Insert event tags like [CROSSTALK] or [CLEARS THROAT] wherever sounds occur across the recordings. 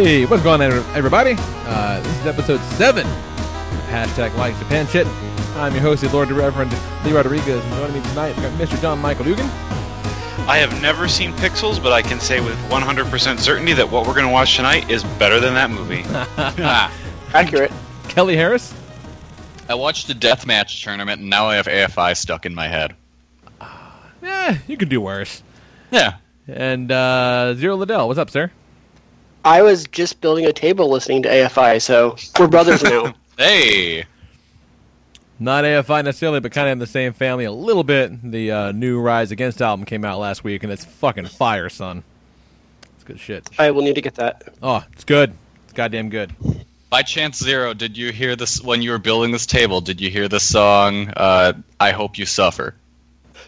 Hey, what's going on, everybody? Uh, this is episode 7 of Hashtag Like Japan Shit. I'm your host, the Lord the Reverend Lee Rodriguez, and joining me tonight, we've got Mr. John Michael Dugan. I have never seen Pixels, but I can say with 100% certainty that what we're going to watch tonight is better than that movie. [LAUGHS] Accurate. Kelly Harris. I watched the deathmatch tournament, and now I have AFI stuck in my head. Eh, you could do worse. Yeah. And uh, Zero Liddell, what's up, sir? I was just building a table listening to AFI, so we're brothers now. [LAUGHS] Hey. Not AFI necessarily, but kind of in the same family a little bit. The uh, new Rise Against album came out last week, and it's fucking fire, son. It's good shit. I will need to get that. Oh, it's good. It's goddamn good. By chance, Zero, did you hear this when you were building this table? Did you hear the song uh, "I Hope You Suffer"?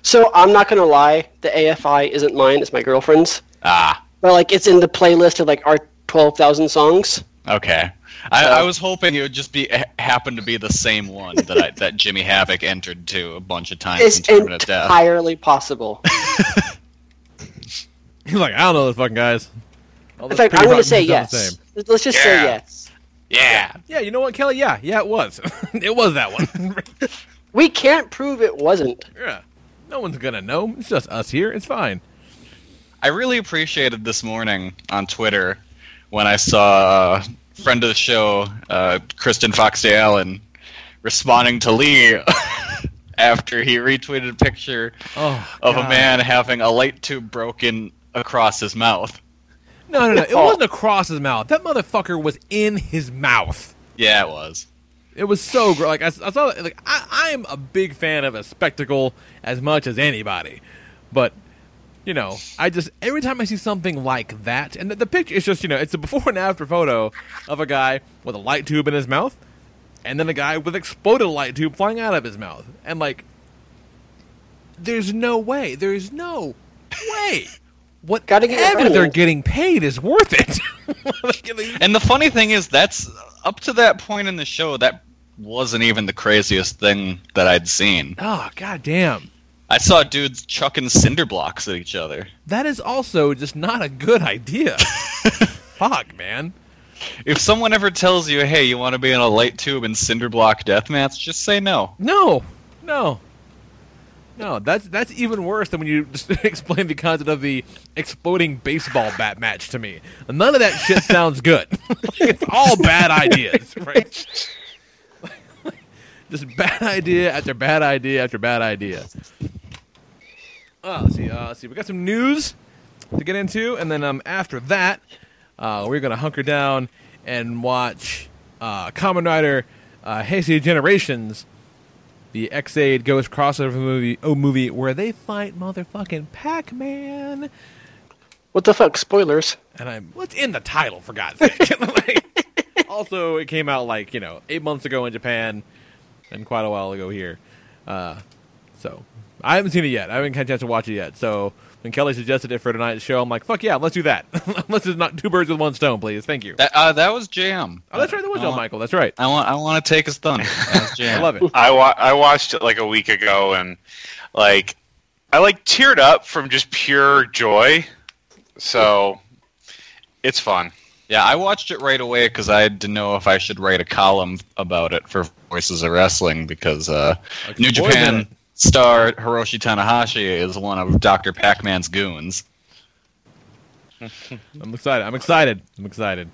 So I'm not gonna lie, the AFI isn't mine; it's my girlfriend's. Ah, But like, it's in the playlist of like our twelve thousand songs. okay. I, I was hoping it would just be happen to be the same one that I, that Jimmy Havoc entered to a bunch of times It's in Tournament Death. entirely possible. [LAUGHS] He's like, I don't know those fucking guys. In fact, I'm gonna say yes. Let's just say yes. Yeah. Yeah, you know what, Kelly? Yeah, yeah, it was. [LAUGHS] it was that one. [LAUGHS] We can't prove it wasn't. yeah. No one's gonna know. It's just us here. It's fine. I really appreciated this morning on Twitter when I saw a friend of the show, uh, Kristen Foxday Allen, responding to Lee [LAUGHS] after he retweeted a picture Oh, of a man having a light tube broken across his mouth. No, no, no. It Oh. wasn't across his mouth. That motherfucker was in his mouth. Yeah, it was. It was so gr Like I, I saw. Like I, I'm a big fan of a spectacle as much as anybody, but you know, I just every time I see something like that, and the, the picture is just you know, it's a before and after photo of a guy with a light tube in his mouth, and then a guy with exploded light tube flying out of his mouth, and like, there's no way, there's no way. [LAUGHS] What Gotta get your Whatever money they're getting paid is worth it. [LAUGHS] And the funny thing is, that's up to that point in the show, that wasn't even the craziest thing that I'd seen. oh god damn. I saw dudes chucking cinder blocks at each other. That is also just not a good idea. [LAUGHS] Fuck, man. If someone ever tells you, "Hey, you want to be in a light tube and cinder block deathmatch?" just say no. No, no, no. That's that's even worse than when you just [LAUGHS] explain the concept of the exploding baseball bat match to me. None of that shit sounds good. [LAUGHS] it's all bad ideas, right? just bad idea after bad idea after bad idea. Oh, let's see. Uh, let's see. We got some news to get into, and then um, after that, uh, we're gonna hunker down and watch uh, Kamen Rider uh, Heisei Generations, the Ex-Aid Ghost crossover movie, oh movie where they fight motherfucking Pac-Man. What the fuck? Spoilers. And I'm what's in the title for God's sake. [LAUGHS] Like, also, it came out like you know eight months ago in Japan, and quite a while ago here. Uh, so I haven't seen it yet. I haven't had a chance to watch it yet. So when Kelly suggested it for tonight's show, I'm like, fuck yeah, let's do that. [LAUGHS] let's just not two birds with one stone, please. Thank you. That uh, that was Jam. oh, that's right. That was I John want- Michael. That's right. I want I want to take his thunder. That was [LAUGHS] I love it. I wa- I watched it like a week ago and like I like teared up from just pure joy. So it's fun. Yeah, I watched it right away because I didn't know if I should write a column about it for Voices of Wrestling because uh, New some boys Japan star Hiroshi Tanahashi is one of Dr. Pac-Man's goons. [LAUGHS] I'm excited. I'm excited. I'm excited.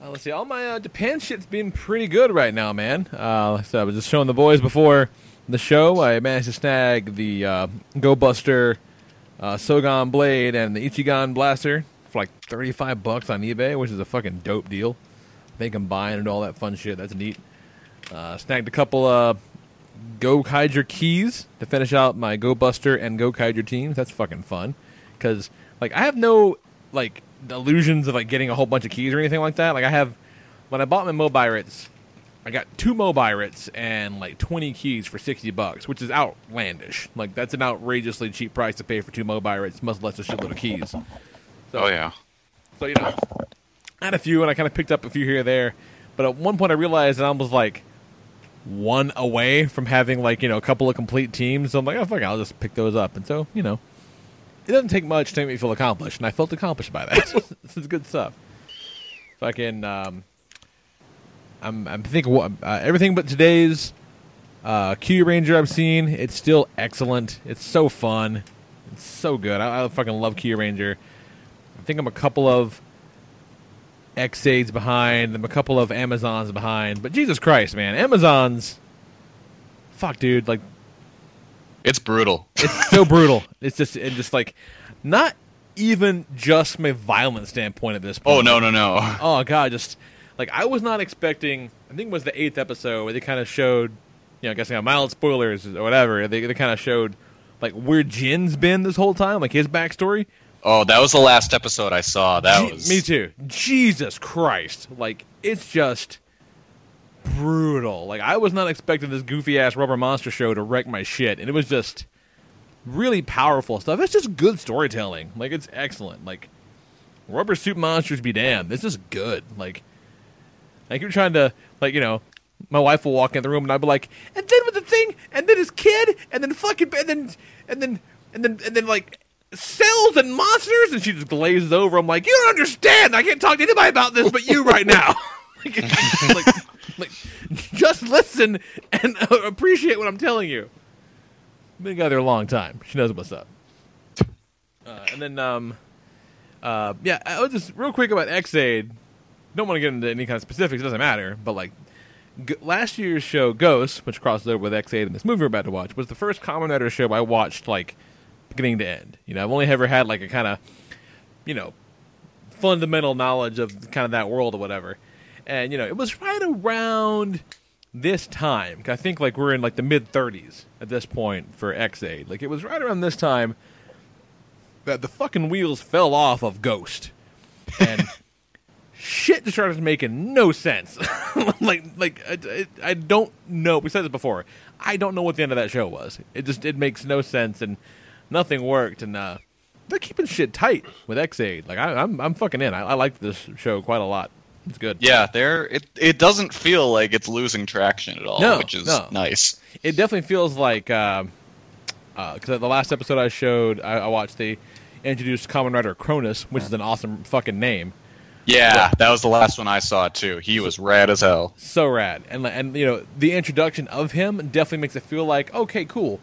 Uh, let's see. All my uh, Japan shit's been pretty good right now, man. Uh, so I was just showing the boys before the show. I managed to snag the uh, Go Buster uh, Sougan Blade and the Ichigan Blaster for like 35 bucks on eBay, which is a fucking dope deal. They buy and all that fun shit. That's neat. Uh, snagged a couple uh, Gokaiger keys to finish out my Go Buster and Gokaiger teams. That's fucking fun. Because like I have no like illusions of like getting a whole bunch of keys or anything like that. Like I have when I bought my Mobirates, I got two Mobirates and like 20 keys for 60 bucks, which is outlandish. Like that's an outrageously cheap price to pay for two Mobirates, much less a shitload of keys. So, Oh yeah. so you know, I had a few and I kind of picked up a few here or there, but at one point I realized that I was like one away from having like you know a couple of complete teams. So I'm like, oh fuck, I'll just pick those up. And so you know, it doesn't take much to make me feel accomplished, and I felt accomplished by that. [LAUGHS] this is good stuff. Fucking, um, I'm I'm thinking uh, everything but today's uh, Kyuranger I've seen. It's still excellent. It's so fun. It's so good. I, I fucking love Kyuranger. I think I'm a couple of Ex-Aids behind. I'm a couple of Amazons behind. But Jesus Christ, man, Amazons. Fuck, dude. Like It's brutal. it's so brutal. It's just and just like not even just from a violent standpoint at this point. Oh no no no. [LAUGHS] Oh god, just like I was not expecting. I think it was the eighth episode where they kind of showed, you know, I guess you know, mild spoilers or whatever. They they kind of showed like where Jin's been this whole time, like his backstory. Oh, that was the last episode I saw. That was me too. Jesus Christ, like it's just brutal. Like I was not expecting this goofy ass rubber monster show to wreck my shit, and it was just really powerful stuff. It's just good storytelling. Like it's excellent. Like rubber suit monsters be damned. This is good. Like like you're trying to like you know. My wife will walk in the room and I'll be like, and then with the thing, and then his kid, and then fucking, and then, and then, and then, and then like cells and monsters, and she just glazes over. I'm like, you don't understand. I can't talk to anybody about this but you right now. [LAUGHS] like, [LAUGHS] like, like, just listen and appreciate what I'm telling you. Been together a long time. She knows what's up. Uh, and then, um, uh, yeah, I was just real quick about Ex-Aid. Don't want to get into any kind of specifics. It doesn't matter. But like g- last year's show, Ghost, which crossed over with Ex-Aid and this movie we're about to watch, was the first Kamen Rider show I watched like beginning to end. You know, I've only ever had like a kind of, you know, fundamental knowledge of kind of that world or whatever. And you know, it was right around this time. I think like we're in like the mid 30s at this point for Ex-Aid. Like it was right around this time that the fucking wheels fell off of Ghost. And [LAUGHS] shit just started making no sense. [LAUGHS] like, like I, I, I don't know. We said this before. I don't know what the end of that show was. It just it makes no sense and nothing worked. And uh, they're keeping shit tight with Ex-Aid. Like I, I'm I'm fucking in. I, I like this show quite a lot. It's good. Yeah, there it it doesn't feel like it's losing traction at all, No, which is no. nice. It definitely feels like because uh, the last episode I showed, I, I watched they introduced Kamen Rider Cronus, which is an awesome fucking name. Yeah, that was the last one I saw too. He was rad as hell. so rad and and you know the introduction of him definitely makes it feel like okay cool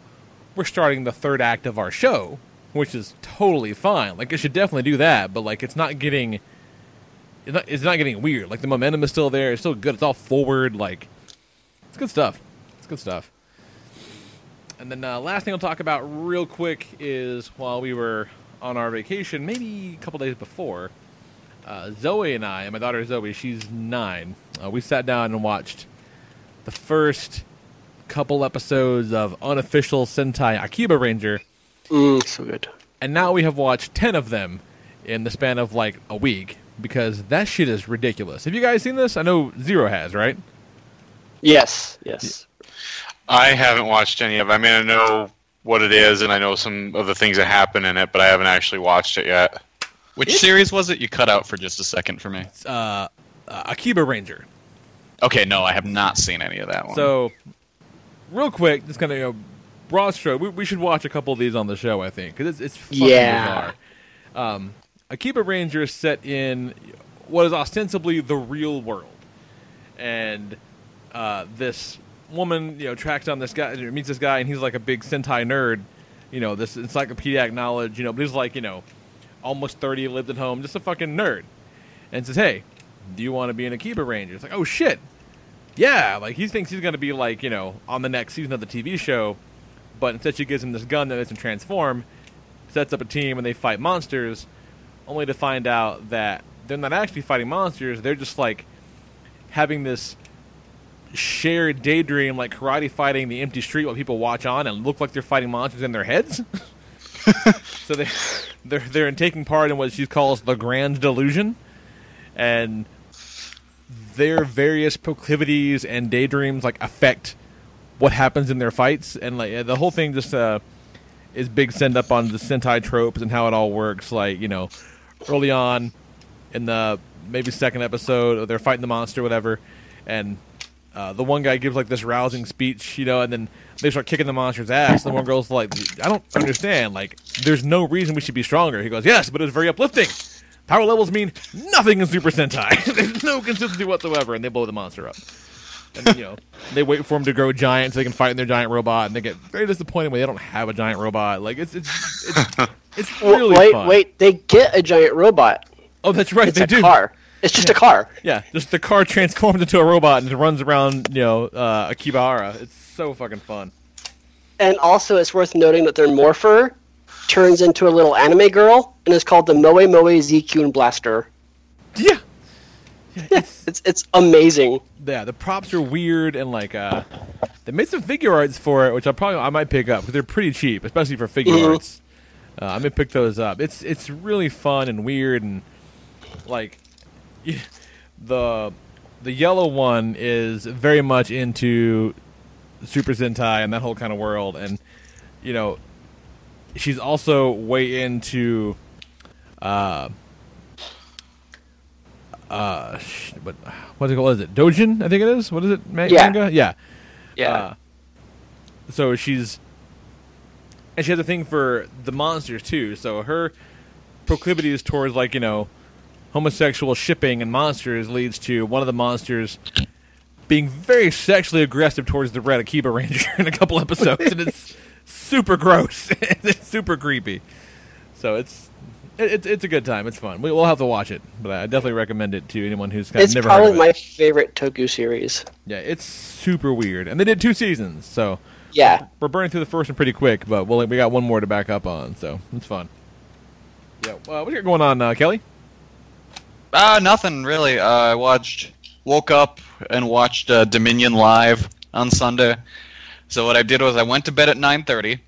we're starting the third act of our show which is totally fine. Like it should definitely do that but like it's not getting it's not, it's not getting weird. Like the momentum is still there. It's still good. It's all forward like it's good stuff. It's good stuff. And then uh, last thing i'll talk about real quick is while we were on our vacation maybe a couple days before uh, Zoe and I, and my daughter Zoe, she's nine. Uh, we sat down and watched the first couple episodes of unofficial Sentai Akiba Ranger, Mm, so good. and now we have watched ten of them in the span of like a week because that shit is ridiculous. Have you guys seen this? I know Zero has, right? Yes, yes. I haven't watched any of. it. I mean, I know what it is, and I know some of the things that happen in it, but I haven't actually watched it yet. Which series was it? You cut out for just a second for me. Uh, uh, Akiba Ranger. Okay, no, I have not seen any of that one. So, real quick, just kind of you know, broad stroke. We, we should watch a couple of these on the show, I think, because it's it's fucking Yeah. bizarre. Um, Akiba Ranger is set in what is ostensibly the real world, and uh, this woman, you know, tracks down this guy, meets this guy, and he's like a big Sentai nerd, you know, this encyclopedic knowledge, you know, but he's like, you know, almost thirty, lived at home, just a fucking nerd, and says, "Hey, do you want to be an Akiba Ranger?" It's like, "Oh shit." Yeah, like he thinks he's gonna be like you know on the next season of the TV show, but instead she gives him this gun that lets him transform, sets up a team and they fight monsters, only to find out that they're not actually fighting monsters. They're just like having this shared daydream, like karate fighting the empty street while people watch on and look like they're fighting monsters in their heads. [LAUGHS] so they they're they're in taking part in what she calls the grand delusion, and their various proclivities and daydreams like affect what happens in their fights, and like the whole thing just uh, is big send up on the Sentai tropes and how it all works. Like you know, early on in the maybe second episode, they're fighting the monster, whatever, and uh, the one guy gives like this rousing speech, you know, and then they start kicking the monster's ass. And the one girl's like, "I don't understand. Like, there's no reason we should be stronger." He goes, "Yes, but it's very uplifting. Power levels mean nothing in Super Sentai. [LAUGHS] there's no consistency whatsoever." And they blow the monster up. And then, you know, they wait for him to grow giant so they can fight in their giant robot, and they get very disappointed when they don't have a giant robot. Like, it's it's it's, [LAUGHS] it's really wait, fun. wait, they get a giant robot. Oh, that's right, It's they a do. car. It's just a car. Yeah, just the car transforms into a robot and runs around, you know, uh, Akibara. It's so fucking fun. And also, it's worth noting that their morpher turns into a little anime girl and is called the Moe Moe ZQ Blaster. Yeah, yeah, it's, It's it's amazing. yeah. The props are weird and like uh, they made some Figuarts for it, which I probably I might pick up because they're pretty cheap, especially for figure Mhm. arts. Uh, I may pick those up. It's it's really fun and weird and like [LAUGHS] the the yellow one is very much into Super Sentai and that whole kind of world, and you know she's also way into uh uh what what is it, called? what is it Dojin I think it is what is it Ma- Yeah. manga yeah Yeah. uh, so she's and she has a thing for the monsters too. So her proclivities towards like you know homosexual shipping and monsters leads to one of the monsters being very sexually aggressive towards the Red Akiba Ranger [LAUGHS] in a couple episodes, and it's [LAUGHS] super gross. [LAUGHS] it's super creepy. So it's it, it's it's a good time. It's fun. We, we'll have to watch it, but I definitely recommend it to anyone who's kind of it's never heard probably of it. my favorite Toku series. Yeah, it's super weird, and they did two seasons, so Yeah. we're burning through the first one pretty quick, but we'll, we got one more to back up on, so it's fun. Yeah, uh, what you got going on, uh, Kelly? Uh, nothing really. Uh, I watched, woke up and watched uh, Dominion live on Sunday. So what I did was I went to bed at 9:30,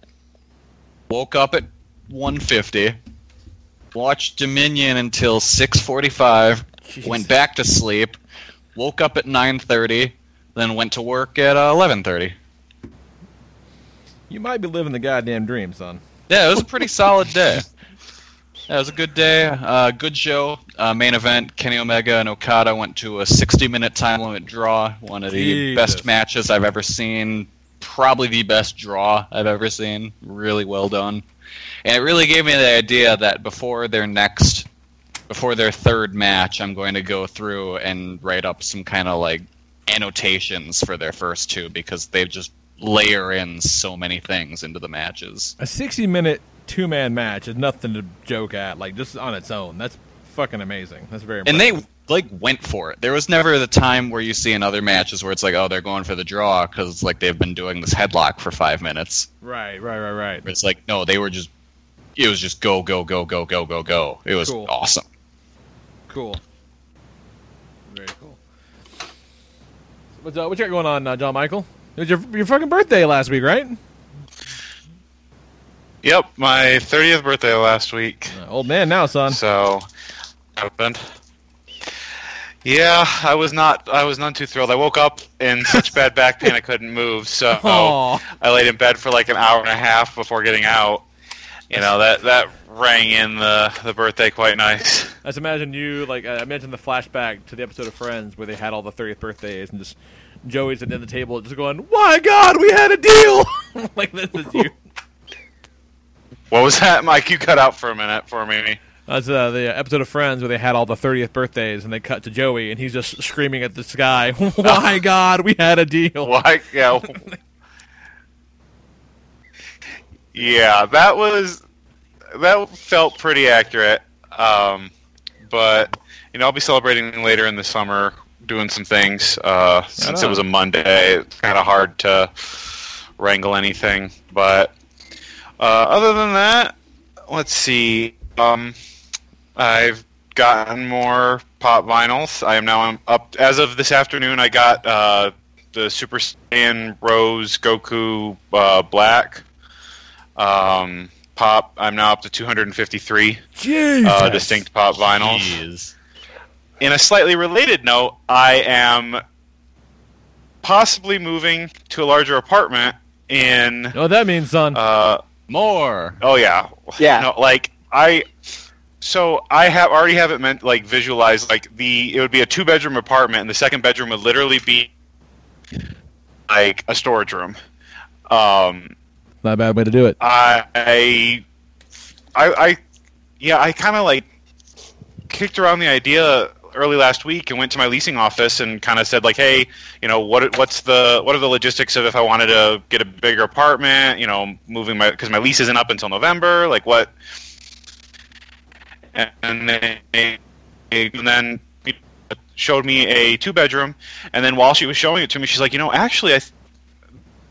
woke up at 1:50, watched Dominion until 6:45, Jeez. went back to sleep, woke up at 9:30, then went to work at uh, 11:30. You might be living the goddamn dream, son. Yeah, it was a pretty solid day. Yeah, it was a good day. Uh, good show. Uh, main event: Kenny Omega and Okada went to a 60-minute time limit draw. One of the Jesus. best matches I've ever seen. Probably the best draw I've ever seen. Really well done. And it really gave me the idea that before their next, before their third match, I'm going to go through and write up some kind of like annotations for their first two because they just layer in so many things into the matches. A 60 minute two man match is nothing to joke at, like, just on its own. That's fucking amazing. That's very and they impressive. Like went for it. There was never the time where you see in other matches where it's like, oh, they're going for the draw because it's like they've been doing this headlock for five minutes. Right, right, right, right. It's like, no, they were just, it was just go, go, go, go, go, go, go. It was Cool. awesome. Cool. Very cool. What's, uh, what you got going on, uh, John Michael? It was your, your fucking birthday last week, right? Yep, my 30th birthday last week. Uh, old man now, son. So, happened. Yeah, I was not. I was none too thrilled. I woke up in such bad [LAUGHS] back pain I couldn't move. So Aw. I laid in bed for like an hour and a half before getting out. You know that that rang in the the birthday quite nice. I just imagine you, like, I imagine the flashback to the episode of Friends where they had all the 30th birthdays and just Joey's at the end of the table just going, My God, we had a deal! [LAUGHS] like, this is you. What was that, Mike? You cut out for a minute for me. That's uh, the episode of Friends where they had all the 30th birthdays and they cut to Joey and he's just screaming at the sky, [LAUGHS] My [LAUGHS] God, we had a deal! Why? Yeah. yeah, that was that felt pretty accurate. Um, but you know, I'll be celebrating later in the summer, doing some things. Uh, since it was a Monday, it's kind of hard to wrangle anything. But uh, other than that, let's see. Um, I've gotten more pop vinyls. I am now um, up as of this afternoon. I got uh, the Super Saiyan Rose Goku uh, Black um, pop. I'm now up to 253 uh, distinct pop vinyls. Jeez. In a slightly related note, I am possibly moving to a larger apartment in. You know what that means, son? Uh, More. oh yeah, Yeah. No, like I. So I have already have it meant like visualized like the it would be a two bedroom apartment and the second bedroom would literally be like a storage room. Um, Not a bad way to do it. I, I, I, yeah, I kind of like kicked around the idea early last week and went to my leasing office and kind of said like, hey, you know, what what's the what are the logistics of if I wanted to get a bigger apartment, you know, moving my because my lease isn't up until November, like what? And then, and then showed me a two bedroom, and then while she was showing it to me, she's like, you know, actually, I. Th-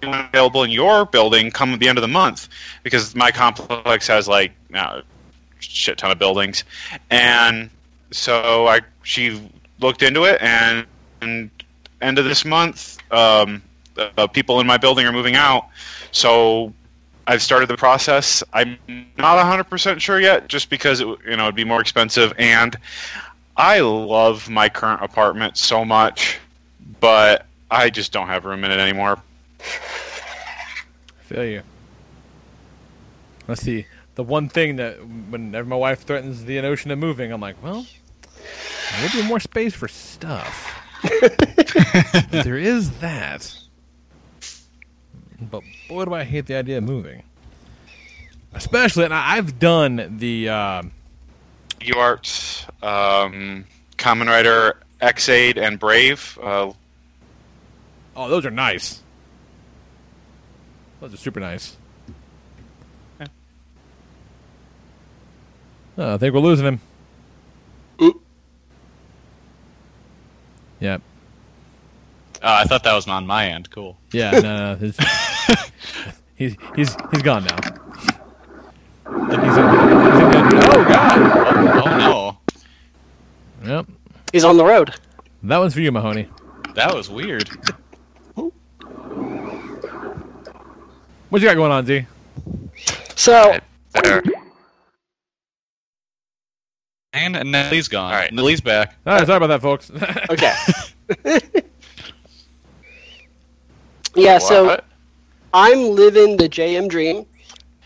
available in your building come at the end of the month because my complex has like uh, shit ton of buildings and so i she looked into it and, and end of this month um, uh, people in my building are moving out so i've started the process i'm not 100% sure yet just because it you know it'd be more expensive and i love my current apartment so much but i just don't have room in it anymore Feel you. Let's see. The one thing that whenever my wife threatens the notion of moving, I'm like, well, there would be more space for stuff. [LAUGHS] there is that. But boy, do I hate the idea of moving. Especially, and I- I've done the. Uh, UART, um, Kamen Rider, Ex-Aid, and Brave. Uh, oh, those are nice. Those are super nice. Oh, I think we're losing him. Oop. Yep. Oh, I thought that was on my end. Cool. Yeah, no, no. [LAUGHS] He's, he's he's he's gone now. He's in, he's in the, oh god. Oh no, Yep. He's on the road. That one's for you, Mahoney. that was weird. What you got going on, Z? So. And, and Nellie's gone. All right. Nellie's back. All right, sorry about that, folks. [LAUGHS] okay. [LAUGHS] yeah. So What? I'm living the JM dream.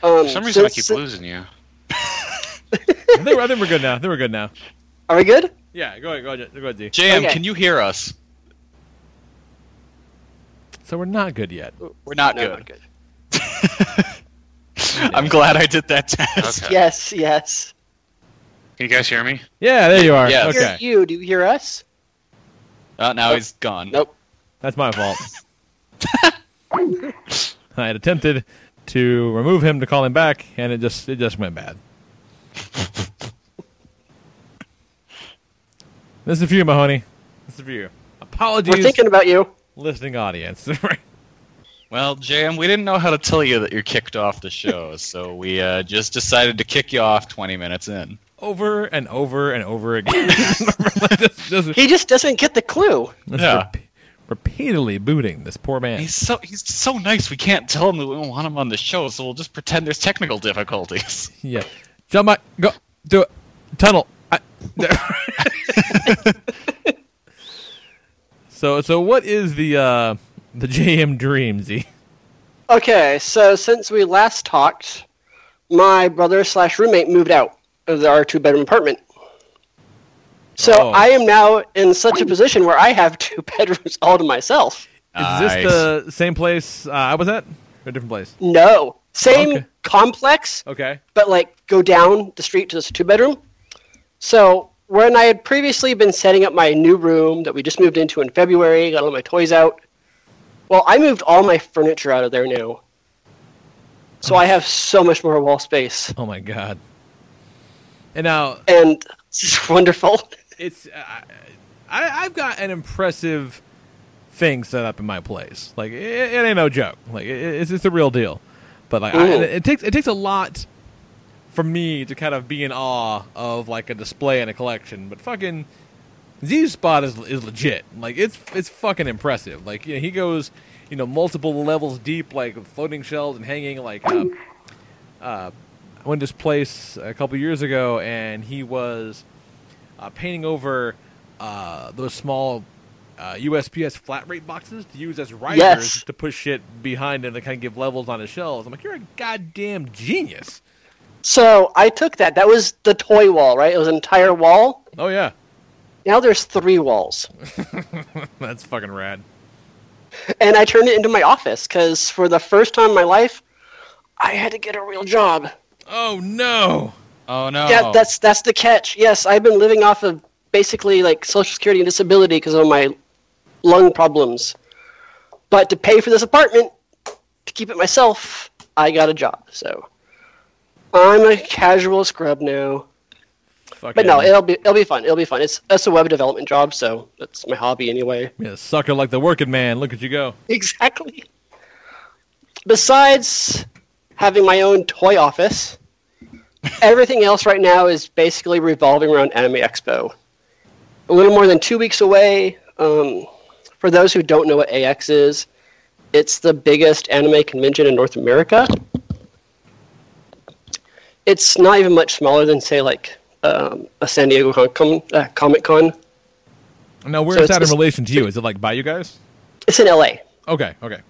Um, For some reason, I since- keep losing you. [LAUGHS] I, think, I think we're good now. I think we're good now. Are we good? Yeah, go ahead, go ahead, go ahead, Z. JM, Okay. can you hear us? So we're not good yet. We're not No, good. good. [LAUGHS] I'm glad I did that test. Okay. [LAUGHS] Yes. Yes. Can you guys hear me? Yeah, there you are. Yeah. Okay, Hear you. Do you hear us? Uh, now he's gone. Nope. that's my fault. I had attempted to remove him to call him back, and it just it just went bad. [LAUGHS] this is for you, Mahoney. This is for you. Apologies, We're thinking about you. listening audience. [LAUGHS] Well, JM, we didn't know how to tell you that you're kicked off the show, [LAUGHS] so we uh, just decided to kick you off 20 minutes in. over and over and over again. just, just, He just doesn't get the clue. just Yeah. repe- repeatedly booting this poor man. He's so he's so nice. We can't tell him that we don't want him on the show, so we'll just pretend there's technical difficulties. [LAUGHS] Yeah. Jump my go do it. Tunnel. I, [LAUGHS] so so what is the uh the JM Dream Z? Okay, so since we last talked, my brother slash roommate moved out of our two bedroom apartment. So Oh. I am now in such a position where I have two [LAUGHS] bedrooms all to myself. Is Nice. this the same place uh, I was at? Or a different place? No, same Okay. complex, Okay. but like go down the street to this two bedroom. So when I had previously been setting up my new room that we just moved into in February, got all my toys out. Well, I moved all my furniture out of there now. So I have so much more wall space. Oh my god. And now and [LAUGHS] it's just wonderful. It's uh, I I've got an impressive thing set up in my place. Like it, it ain't no joke. Like it, it's it's a real deal. But like I, it takes it takes a lot for me to kind of be in awe of like a display and a collection. But fucking Z Spot is is legit. Like it's it's fucking impressive. Like you know, he goes you know multiple levels deep, like floating shells and hanging. Like uh, uh, I went to this place a couple years ago, and he was uh, painting over uh, those small uh, USPS flat rate boxes to use as risers Yes. to push shit behind and to kind of give levels on his shelves. I'm like, you're a goddamn genius. So I took that. That was the toy wall, right? It was an entire wall. Oh yeah, Now there's three walls. [LAUGHS] that's fucking rad. and I turned it into my office because for the first time in my life, I had to get a real job. Oh no. Oh no! Yeah, that's that's the catch. Yes, I've been living off of basically like Social Security and disability because of my lung problems. But to pay for this apartment, to keep it myself, I got a job. So I'm a casual scrub now. Fucking, But no, it'll be it'll be fun. It'll be fun. It's it's a web development job, so that's my hobby anyway. yeah, sucker like the working man. Look at you go. Exactly. Besides having my own toy office, everything else right now is basically revolving around Anime Expo. A little more than two weeks away. Um, for those who don't know what AX is, it's the biggest anime convention in North America. It's not even much smaller than, say, like um, a San Diego Con- uh, Comic Con. Now, where's So it's that in relation to you? Is it like by you guys? It's in LA, Okay, okay,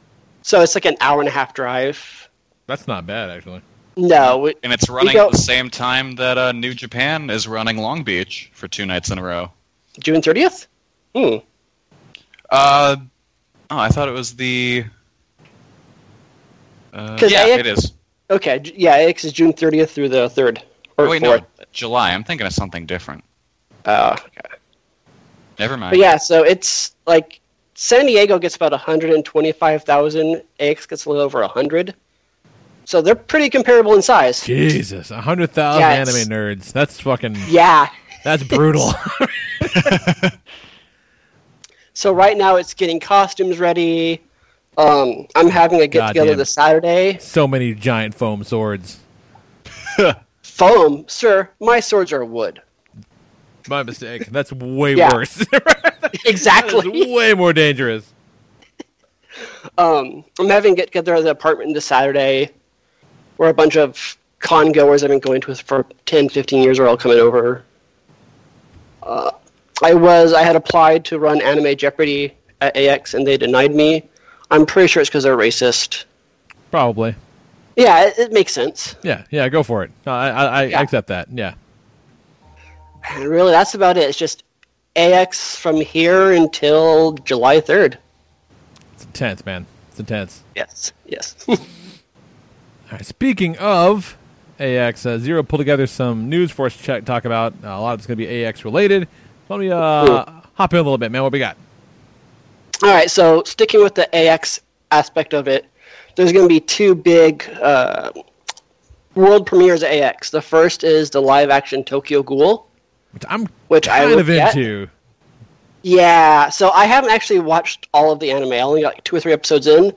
so it's like an hour and a half drive. that's not bad actually. No, we- and it's running at the same time that uh, New Japan is running Long Beach for two nights in a row. June 30th? Hmm. Uh, oh, I thought it was the. Uh, yeah, AX it is. Okay, yeah, AX is June 30th through the 3rd. Or Oh, wait, 4th. no, July. I'm thinking of something different. Uh, okay. Never mind. But yeah, so it's like San Diego gets about 125,000, AX gets a little over 100. So they're pretty comparable in size. Jesus, a hundred thousand Yeah, anime nerds. That's fucking. Yeah. That's brutal. [LAUGHS] [LAUGHS] So right now it's getting costumes ready. Um, I'm having a get together Goddamn. this Saturday. so many giant foam swords. [LAUGHS] Foam, sir, my swords are wood. My mistake. That's way Yeah. worse. Exactly. way more dangerous. um, I'm having a get together at the apartment this Saturday, where a bunch of con goers I've been going to for 10, 15 years are all coming over. Uh, I was I had applied to run Anime Jeopardy at AX and they denied me. I'm pretty sure it's because they're racist. Probably. Yeah, it, it makes sense. Yeah, yeah. Go for it. I, I, I Yeah. accept that. Yeah. And really, that's about it. It's just AX from here until July 3rd. It's intense, man. It's intense. Yes, yes. [LAUGHS] All right. Speaking of AX, uh, Zero pulled together some news for us to check, talk about. Uh, a lot of it's going to be AX related. Let me uh, hop in a little bit, man. What we got? All right, so sticking with the AX aspect of it, there's going to be two big uh, world premieres at AX. The first is the live action Tokyo Ghoul. Which I'm Which I kind of looked at. into. Yeah, so I haven't actually watched all of the anime. I only got like two or three episodes in,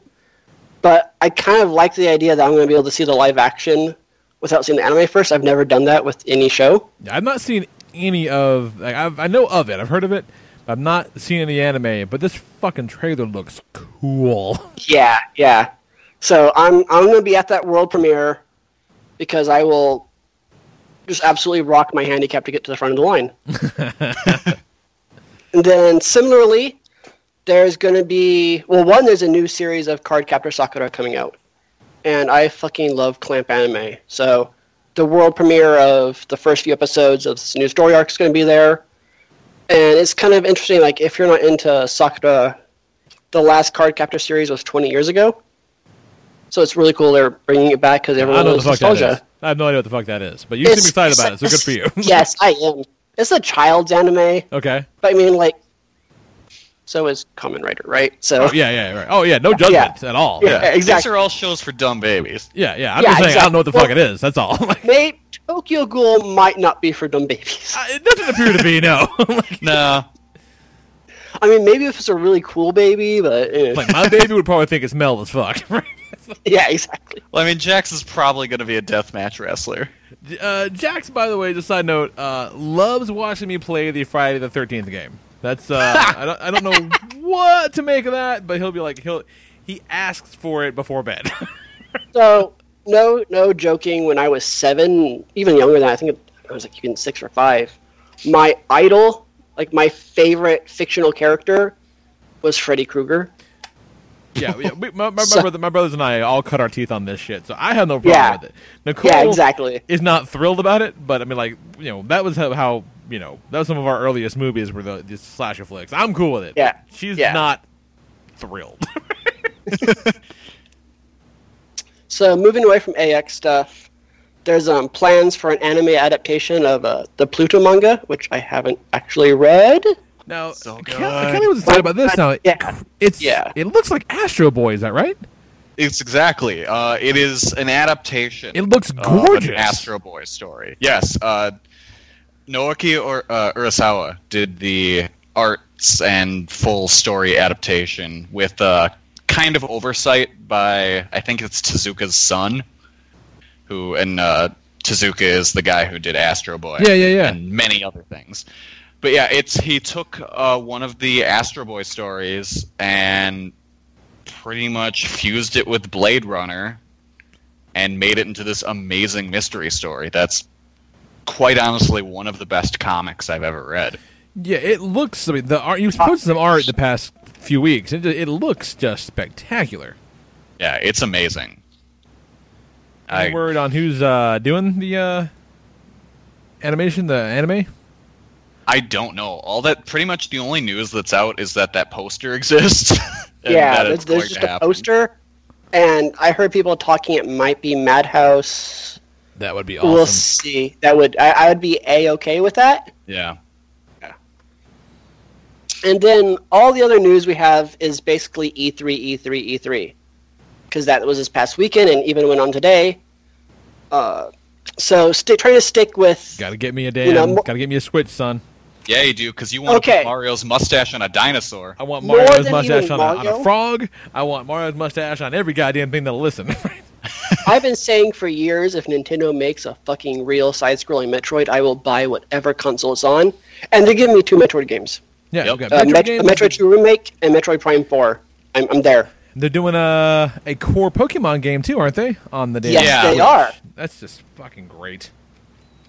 but I kind of like the idea that I'm going to be able to see the live action without seeing the anime first. I've never done that with any show. I've not seen any of. Like, I've, I know of it. I've heard of it. But I've not seen any anime. But this fucking trailer looks cool. [LAUGHS] Yeah, yeah. So I'm I'm going to be at that world premiere because I will just absolutely rock my handicap to get to the front of the line. [LAUGHS] and then similarly, there's going to be well, one there's a new series of Card Captor Sakura coming out, and I fucking love Clamp anime. So the world premiere of the first few episodes of this new story arc is going to be there, and it's kind of interesting. Like if you're not into Sakura the last Card Captor series was 20 years ago. So it's really cool they're bringing it back because everyone don't know what loves the fuck that nostalgia. I have no idea what the fuck that is. But you seem It's- excited it's about it, so good for you. [LAUGHS] yes, I am. It's a child's anime, okay. but I mean, like, so is Kamen Rider, right? So Oh, yeah, yeah, right. Oh, yeah. No judgment at all. Yeah. Yeah. These are all shows for dumb babies. Yeah, yeah. I'm Yeah, just saying, I don't know what the exactly. fuck it is. That's all. [LAUGHS] like, May Tokyo Ghoul might not be for dumb babies. I- it doesn't appear to be, no. [LAUGHS] [LAUGHS] like, No, I mean, maybe if it's a really cool baby, but eh. like, my baby would probably think it's Mel as fuck. right? yeah, exactly. well, I mean, Jax is probably going to be a deathmatch wrestler. Uh, Jax, by the way, just side note, uh, loves watching me play the Friday the Thirteenth game. That's uh, I don't I don't know [LAUGHS] what to make of that, but he'll be like he'll he asks for it before bed. [LAUGHS] So no, no joking. When I was seven, even younger than that, I think I was like even six or five. My idol, like my favorite fictional character, was Freddy Krueger. yeah, yeah we, my, my, [LAUGHS] So- brother, my brothers and I all cut our teeth on this shit, so I have no problem Yeah. with it. Nicole Yeah, exactly. is not thrilled about it, but I mean, like you know, that was how, how you know that was some of our earliest movies were the, the slasher flicks. I'm cool with it. Yeah, she's yeah. not thrilled. [LAUGHS] So moving away from AX stuff, there's um, plans for an anime adaptation of uh, the Pluto manga, which I haven't actually read. now, So Ke- good. Kelly was excited about this. Now, Yeah. it's Yeah. it looks like Astro Boy. Is that right? It's exactly. Uh, it is an adaptation. It looks of gorgeous. an Astro Boy story. Yes. Uh, Naoki or uh, Urasawa did the arts and full story adaptation with uh, kind of oversight by I think it's Tezuka's son, who and uh, Tezuka is the guy who did Astro Boy. Yeah, yeah, yeah. and many other things. But yeah, it's he took uh, one of the Astro Boy stories and pretty much fused it with Blade Runner and made it into this amazing mystery story. That's quite honestly one of the best comics I've ever read. Yeah, it looks. I mean, the art you posted some art the past few weeks. It, it looks just spectacular. Yeah, it's amazing. Any I, word on who's uh, doing the uh, animation, the anime? I don't know. All that pretty much the only news that's out is that that poster [LAUGHS] exists. yeah, there's, it's there's just a happen. poster, and I heard people talking it might be Madhouse. That would be awesome. We'll see. That would I, I would be a okay with that. Yeah. yeah. And then all the other news we have is basically E E3, E3, E3, because that was this past weekend and even went on today. Uh, so sti trying to stick with Got to get me a damn. You know, mo- Got to get me a Switch, son. Yeah, you do because you want to Okay. put Mario's mustache on a dinosaur. I want Mario's mustache even on a, on a frog. I want Mario's mustache on every goddamn thing that'll listen. [LAUGHS] I've been saying for years if Nintendo makes a fucking real side-scrolling Metroid, I will buy whatever console it's on. And they're giving me two Metroid games: yeah, Yep. we got uh, Metroid Met- games. Metroid 2 Remake and Metroid Prime 4. I'm, I'm there. They're doing a a core Pokemon game too, aren't they? On the day. Yes, Yeah. they are. That's just fucking great.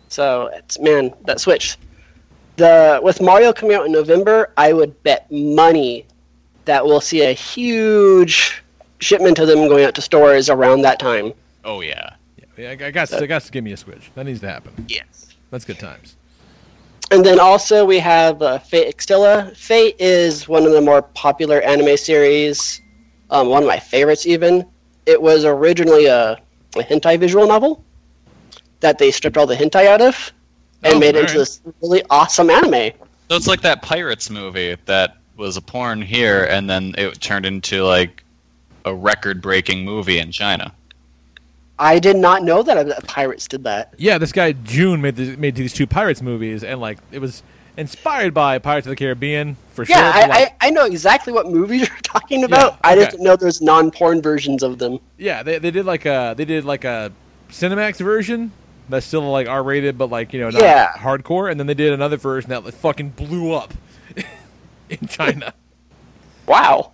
So it's man, that Switch. The with Mario coming out in November, I would bet money that we'll see a huge shipment of them going out to stores around that time. Oh yeah. Yeah, I, I got I got to give me a Switch. That needs to happen. Yes. That's good times. And then also we have uh, Fate Extella. Fate is one of the more popular anime series, um, one of my favorites even. It was originally a, a hentai visual novel that they stripped all the hentai out of and Oh, made it into alright. this really awesome anime. So it's like that Pirates movie that was a porn here, and then it turned into like a record-breaking movie in China. I did not know that Pirates did that. Yeah, this guy Joone made the, made these two Pirates movies, and like it was inspired by Pirates of the Caribbean for sure. Yeah, I, like, I, I know exactly what movies [LAUGHS] you're talking about. Yeah, I okay. didn't know there's non-porn versions of them. yeah, they, they did like a they did like a Cinemax version that's still like R rated, but like you know not Yeah. hardcore, and then they did another version that like, fucking blew up [LAUGHS] in China. Wow.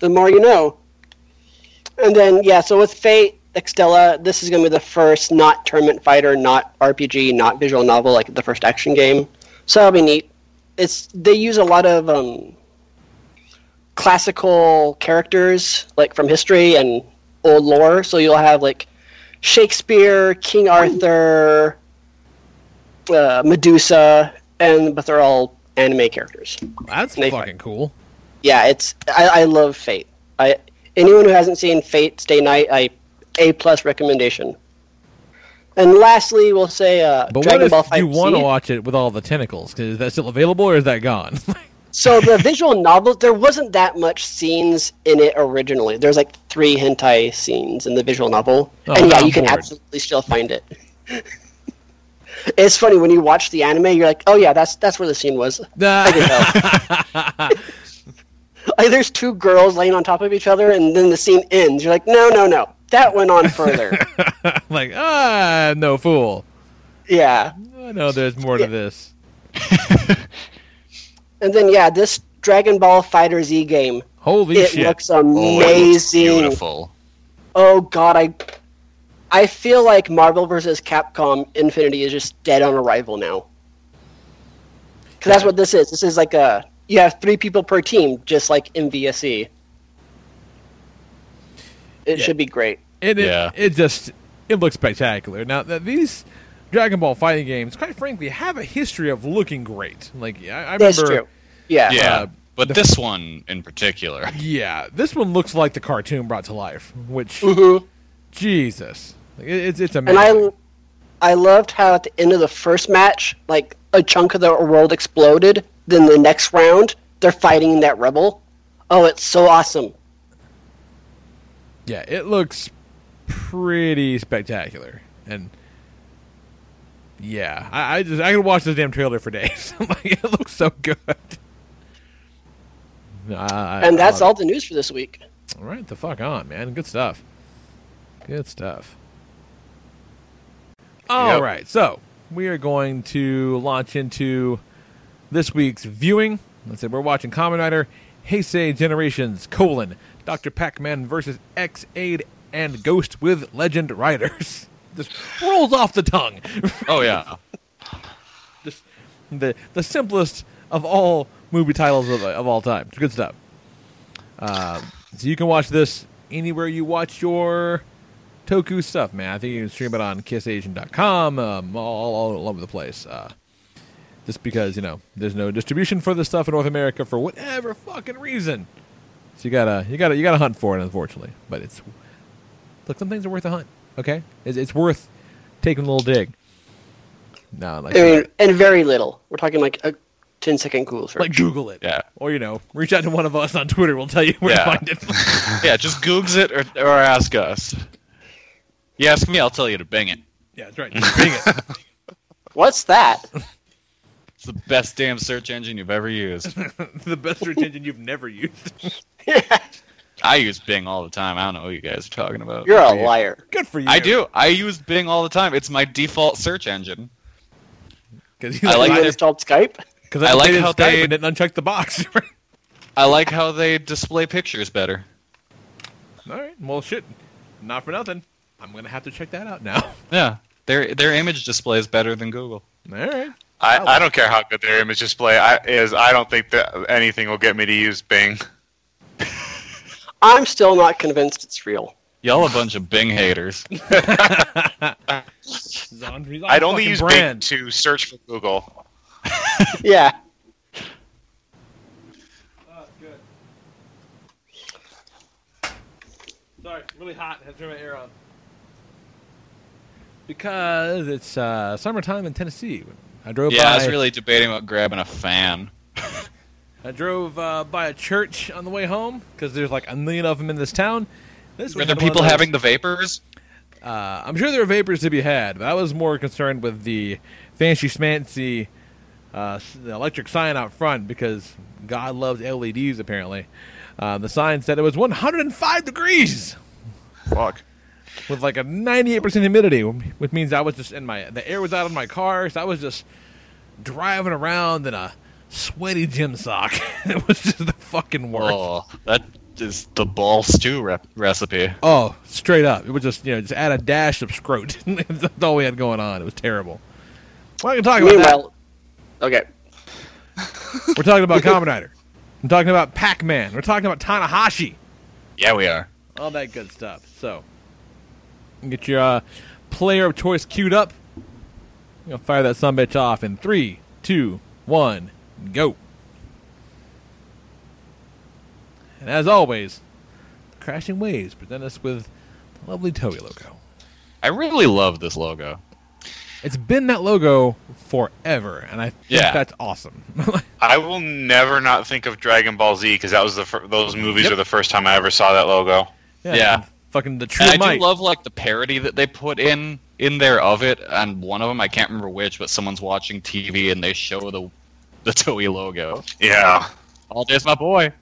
The more you know. And then, yeah, so with Fate, Extella, this is going to be the first not tournament fighter, not RPG, not visual novel, like the first action game. So that'll be neat. It's They use a lot of um, classical characters, like from history and old lore. So you'll have, like, Shakespeare, King Arthur, uh, Medusa, and but they're all anime characters That's fucking cool. yeah, it's I, I love Fate. I anyone who hasn't seen Fate Stay Night, I a plus recommendation. And lastly, we'll say uh, But Dragon Ball what if you want to watch it with all the tentacles? 'Cause is that still available or is that gone? [LAUGHS] So the visual novel, there wasn't that much scenes in it originally. There's like three hentai scenes in the visual novel, Oh, and yeah, you can absolutely still find it. [LAUGHS] it's funny when you watch the anime, you're like, oh yeah, that's that's where the scene was. [LAUGHS] I can tell. like there's two girls laying on top of each other, and then the scene ends. You're like, no, no, no, that went on further. [LAUGHS] like, ah, no fool. yeah. I know there's more to this. [LAUGHS] And then yeah, this Dragon Ball Fighter Z game. Holy it shit. looks Oh, it looks amazing. beautiful. Oh god, I I feel like Marvel vs. Capcom Infinity is just dead on arrival now. Because that's what this is. This is like a you have three people per team, just like in VSE. It Yeah. should be great. it, it, Yeah. it just it looks spectacular. Now that these Dragon Ball fighting games, quite frankly, have a history of looking great. Like I, I That's remember, true. Yeah. Yeah, Uh, but the- this one in particular. [LAUGHS] yeah, this one looks like the cartoon brought to life. Which Mhm. Jesus, Like, it, it's it's And amazing. I I loved how at the end of the first match, like a chunk of the world exploded. Then the next round, they're fighting that rebel. Oh, it's so awesome. yeah, it looks pretty spectacular, and yeah, I, I just I could watch this damn trailer for days. [LAUGHS] like it looks so good. [LAUGHS] I- I- And that's all the news for this week. it. All right, the fuck on, man. Good stuff. Good stuff. All Yep. right, so we are going to launch into this week's viewing. Let's say we're watching Kamen Rider Heisei Generations colon Dr. Pac-Man versus Ex-Aid and Ghost with Legend Riders. [LAUGHS] Just rolls off the tongue. Oh yeah. [LAUGHS] Just the the simplest of all movie titles of, of all time. It's good stuff. Um, so you can watch this anywhere you watch your Toku stuff, man. I think you can stream it on KissAsian.com, um, all, all over the place. Uh, just because you know there's no distribution for this stuff in North America for whatever fucking reason. So you gotta you gotta you gotta hunt for it, unfortunately. But it's look, some things are worth a hunt. Okay, it's, it's worth taking a little dig. No, like I mean, and very little. We're talking like a 10 second Google search. like Google it. Yeah. Or you know, reach out to one of us on Twitter. We'll tell you where Yeah. to find it. [LAUGHS] Yeah, just Googs it or, or ask us. You ask me, I'll tell you to Bing it. yeah, that's right. Bing it. [LAUGHS] What's that? It's the best damn search engine you've ever used. [LAUGHS] the best search engine you've never used. [LAUGHS] yeah. I use Bing all the time. I don't know what you guys are talking about. You're a liar. Good for you. I do. I use Bing all the time. It's my default search engine. Because I like you their- installed Skype? Because I I, like like how Skype they- and didn't uncheck the box. I like how they display pictures better. All right. Well, shit. Not for nothing. I'm gonna have to check that out now. [LAUGHS] Yeah, their their image display is better than Google. All right. I, I don't care how good their image display I, is. I don't think that anything will get me to use Bing. [LAUGHS] I'm still not convinced it's real. Y'all a bunch of Bing haters. He's on- he's on I'd only use brand. Bing to search for Google. [LAUGHS] Yeah. Oh, good. Sorry, really hot. I have to turn my air on. Because it's uh, summertime in Tennessee. I drove Yeah, by. I was really debating about grabbing a fan. [LAUGHS] I drove uh, by a church on the way home because there's like a million of them in this town. This Were there people having the vapors? Uh, I'm sure there are vapors to be had, but I was more concerned with the fancy schmancy uh, the electric sign out front because God loves LEDs. Apparently, uh, the sign said it was 105 degrees Fuck. With like a 98% humidity, which means I was just in my the air was out of my car, so I was just driving around in a sweaty gym sock. [LAUGHS] it was just the fucking worst. Oh, that is the ball stew rep- recipe. Oh, straight up. It was just, you know, just add a dash of scrot. [LAUGHS] That's all we had going on. It was terrible. Well, I can talk about that. Okay. [LAUGHS] We're talking about Kamen Rider. I'm talking about Pac-Man. We're talking about Tanahashi. Yeah, we are. All that good stuff. So, get your uh, player of choice queued up. Going to fire that sumbitch off in three, two, one, go. And as always, Crashing Waves present us with the lovely Toei logo. I really love this logo. It's been that logo forever, and I think Yeah. that's awesome. [LAUGHS] I will never not think of Dragon Ball Z because that was the fir- those movies Yep. were the first time I ever saw that logo. Yeah. Fucking the true And I might. do love like the parody that they put in in there of it. And one of them, I can't remember which, but someone's watching TV and they show the the [LAUGHS] Toei logo. Yeah. Oh, there's my boy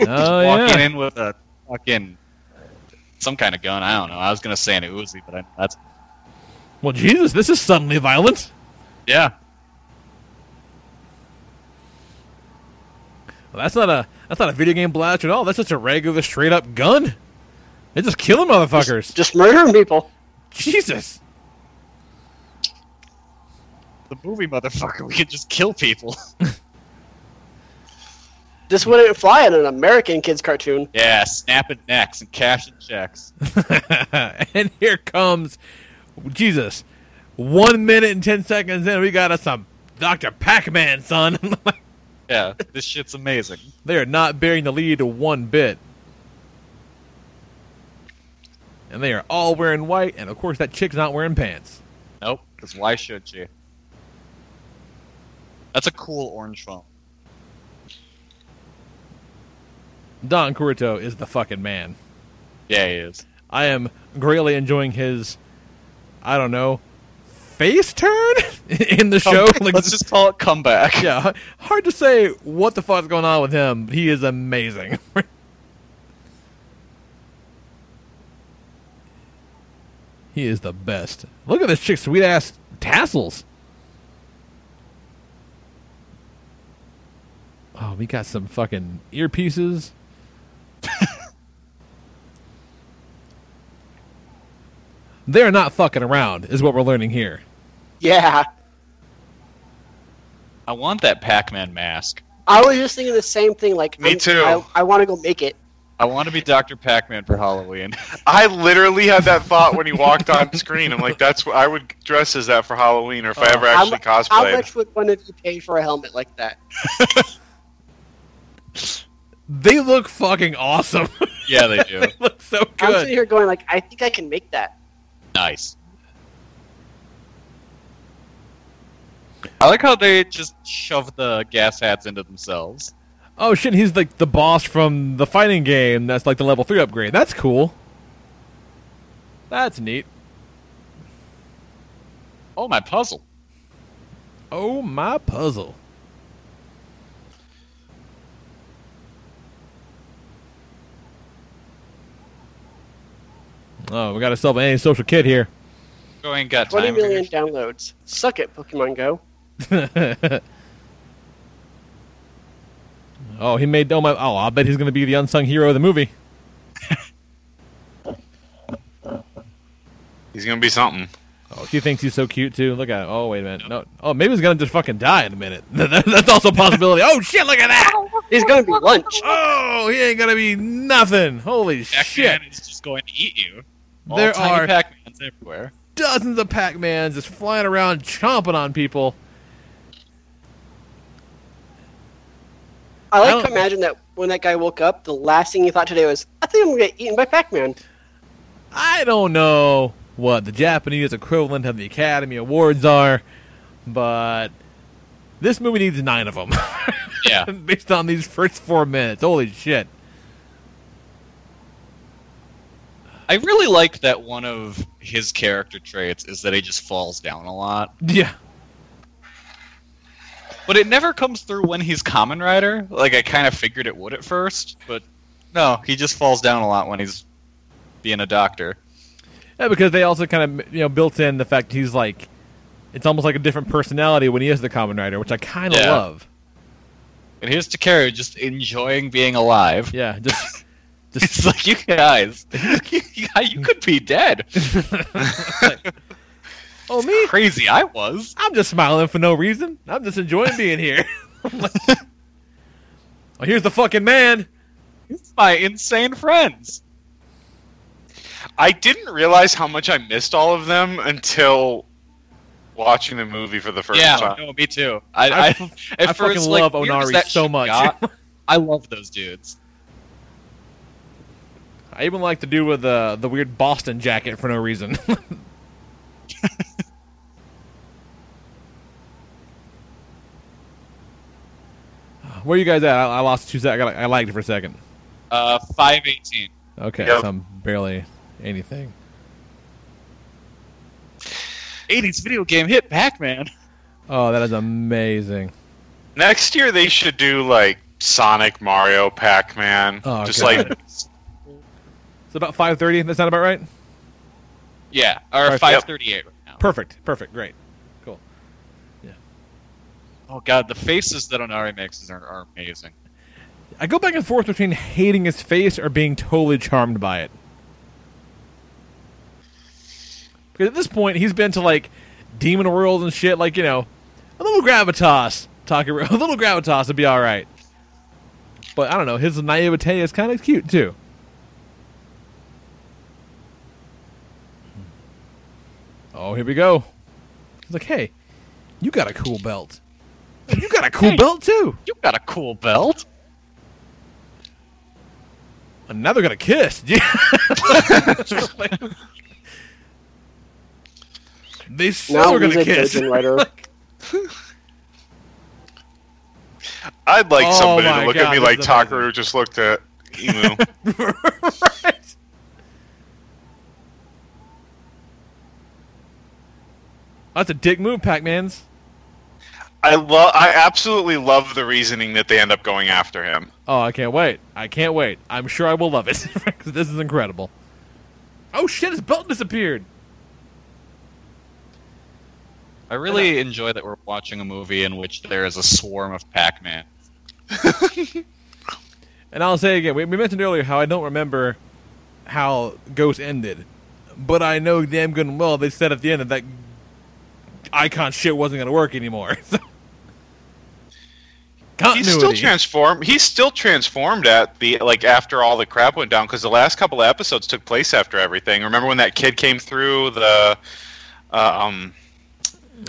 oh [LAUGHS] walking yeah, in with a fucking some kind of gun. I don't know. I was gonna say an Uzi, but I, that's Well, Jesus, this is suddenly violent. yeah. Well, that's not a that's not a video game blast at all. That's just a regular straight up gun. They just killing motherfuckers. Just murdering people. Jesus. The movie motherfucker. We could just kill people. [LAUGHS] This wouldn't fly in an American kids cartoon. yeah, snapping necks and cashing checks. [LAUGHS] and here comes Jesus. One minute and ten seconds in, we got us some Dr. Pac-Man, son. [LAUGHS] Yeah, this shit's amazing. they are not bearing the lead one bit. And they are all wearing white, and of course that chick's not wearing pants. Nope, because why should she? That's a cool orange phone. Don Kuroto is the fucking man. Yeah, he is. I am greatly enjoying his, I don't know, face turn [LAUGHS] in the show. Like, Let's just call it comeback. yeah, hard to say what the fuck's going on with him. He is amazing. [LAUGHS] he is the best. Look at this chick's sweet ass tassels. Oh, we got some fucking earpieces. [LAUGHS] They're not fucking around, is what we're learning here. Yeah. I want that Pac-Man mask. I was just thinking the same thing. Like, Me I'm- too. I, I want to go make it. I want to be Dr. Pac-Man for Halloween. [LAUGHS] I literally had that thought when he walked on screen. I'm like, that's what I would dress as that for Halloween, or if I oh. ever actually mu- how cosplayed. much would one of you pay for a helmet like that? [LAUGHS] They look fucking awesome. [LAUGHS] yeah, they do. they look so good. I'm good. sitting here going like, I think I can make that. Nice. I like how they just shove the Gashats into themselves. Oh shit, he's like the boss from the fighting game that's like the level 3 upgrade. That's cool. That's neat. Oh, my puzzle. Oh my puzzle. Oh, we gotta ourselves an antisocial kid here. Go ain't got 20 time. million figures. downloads. Suck it, Pokemon Go. [LAUGHS] oh, he made oh my oh, I bet he's gonna be the unsung hero of the movie. He's gonna be something. Oh, she thinks he's so cute too. Look at oh wait a minute. No oh maybe he's gonna just fucking die in a minute. [LAUGHS] That's also a possibility. Oh shit, look at that! He's gonna be lunch. Oh, he ain't gonna be nothing. Holy shit. Pac-Man is just going to eat you. All There tiny are- Pac-Mans everywhere. dozens of Pac-Mans just flying around chomping on people. I I like don't- to imagine that when that guy woke up, the last thing he thought today was, I think I'm gonna get eaten by Pac-Man. I don't know what the Japanese equivalent of the Academy Awards are, but this movie needs nine of them. [LAUGHS] Yeah. Based on these first four minutes. Holy shit. I really like that one of his character traits is that he just falls down a lot. Yeah. But it never comes through when he's Kamen Rider. Like, I kind of figured it would at first, but no, he just falls down a lot when he's being a doctor. Yeah, because they also kind of you know built in the fact he's like it's almost like a different personality when he is the Kamen Rider, which I kind of Yeah. love. And here's Takeru just enjoying being alive. Yeah, just [LAUGHS] just It's like, you guys, [LAUGHS] you, you could be dead. [LAUGHS] oh me, Crazy I was. I'm just smiling for no reason. I'm just enjoying being here. [LAUGHS] oh, here's the fucking man. It's my insane friends. I didn't realize how much I missed all of them until watching the movie for the first yeah, time. no, me too. I, I I, f- at I first, fucking like, love Onari so much. got, [LAUGHS] I love those dudes. I even like to do with the the weird Boston jacket for no reason. [LAUGHS] Where you guys at? I, I lost two seconds. I, got- I lagged for a second. Uh, five eighteen. Okay, Yep. so I'm barely anything. 80s video game hit Pac-Man. Oh, that is amazing. Next year they should do like Sonic, Mario, Pac-Man. Oh, just God. like It's about five thirty. That's not about right? Yeah, or Alright, five thirty-eight right now. Perfect. Perfect. Great. Oh god, the faces that Onari makes are, are amazing. I go back and forth between hating his face or being totally charmed by it. Because at this point, he's been to like Demon World and shit. Like you know, a little gravitas, talking [LAUGHS] a little gravitas would be all right. But I don't know, his naivete is kind of cute too. Oh, here we go. He's like, "Hey, you got a cool belt. You got a cool Hey. belt too." You got a cool belt. And now they're gonna kiss. [LAUGHS] they still Now are gonna music kiss. Virgin. [LAUGHS] I'd like Oh somebody to look God, at me like is Takeru just looked at Emu. [LAUGHS] right. That's a dick move, Pac-Man's. I love. I absolutely love the reasoning that they end up going after him. Oh, I can't wait. I can't wait. I'm sure I will love it. [LAUGHS] this is incredible. Oh shit, his belt disappeared. I really enjoy that we're watching a movie in which there is a swarm of Pac-Man. [LAUGHS] And I'll say again, we, we mentioned earlier how I don't remember how Ghost ended. But I know damn good and well they said at the end that that icon shit wasn't going to work anymore. [LAUGHS] So, He's still transformed. He's still transformed at the like after all the crap went down because the last couple of episodes took place after everything. Remember when that kid came through the uh, um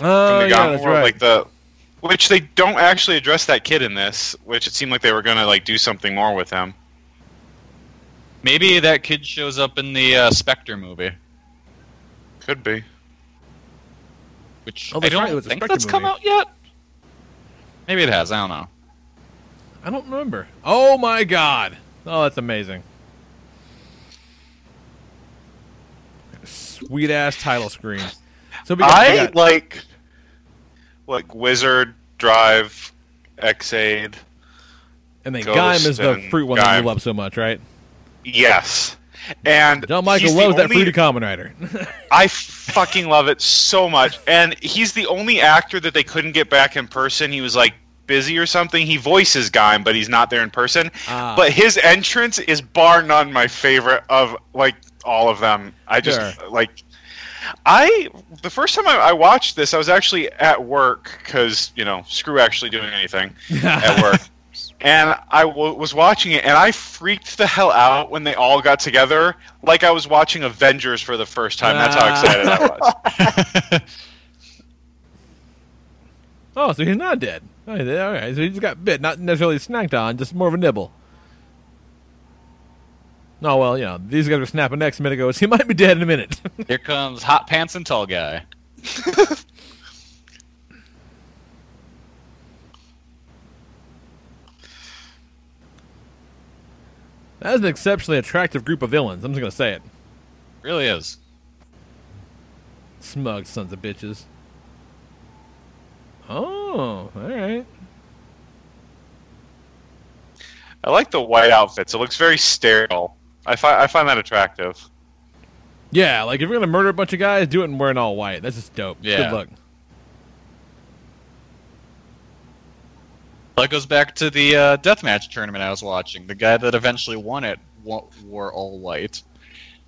oh, from the yeah, that's world, right. like the which they don't actually address that kid in this, which it seemed like they were gonna like do something more with him. Maybe that kid shows up in the uh, Spectre movie, Could be. which Oh, I don't right, it was a think Spectre that's come out yet. Maybe it has. I don't know. I don't remember. Oh my god. Oh, that's amazing. Sweet ass title screen. So we got, I got- like like Wizard, Drive, Ex-Aid. and then Ghost Gaim is the fruit one that you love so much, right? Yes. And John Michael loves that fruity Kamen Rider. [LAUGHS] I fucking love it so much. And he's the only actor that they couldn't get back in person. He was like busy or something. He voices Gaim, but he's not there in person. Ah. But his entrance is bar none my favorite of like all of them. I just Sure. like. I the first time I, I watched this, I was actually at work because you know screw actually doing anything [LAUGHS] at work. And I w- was watching it, and I freaked the hell out when they all got together, like I was watching Avengers for the first time. That's how excited I was. [LAUGHS] oh, so he's not dead. All right, all right, so he just got bit, not necessarily snacked on, just more of a nibble. Oh well, you know these guys were snapping next minute ago. [LAUGHS] So he might be dead in a minute. [LAUGHS] Here comes Hot Pants and Tall Guy. [LAUGHS] That is an exceptionally attractive group of villains. I'm just gonna say it. Really is. Smug sons of bitches. Oh, all right. I like the white outfits. It looks very sterile. I find I find that attractive. Yeah, like if you're gonna murder a bunch of guys, do it in wearing all white. That's just dope. Yeah. Good luck. That goes back to the uh, deathmatch tournament I was watching. The guy that eventually won it wore all white,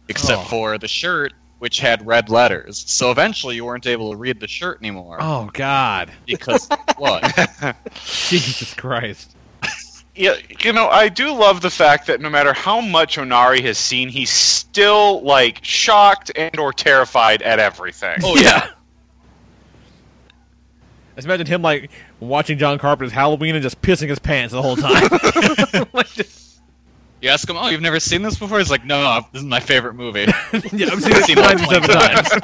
except Oh. for the shirt, which had red letters. So eventually, you weren't able to read the shirt anymore Oh God, because [LAUGHS] what? Jesus Christ. Yeah, you know, I do love the fact that no matter how much Onari has seen, he's still like shocked and or terrified at everything. Oh yeah. Just imagine him like watching John Carpenter's Halloween and just pissing his pants the whole time. [LAUGHS] [LAUGHS] like just, You ask him, "Oh, you've never seen this before?" He's like, "No, no, this is my favorite movie." [LAUGHS] yeah, I've seen it Seen 97 times. [LAUGHS]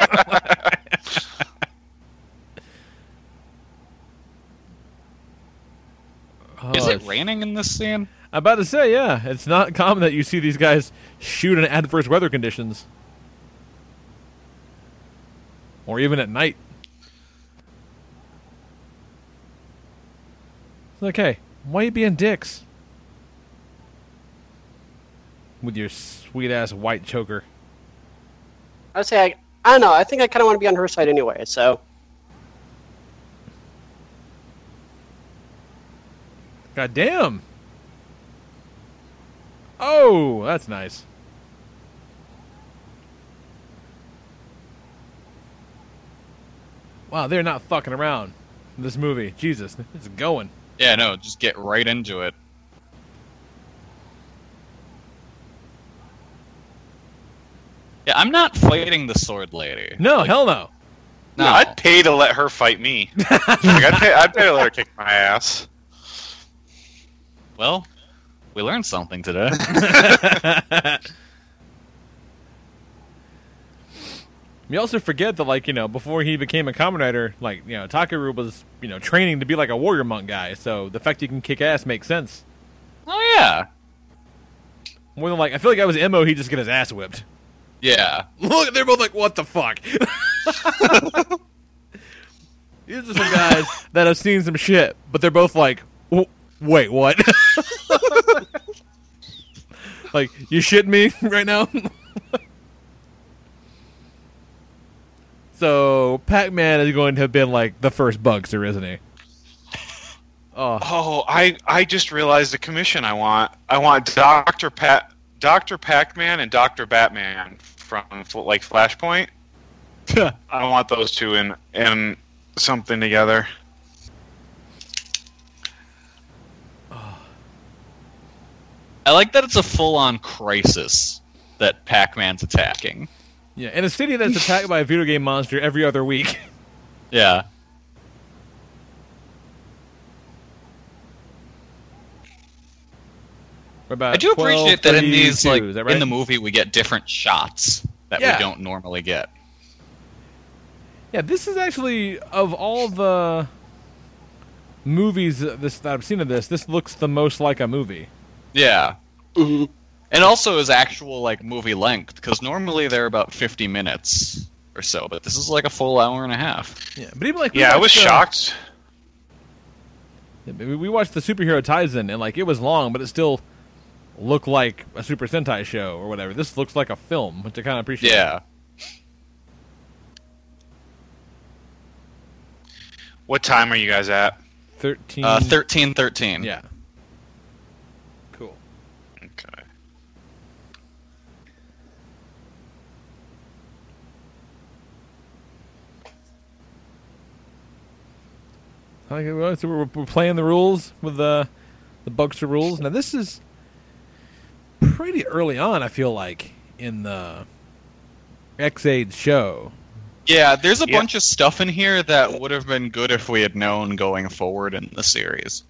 [LAUGHS] is Oh, it raining in this scene? I'm about to say, yeah, it's not common that you see these guys shoot in adverse weather conditions, or even at night. Hey, why you being dicks? With your sweet ass white choker. I would say I, I don't know. I think I kind of want to be on her side anyway. So God damn. Oh, that's nice. Wow, they're not fucking around. This movie, Jesus, [LAUGHS] it's going. Yeah, no, just get right into it. Yeah, I'm not fighting the sword lady. No, hell no. No, I'd pay to let her fight me. [LAUGHS] like, I'd, pay, I'd pay to let her kick my ass. well, we learned something today. [LAUGHS] You also forget that, like, you know, before he became a Kamen Rider, like, you know, Takeru was, you know, training to be like a warrior monk guy. So the fact you can kick ass makes sense. oh yeah, More than like, I feel like I was Mo, he just get his ass whipped. Yeah. [LAUGHS] Look, they're both like, what the fuck? [LAUGHS] These are some guys that have seen some shit, but they're both like, wait, what? [LAUGHS] like, you shitting me right now? so, Pac Man is going to have been like the first Bugster, isn't he? Oh, Oh, I I just realized the commission I want. I want Doctor Pat, Doctor Pac-Man, and Doctor Batman from like Flashpoint. I want those two in in something together. [SIGHS] I like that it's a full-on crisis that Pac-Man's attacking. yeah. In a city that's attacked by a video game monster every other week. Yeah. We're about I do appreciate that in these 12:32, like that right? in the movie we get different shots that Yeah. we don't normally get. Yeah, this is actually of all the movies that this that I've seen of this, this looks the most like a movie. Yeah. Mhm. And also is actual like movie length because normally they're about 50 minutes or so, but this is like a full hour and a half. Yeah, but even like we Yeah, I was watched, uh, shocked. yeah, we we watched the superhero Taisen, and like it was long, but it still looked like a Super Sentai show or whatever. This looks like a film, which I kind of appreciate. Yeah. What time are you guys at? thirteen. Uh 13 13. Yeah. Cool. Okay. Okay, well, so we're, we're playing the rules with the the Bugster rules. Now this is pretty early on. I feel like in the Ex-Aid show. Yeah, there's a Yeah. bunch of stuff in here that would have been good if we had known going forward in the series.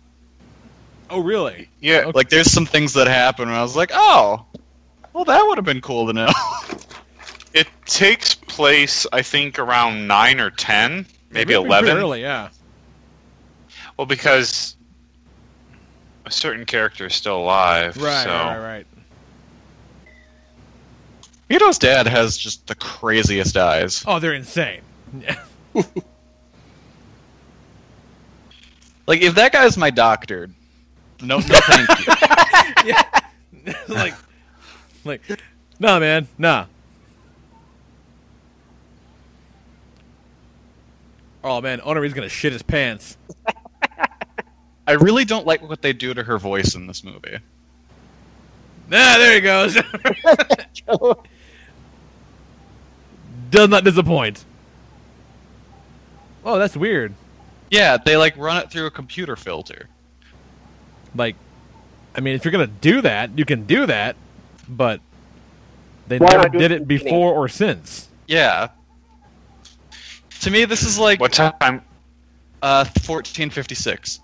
Oh, really? Yeah, Okay. Like there's some things that happen and I was like, "Oh, well that would have been cool to know." [LAUGHS] it takes place. I think around nine or ten, maybe Pretty- pretty eleven. Early, yeah. Well, because a certain character is still alive. Right, so. right, right. Mito's dad has just the craziest eyes. Oh, they're insane. [LAUGHS] Like if that guy's my doctor, no, no thank you. [LAUGHS] yeah. [LAUGHS] like, like, nah, man, nah. Oh man, Onari's gonna shit his pants. I really don't like what they do to her voice in this movie. Nah, there he goes. Does not disappoint. Oh, that's weird. Yeah, they like run it through a computer filter. Like, I mean, if you're gonna do that, you can do that, but they Why never did it it from the beginning? before or since. Yeah. To me, this is like What time? uh, 1456.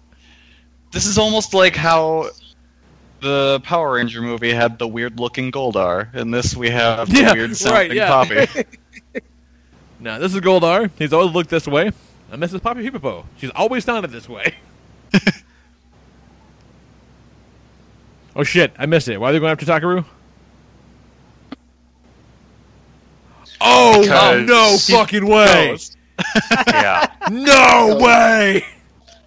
This is almost like how the Power Ranger movie had the weird-looking Goldar. and this, we have the Yeah, weird-sounding right, yeah. Poppy. [LAUGHS] Now, this is Goldar. He's always looked this way. And this is Poppy Pipopapo. She's always sounded this way. [LAUGHS] oh shit, I missed it. Why are they going after Takeru? Oh, Because no fucking way! [LAUGHS] Yeah. No way!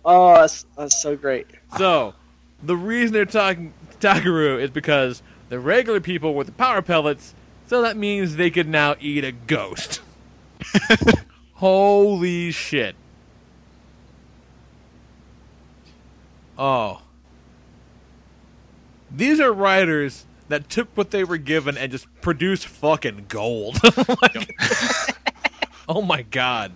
Oh, that's, that's so great. So, the reason they're talking Takeru is because the regular people with the power pellets, so that means they could now eat a ghost. [LAUGHS] Holy shit. Oh. These are writers that took what they were given and just produced fucking gold. [LAUGHS] Like- [LAUGHS] oh my god.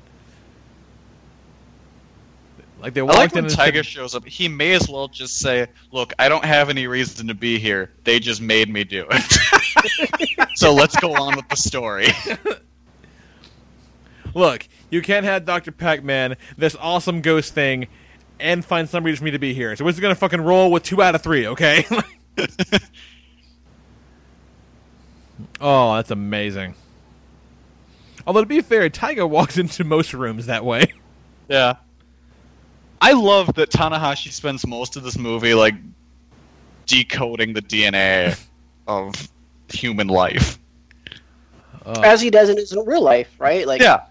Like they I like in when and Tiger said, shows up. He may as well just say, "Look, I don't have any reason to be here. They just made me do it." so let's go on with the story. Look, you can't have Dr. Pac-Man, this awesome ghost thing, and find some reason for me to be here. So we're just gonna fucking roll with two out of three, okay? [LAUGHS] oh, that's amazing. Although to be fair, Tiger walks [LAUGHS] into most rooms that way. Yeah. I love that Tanahashi spends most of this movie like decoding the DNA [LAUGHS] of human life. As he does in his real life, right? Like, Yeah.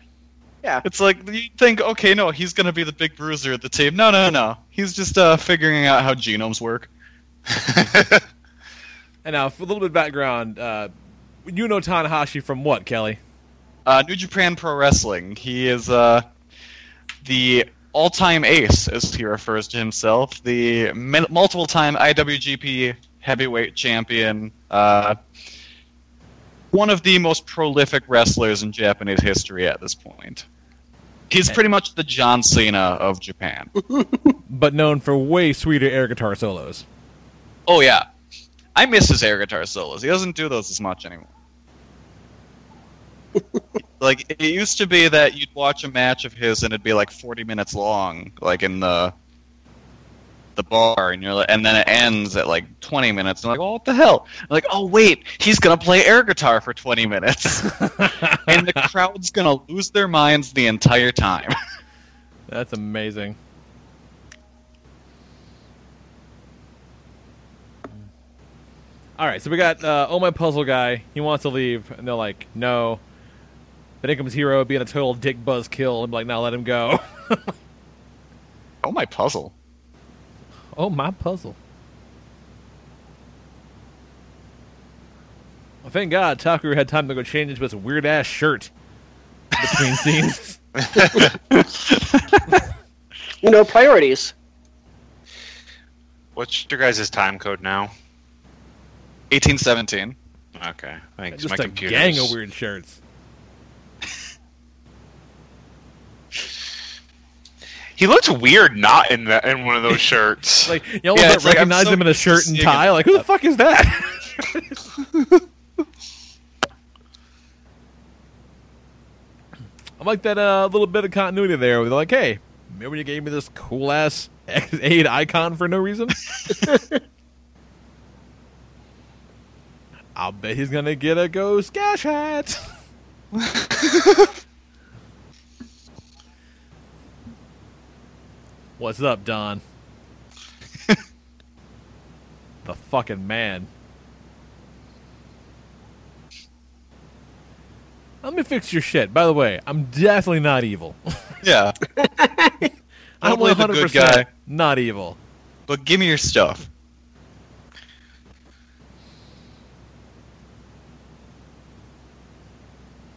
Yeah. It's like you think, okay, no, he's gonna be the big bruiser at the team. No, no, no. He's just uh, figuring out how genomes work. [LAUGHS] And now, for a little bit of background, uh, you know Tanahashi from what, Kelly? Uh, New Japan Pro Wrestling. He is uh, the all-time ace, as he refers to himself. The mi- multiple-time IWGP Heavyweight Champion. Uh, one of the most prolific wrestlers in Japanese history at this point. He's pretty much the John Cena of Japan. [LAUGHS] But known for way sweeter air guitar solos. Oh yeah, I miss his air guitar solos. He doesn't do those as much anymore. [LAUGHS] like it used to be that you'd watch a match of his and it'd be like forty minutes long, like in the the bar, and you're like, and then it ends at like twenty minutes. And you're like, well, what the hell? I'm like, oh wait, he's gonna play air guitar for twenty minutes, [LAUGHS] and the crowd's gonna lose their minds the entire time. [LAUGHS] That's amazing. All right, so we got uh, oh my puzzle guy. He wants to leave, and they're like, no. Then in comes Hero being a total dick buzz kill. I'm like, now let him go. [LAUGHS] oh my puzzle. Oh my puzzle. Well, thank God Taku had time to go change into his weird ass shirt between [LAUGHS] scenes. You know, priorities. What's your guys' time code now? Eighteen seventeen. Okay, thanks. Just My a computer's... gang of weird shirts. He looks weird not in the, in one of those shirts. [LAUGHS] Like y'all Yeah, don't like, recognize so him in a shirt and tie. it. Like who the fuck is that? [LAUGHS] I like that uh, little bit of continuity there. Where they're like, "Hey, remember you gave me this cool ass Ex-Aid icon for no reason?" [LAUGHS] I'll bet he's gonna get a ghost Gashat. What's up, Don? [LAUGHS] the fucking man. Let me fix your shit. By the way, I'm definitely not evil. [LAUGHS] Yeah. I'm Probably 100% good guy. not evil. But give me your stuff.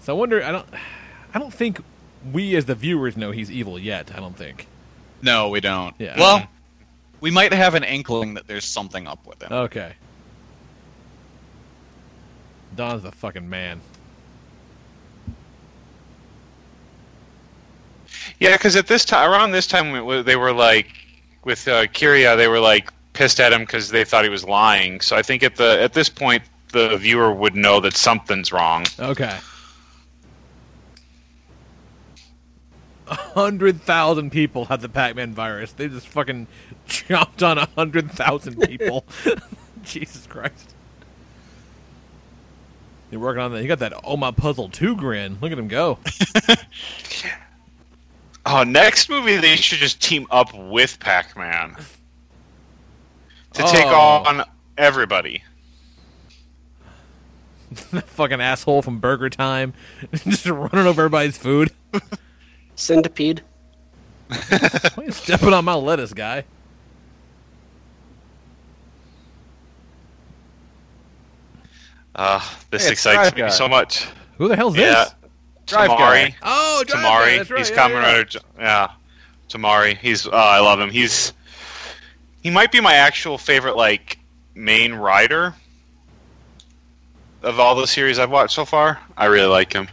So I wonder. I don't. I don't think we as the viewers know he's evil yet. I don't think. No, we don't. Yeah. Well, we might have an inkling that there's something up with him. Okay. Don's the fucking man. Yeah, because at this time, around this time, they were like, with uh, Kiriya, they were like pissed at him because they thought he was lying. So I think at the at this point, the viewer would know that something's wrong. Okay. Hundred thousand people have the Pac-Man virus. They just fucking chomped on a hundred thousand [LAUGHS] people. [LAUGHS] Jesus Christ. You're working on that. You got that oh my puzzle two grin. Look at him go. [LAUGHS] Oh, next movie they should just team up with Pac-Man to take Oh. on everybody. that fucking asshole from Burger Time, just running over everybody's food. Centipede. Why are you stepping on my lettuce, guy? Uh, this Hey, it's excites Drive me Guy. so much. Who the hell's Yeah, this? Drive Tomari. Guy. Oh, Drive Guy, Tomari. that's right, He's yeah, Kamen yeah. Rider. J- Yeah, Tomari. He's. Uh, I love him. He's. He might be my actual favorite, like main rider of all the series I've watched so far. I really like him.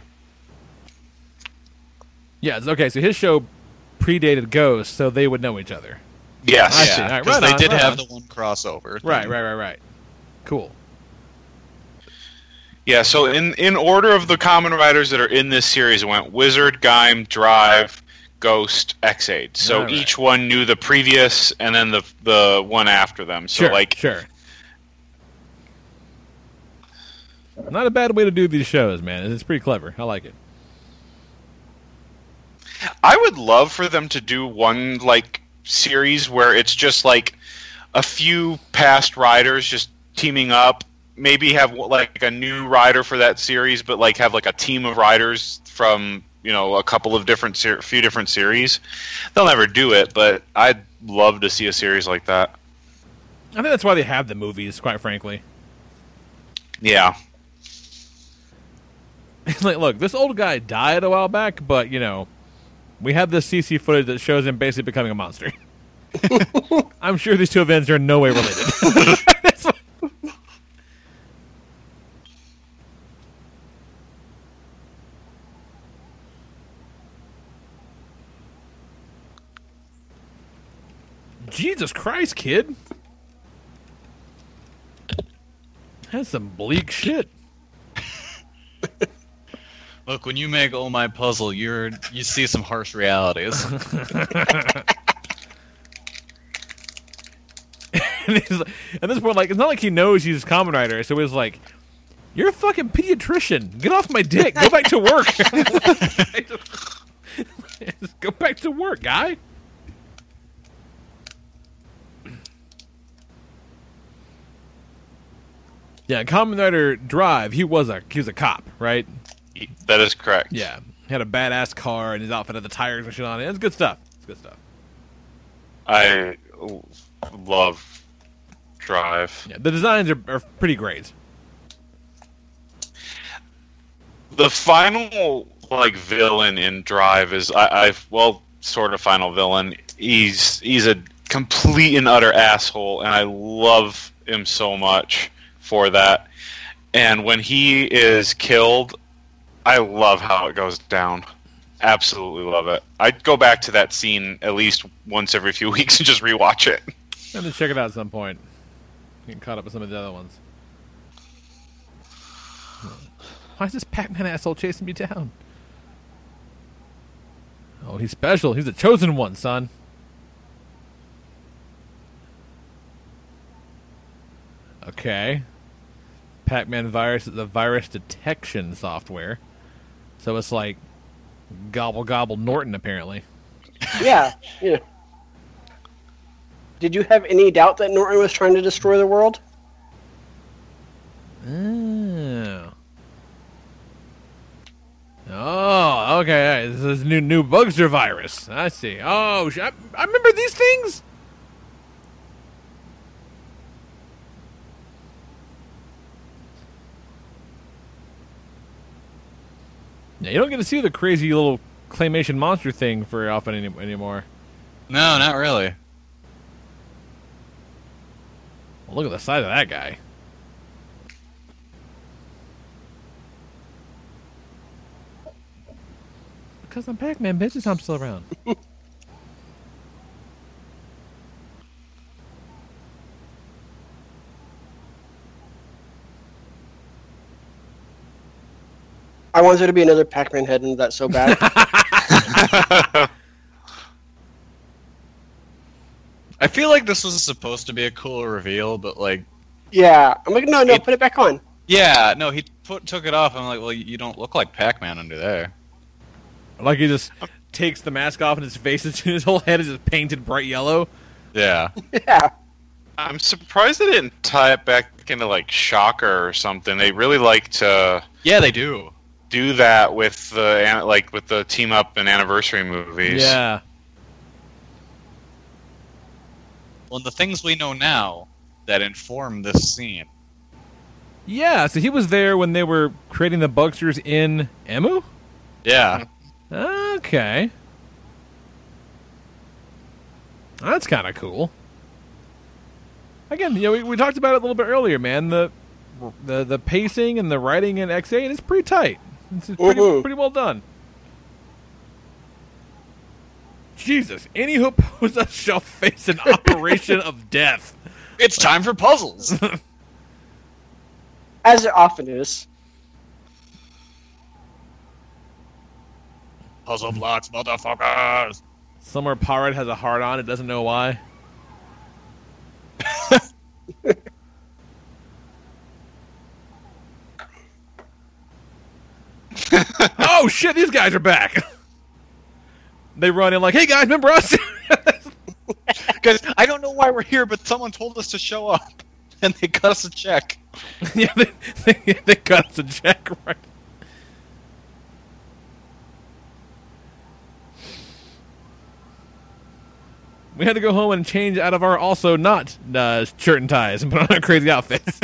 Yeah, okay, so his show predated Ghost, so they would know each other. Yes. I see. Yeah, All right, because right they on, did right have on. the one crossover. Right, thing. right, right, right. Cool. Yeah, so in in order of the Kamen Riders that are in this series, it went Wizard, Gaim, Drive, Ghost, Ex-Aid. So Alright. each one knew the previous and then the the one after them. So Sure, like sure. Not a bad way to do these shows, man. It's pretty clever. I like it. I would love for them to do one like series where it's just like a few past riders just teaming up. Maybe have like a new rider for that series, but like have like a team of riders from you know a couple of different ser- few different series. They'll never do it, but I'd love to see a series like that. I think that's why they have the movies, quite frankly. Yeah. [LAUGHS] like, look, this old guy died a while back, but you know, we have this CC footage that shows him basically becoming a monster. [LAUGHS] I'm sure these two events are in no way related. [LAUGHS] Jesus Christ, kid. That's some bleak shit. [LAUGHS] Look, when you make Oh My Puzzle, you're you see some harsh realities. [LAUGHS] [LAUGHS] and he's like, at this point, like, it's not like he knows he's a Kamen Rider, so he's like, "You're a fucking pediatrician. Get off my dick. Go back to work. Just [LAUGHS] go back to work, guy." Yeah, Kamen Rider Drive. He was a he was a cop, right? That is correct. Yeah, he had a badass car, and his outfit had the tires and shit on it. It's good stuff. It's good stuff. I love Drive. Yeah, the designs are, are pretty great. The final like villain in Drive is I, I've well sort of final villain. He's he's a complete and utter asshole, and I love him so much for that. And when he is killed, I love how it goes down. Absolutely love it. I'd go back to that scene at least once every few [LAUGHS] weeks and just rewatch it. I'm gonna check it out at some point. Getting caught up with some of the other ones. Why is this Pac-Man asshole chasing me down? Oh, he's special. He's the chosen one, son. Okay. Pac-Man virus is a virus detection software. So it's like gobble gobble Norton apparently. Yeah, yeah. Did you have any doubt that Norton was trying to destroy the world? Oh. Oh, okay. This is new new Bugster virus. I see. Oh, I, I remember these things. Yeah, you don't get to see the crazy little claymation monster thing very often any- anymore. no, not really. Well, look at the size of that guy. Because I'm Pac-Man, bitches. I'm still around. [LAUGHS] I want there to be another Pac-Man head into that so bad. [LAUGHS] I feel like this was supposed to be a cool reveal, but like, yeah, I'm like, no, no, It- put it back on. yeah, no, he put took it off. I'm like, well, you don't look like Pac-Man under there. Like he just takes the mask off and his face is [LAUGHS] his whole head is just painted bright yellow. Yeah, [LAUGHS] Yeah, I'm surprised they didn't tie it back into like Shocker or something. They really like to yeah, they do. Do that with the like with the team up and anniversary movies. Yeah. Well, and the things we know now that inform this scene Yeah, so he was there when they were creating the Bugsters in Emu? Yeah. Okay. That's kind of cool. Again, you know, we, we talked about it a little bit earlier, man. The the the pacing and the writing in Ex-Aid is pretty tight. It's pretty, Mhm. pretty well done. Jesus, any who opposes us shall face an operation of [LAUGHS] death. It's time for puzzles. [LAUGHS] As it often is. Puzzle blocks, motherfuckers. Somewhere pirate has a heart on, it doesn't know why. [LAUGHS] [LAUGHS] oh shit, these guys are back. [LAUGHS] They run in like, hey guys, remember us? [LAUGHS] Because I don't know why we're here, but someone told us to show up, and they cut us a check. yeah, they, they, they cut us a check, right? We had to go home and change out of our also not uh, shirt and ties and put on our crazy outfits.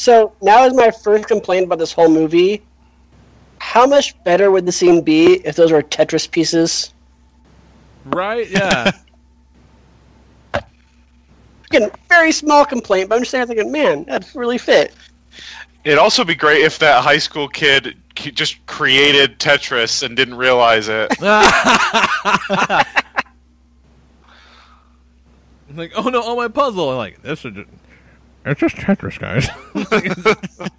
So now is my first complaint about this whole movie. How much better would the scene be if those were Tetris pieces? right? Yeah. [LAUGHS] Again, very small complaint, but I'm just there thinking, man, that's really fit. It'd also be great if that high school kid just created Tetris and didn't realize it. [LAUGHS] I'm like, oh no, all my puzzle. I'm like, this is just, it's just Tetris, guys. [LAUGHS]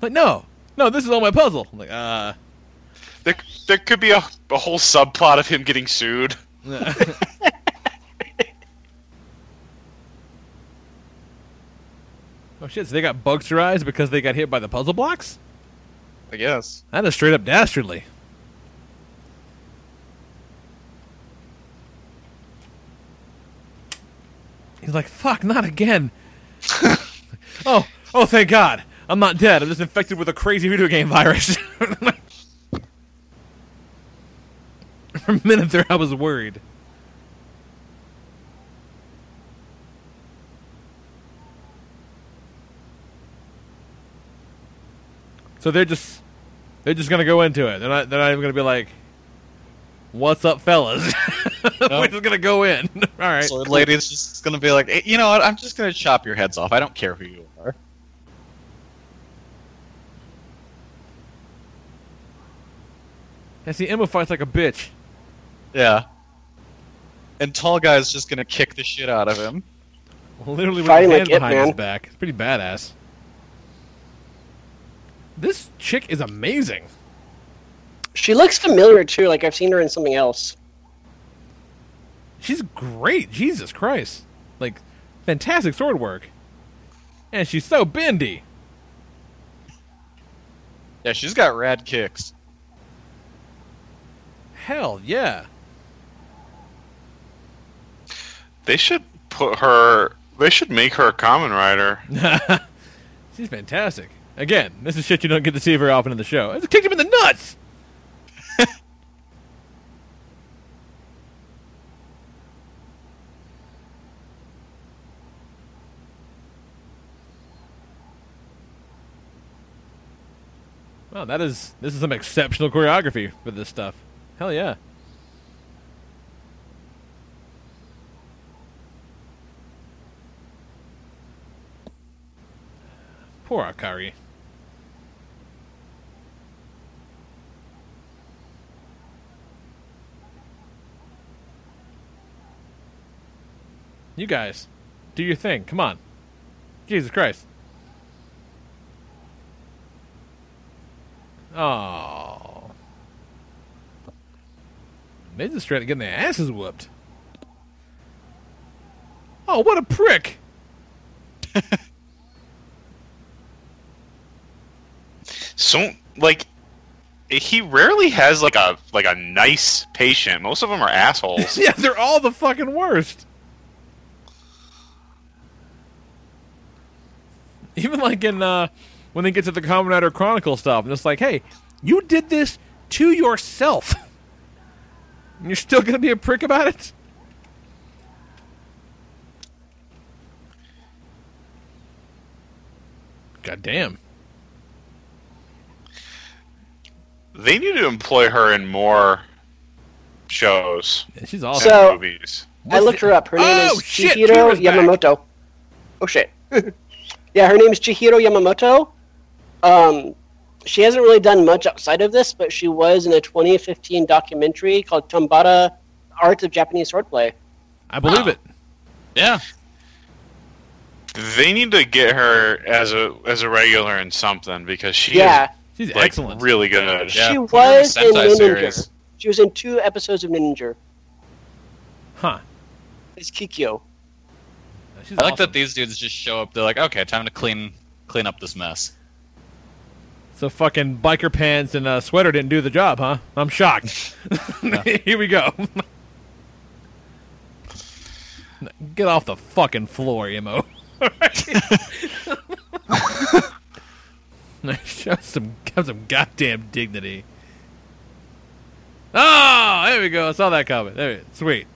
like, no, no, this is all my puzzle. I'm like, uh, there, there could be a, a whole subplot of him getting sued. [LAUGHS] oh shit, so they got Bugster eyes because they got hit by the puzzle blocks? I guess. That is straight up dastardly. He's like, fuck, not again. [LAUGHS] oh, oh, thank God. I'm not dead. I'm just infected with a crazy video game virus. [LAUGHS] For a minute there, I was worried. So they're just they're just gonna go into it. They're not they're not even gonna be like, "What's up, fellas?" [LAUGHS] We're just gonna go in. [LAUGHS] All right. Sword Lady's just gonna be like, "Hey, you know what? I'm just gonna chop your heads off. I don't care who you are. And see, Emma fights like a bitch. Yeah. And Tall Guy's just gonna kick the shit out of him. Literally with Fighting his like hand behind his back. It's pretty badass. This chick is amazing. She looks familiar too, like I've seen her in something else. She's great. Jesus Christ. Like, fantastic sword work. And she's so bendy. Yeah, she's got rad kicks. Hell yeah. They should put her. They should make her a Kamen Rider. [LAUGHS] She's fantastic. Again, this is shit you don't get to see very often in the show. I just kicked him in the nuts. Wow, that is this is some exceptional choreography for this stuff. Hell yeah. Poor Akari. You guys, do your thing. Come on. Jesus Christ. Oh. They just straight up getting their asses whooped. Oh, what a prick! [LAUGHS] So like, he rarely has like a like a nice patient. Most of them are assholes. [LAUGHS] yeah, they're all the fucking worst. Even like in uh when they get to the Kamen Rider Chronicle stuff, and it's like, hey, you did this to yourself. [LAUGHS] and you're still going to be a prick about it? God damn. They need to employ her in more shows. Yeah, she's awesome. So, movies. I looked her up. Her name oh, is shit, Chihiro Yamamoto. Back. Oh shit. [LAUGHS] yeah, her name is Chihiro Yamamoto, um, she hasn't really done much outside of this, but she was in a 2015 documentary called Tambata: Art of Japanese Swordplay. I believe Wow. it. Yeah. They need to get her as a as a regular in something because she Yeah, She's is like excellent. really good. Yeah, she put her in a was in Ninja. series. She was in two episodes of Ninja. Huh. It's Kikyo. She's I like awesome. that these dudes just show up. They're like, okay, time to clean clean up this mess. So fucking biker pants and a sweater didn't do the job, huh? I'm shocked. [LAUGHS] [LAUGHS] Here we go. Get off the fucking floor, Emu. [LAUGHS] Show some, have some goddamn dignity. Oh, there we go. I saw that coming. There, sweet.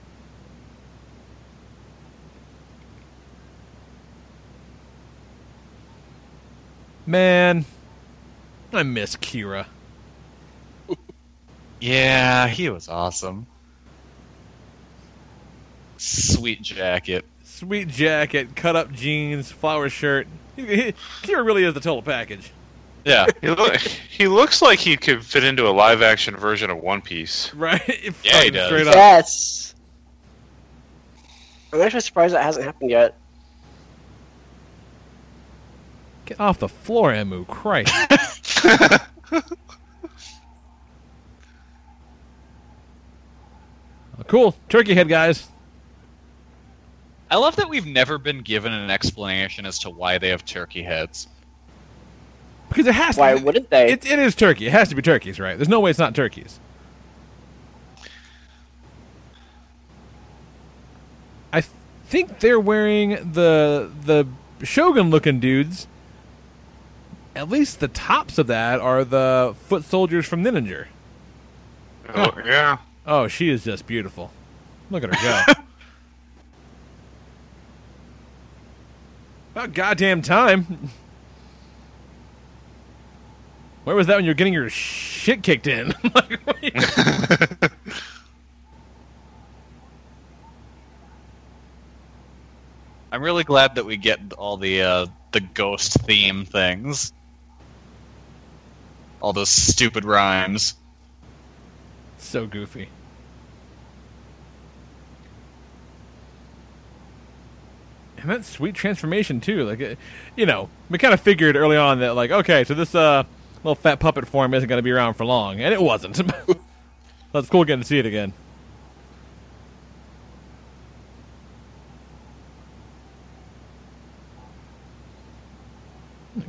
Man, I miss Kira. [LAUGHS] Yeah, he was awesome. Sweet jacket. Sweet jacket, cut up jeans, flower shirt. He- he- Kira really is the total package. Yeah. He, [LAUGHS] look, he looks like he could fit into a live action version of One Piece. Right? [LAUGHS] Yeah, he does. Straight up. Yes. I'm actually surprised that hasn't happened yet. Get off the floor, Emu. Christ. [LAUGHS] cool. Turkey head, guys. I love that we've never been given an explanation as to why they have turkey heads. Because it has to Why be. wouldn't they? It, it is turkey. It has to be turkeys, right? There's no way it's not turkeys. I th- think they're wearing the the shogun looking dudes. At least the tops of that are the foot soldiers from Ninja. Oh, yeah. Oh, she is just beautiful. Look at her go. About [LAUGHS] goddamn time. Where was that when you were getting your shit kicked in? [LAUGHS] Like, you- [LAUGHS] I'm really glad that we get all the uh, the ghost theme things. All those stupid rhymes. so goofy. And that sweet transformation too. Like, you know, we kind of figured early on that, like, okay, so this uh little fat puppet form isn't going to be around for long, and it wasn't. [LAUGHS] That's cool getting to see it again.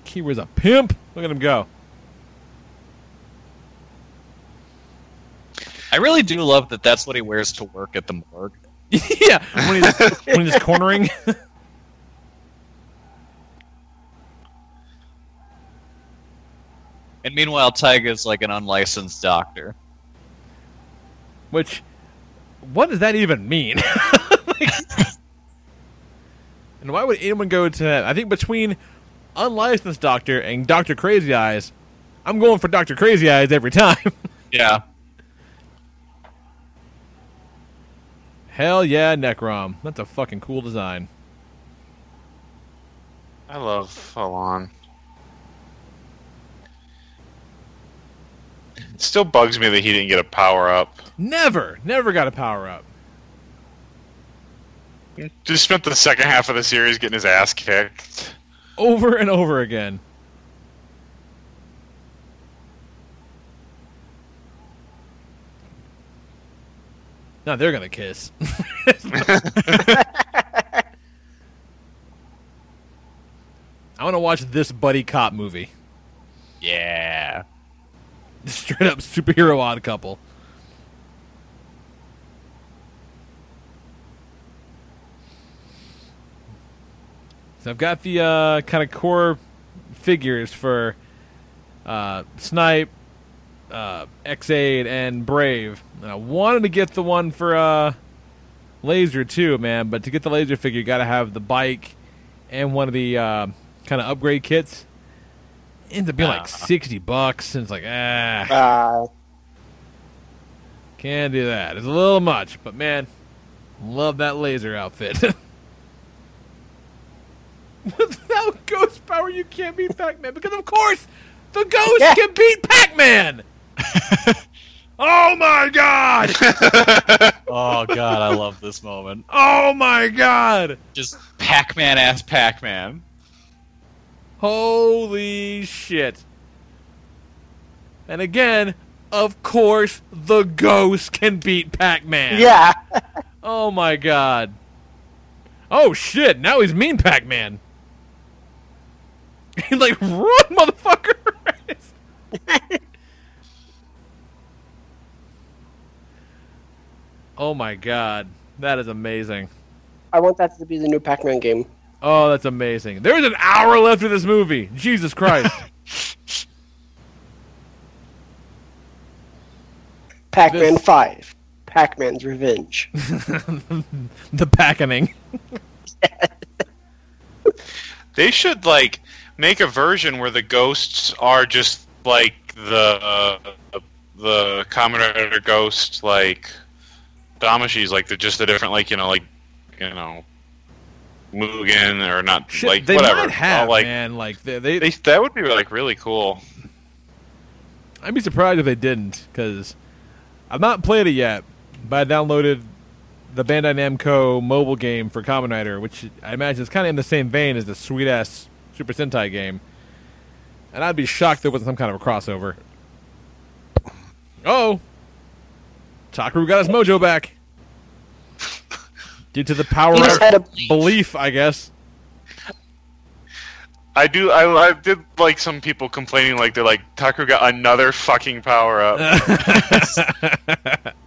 Kira's a pimp. Look at him go. I really do love that that's what he wears to work at the morgue. [LAUGHS] yeah, when he's when he's cornering. [LAUGHS] And meanwhile, Taiga's like an unlicensed doctor. Which, what does that even mean? [LAUGHS] Like- and why would anyone go to that? I think between unlicensed doctor and Doctor Crazy Eyes, I'm going for Doctor Crazy Eyes every time. Yeah. Hell yeah, Necrom. That's a fucking cool design. I love Falon. It still bugs me that he didn't get a power up. Never, never got a power up. Just spent the second half of the series getting his ass kicked. Over and over again. Now they're gonna kiss. [LAUGHS] I want to watch this buddy cop movie. Yeah. Straight up superhero odd couple. So I've got the uh, kind of core figures for uh, Snipe, uh, Ex-Aid, and Brave. And I wanted to get the one for uh, Laser too, man. But to get the Laser figure, you got to have the bike and one of the uh, kind of upgrade kits. ends up being Ah. like sixty bucks, and it's like ah, Uh, can't do that. It's a little much, but man, love that laser outfit. [LAUGHS] Without ghost power, you can't beat Pac-Man because, of course, the ghost Yeah. can beat Pac-Man. [LAUGHS] oh my god! [LAUGHS] Oh god, I love this moment. Oh my god! Just Pac-Man ass Pac-Man. Holy shit! And again, of course, the ghost can beat Pac-Man. yeah. [LAUGHS] Oh my god. Oh shit, now he's mean Pac Man. He's like, run, motherfucker! Oh my god. That is amazing. I want that to be the new Pac-Man game. Oh, that's amazing. There's an hour left of this movie. Jesus Christ. [LAUGHS] Pac-Man This- 5. Pac-Man's Revenge. [LAUGHS] the packening. [LAUGHS] They should like make a version where the ghosts are just like the uh, the Commoner ghost, like Damashi's, like they're just a different, like you know, like you know, Mugen or not, Shit, like they whatever. might have, All, like man. Like, they, they, they, that would be like really cool. I'd be surprised if they didn't, because I've not played it yet, but I downloaded the Bandai Namco mobile game for Kamen Rider, which I imagine is kind of in the same vein as the sweet ass Super Sentai game. And I'd be shocked if there wasn't some kind of a crossover. Oh, Takeru got his mojo back due to the power He just of had a belief, I guess. I do. I, I did like some people complaining, like they're like Taku got another fucking power up. [LAUGHS]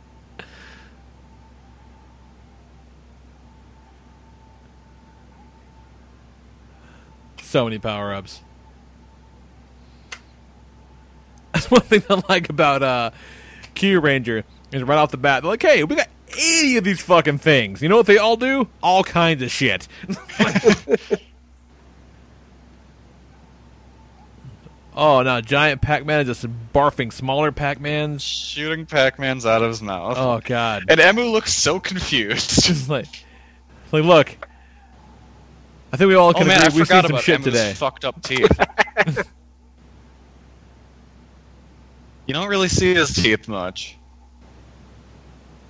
So many power ups. That's one thing I like about uh, Kyuranger is right off the bat they're like, "Hey, we got eighty of these fucking things. You know what they all do? All kinds of shit." [LAUGHS] oh no, giant Pac-Man is just barfing smaller Pac-Mans. Shooting Pac-Man's out of his mouth. Oh god, And Emu looks so confused. [LAUGHS] just like, like look. I think we all oh can man, I agree we've seen some shit Emu's today. fucked up teeth. [LAUGHS] you don't really see his teeth much,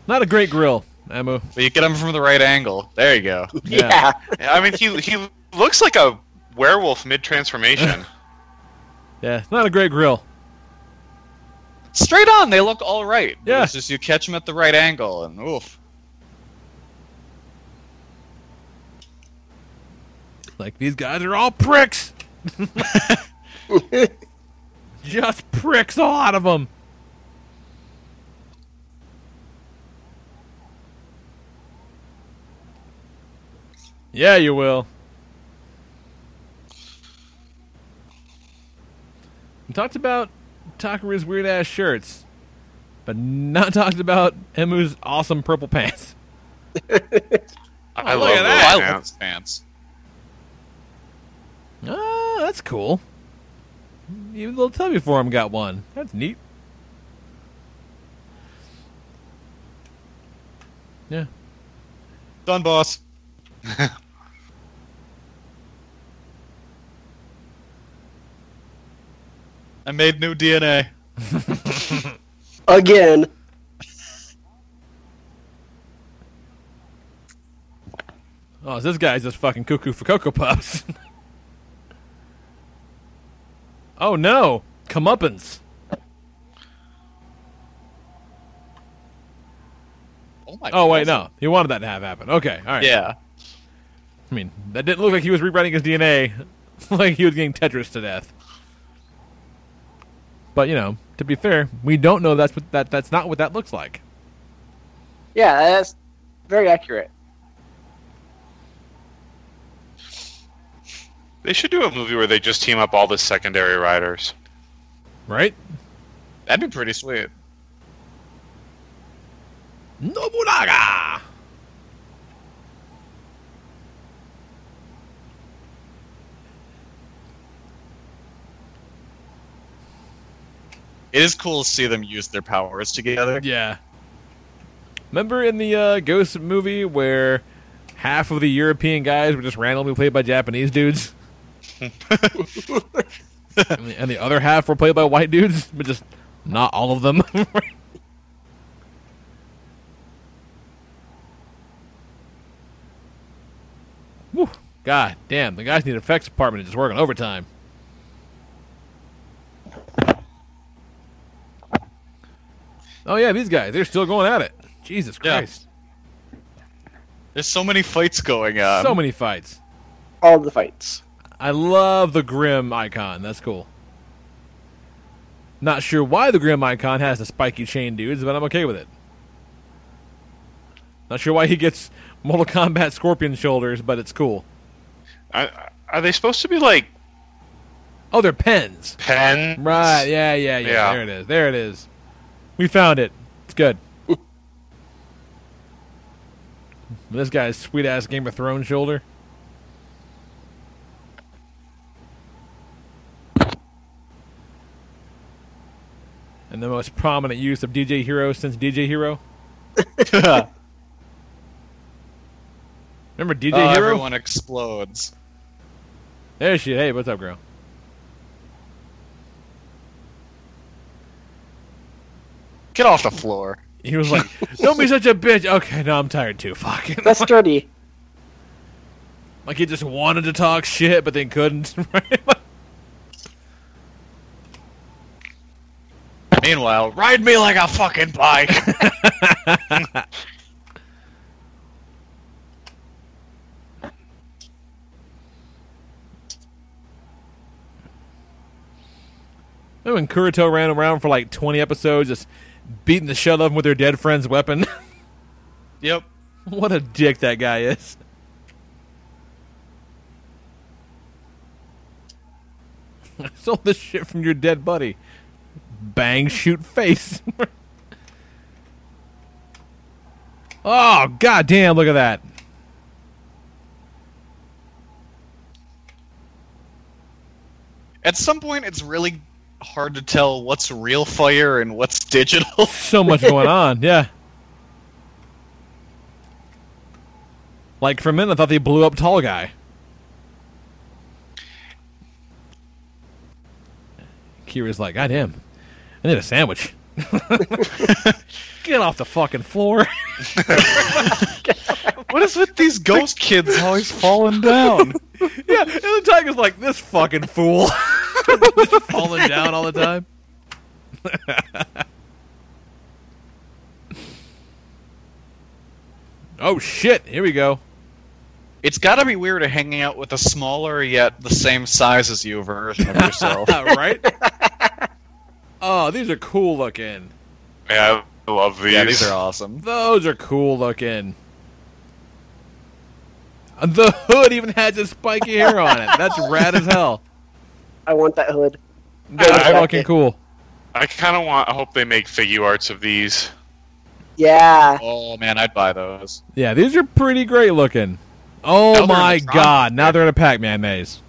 Not a great grill, Emu. but you get him from the right angle. There you go. [LAUGHS] Yeah. yeah. I mean, he he looks like a werewolf mid transformation. [LAUGHS] Yeah, it's not a great grill. Straight on, they look all right. Yeah. It's just you catch them at the right angle, and oof. Like these guys are all pricks. [LAUGHS] Just pricks, a lot of them. Yeah, you will. We talked about Takeru's weird ass shirts, but not [LAUGHS] talked about Emu's awesome purple pants. I Oh, look love at those that. I love oh, pants. his pants. Oh, that's cool. Even little Tubby him got one. That's neat. Yeah. Done, boss. [LAUGHS] I made new DNA. Again. Oh, this guy's just fucking cuckoo for Cocoa Puffs. [LAUGHS] oh no! Comeuppance. Oh my. Oh wait, God. no. He wanted that to have happen. Okay, all right. Yeah. I mean, that didn't look like he was rewriting his DNA, [LAUGHS] like he was getting Tetris to death. But you know, to be fair, we don't know that's what that that's not what that looks like. Yeah, that's very accurate. They should do a movie where they just team up all the secondary riders. Right? That'd be pretty sweet. Nobunaga! It is cool to see them use their powers together. Yeah. Remember in the uh, Ghost movie where half of the European guys were just randomly played by Japanese dudes, [LAUGHS] and, the, and the other half were played by white dudes, but just not all of them. [LAUGHS] Whew. God damn, the guys need effects department is just working overtime. Oh yeah, these guys, they're still going at it. Jesus Yeah. Christ. There's so many fights going on. so many fights. All the fights. I love the Grimm Eyecon. That's cool. Not sure why the Grimm Eyecon has the spiky chain dudes, but I'm okay with it. Not sure why he gets Mortal Kombat Scorpion shoulders, but it's cool. Are, are they supposed to be like Oh, they're pens. pens? Right, yeah, yeah, yeah. Yeah. There it is. There it is. We found it. It's good. this guy's sweet ass Game of Thrones shoulder. And the most prominent use of DJ Hero since DJ Hero. [LAUGHS] Remember DJ Oh, Hero? everyone explodes. There she. Hey, what's up, girl? Get off the floor. He was like, [LAUGHS] "Don't be such a bitch." Okay, no, I'm tired too. [LAUGHS] Fucking. That's dirty. Like he just wanted to talk shit, but then couldn't. [LAUGHS] Meanwhile, ride me like a fucking bike. Remember when Kuroto ran around for like 20 episodes, just beating the shit out of them with their dead friend's weapon? [LAUGHS] yep. what a dick that guy is. [LAUGHS] I stole this shit from your dead buddy. Bang, shoot, face. [LAUGHS] oh, goddamn, look at that. At some point, it's really hard to tell what's real fire and what's digital. [LAUGHS] so much going on. Yeah. Like for a minute, I thought they blew up tall guy. Kira's like, God damn, I need a sandwich. [LAUGHS] Get off the fucking floor. [LAUGHS] what is with these ghost kids always falling down? yeah, and the tiger's like, this fucking fool. Just falling down all the time. [LAUGHS] oh shit, here we go. It's got to be weird hanging out with a smaller yet the same size as you version of yourself. [LAUGHS] right? [LAUGHS] oh, these are cool looking. Yeah, I love these. yeah, these are awesome. Those are cool looking. And The hood even has a spiky hair on it. That's rad as hell. I want that hood. That's I- fucking cool. I kind of want. I hope they make Figuarts of these. Yeah. Oh man, I'd buy those. Yeah, these are pretty great looking. Oh Now my god, now they're in a Pac-Man maze.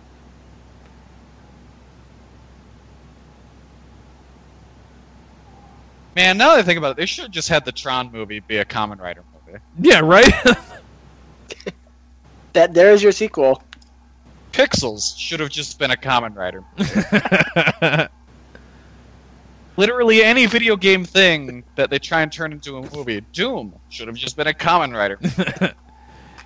Man, now that I think about it, they should have just had the Tron movie be a Kamen Rider movie. Yeah, right? [LAUGHS] That there's your sequel. Pixels should have just been a Kamen Rider. [LAUGHS] Literally any video game thing that they try and turn into a movie. Doom should have just been a Kamen Rider. movie. [LAUGHS] you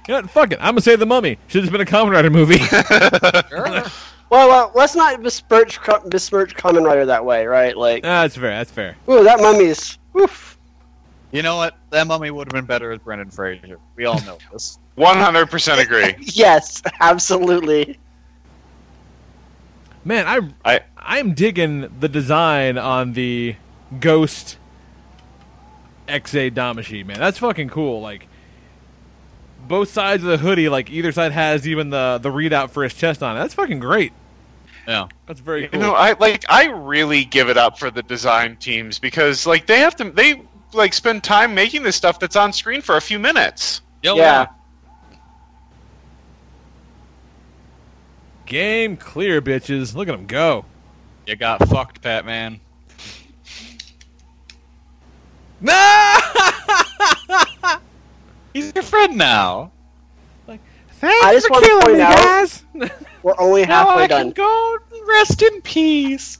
know what, fuck it. I'm gonna say the mummy. Should have been a Kamen Rider movie. [LAUGHS] Sure. Well, well, let's not besmirch besmirch Kamen Rider that way, right? Like, Ah, that's fair, that's fair. ooh, that mummy's. Oof. You know what? That mummy would have been better as Brendan Fraser. We all know this. [LAUGHS] One hundred percent agree. [LAUGHS] Yes, absolutely. Man, I I I'm digging the design on the Ghost Ex-Aid Damashii, man. That's fucking cool. Like both sides of the hoodie, like either side has even the the readout for his chest on it. That's fucking great. Yeah. That's very You know, I like I really give it up for the design teams because like they have to they like spend time making this stuff that's on screen for a few minutes. Yo, Yeah. Game clear, bitches. Look at him go. You got fucked, Batman. No! [LAUGHS] He's your friend now. Like, Thanks I just for wanna killing point me, out- guys. [LAUGHS] We're only Now halfway I done. can go rest in peace.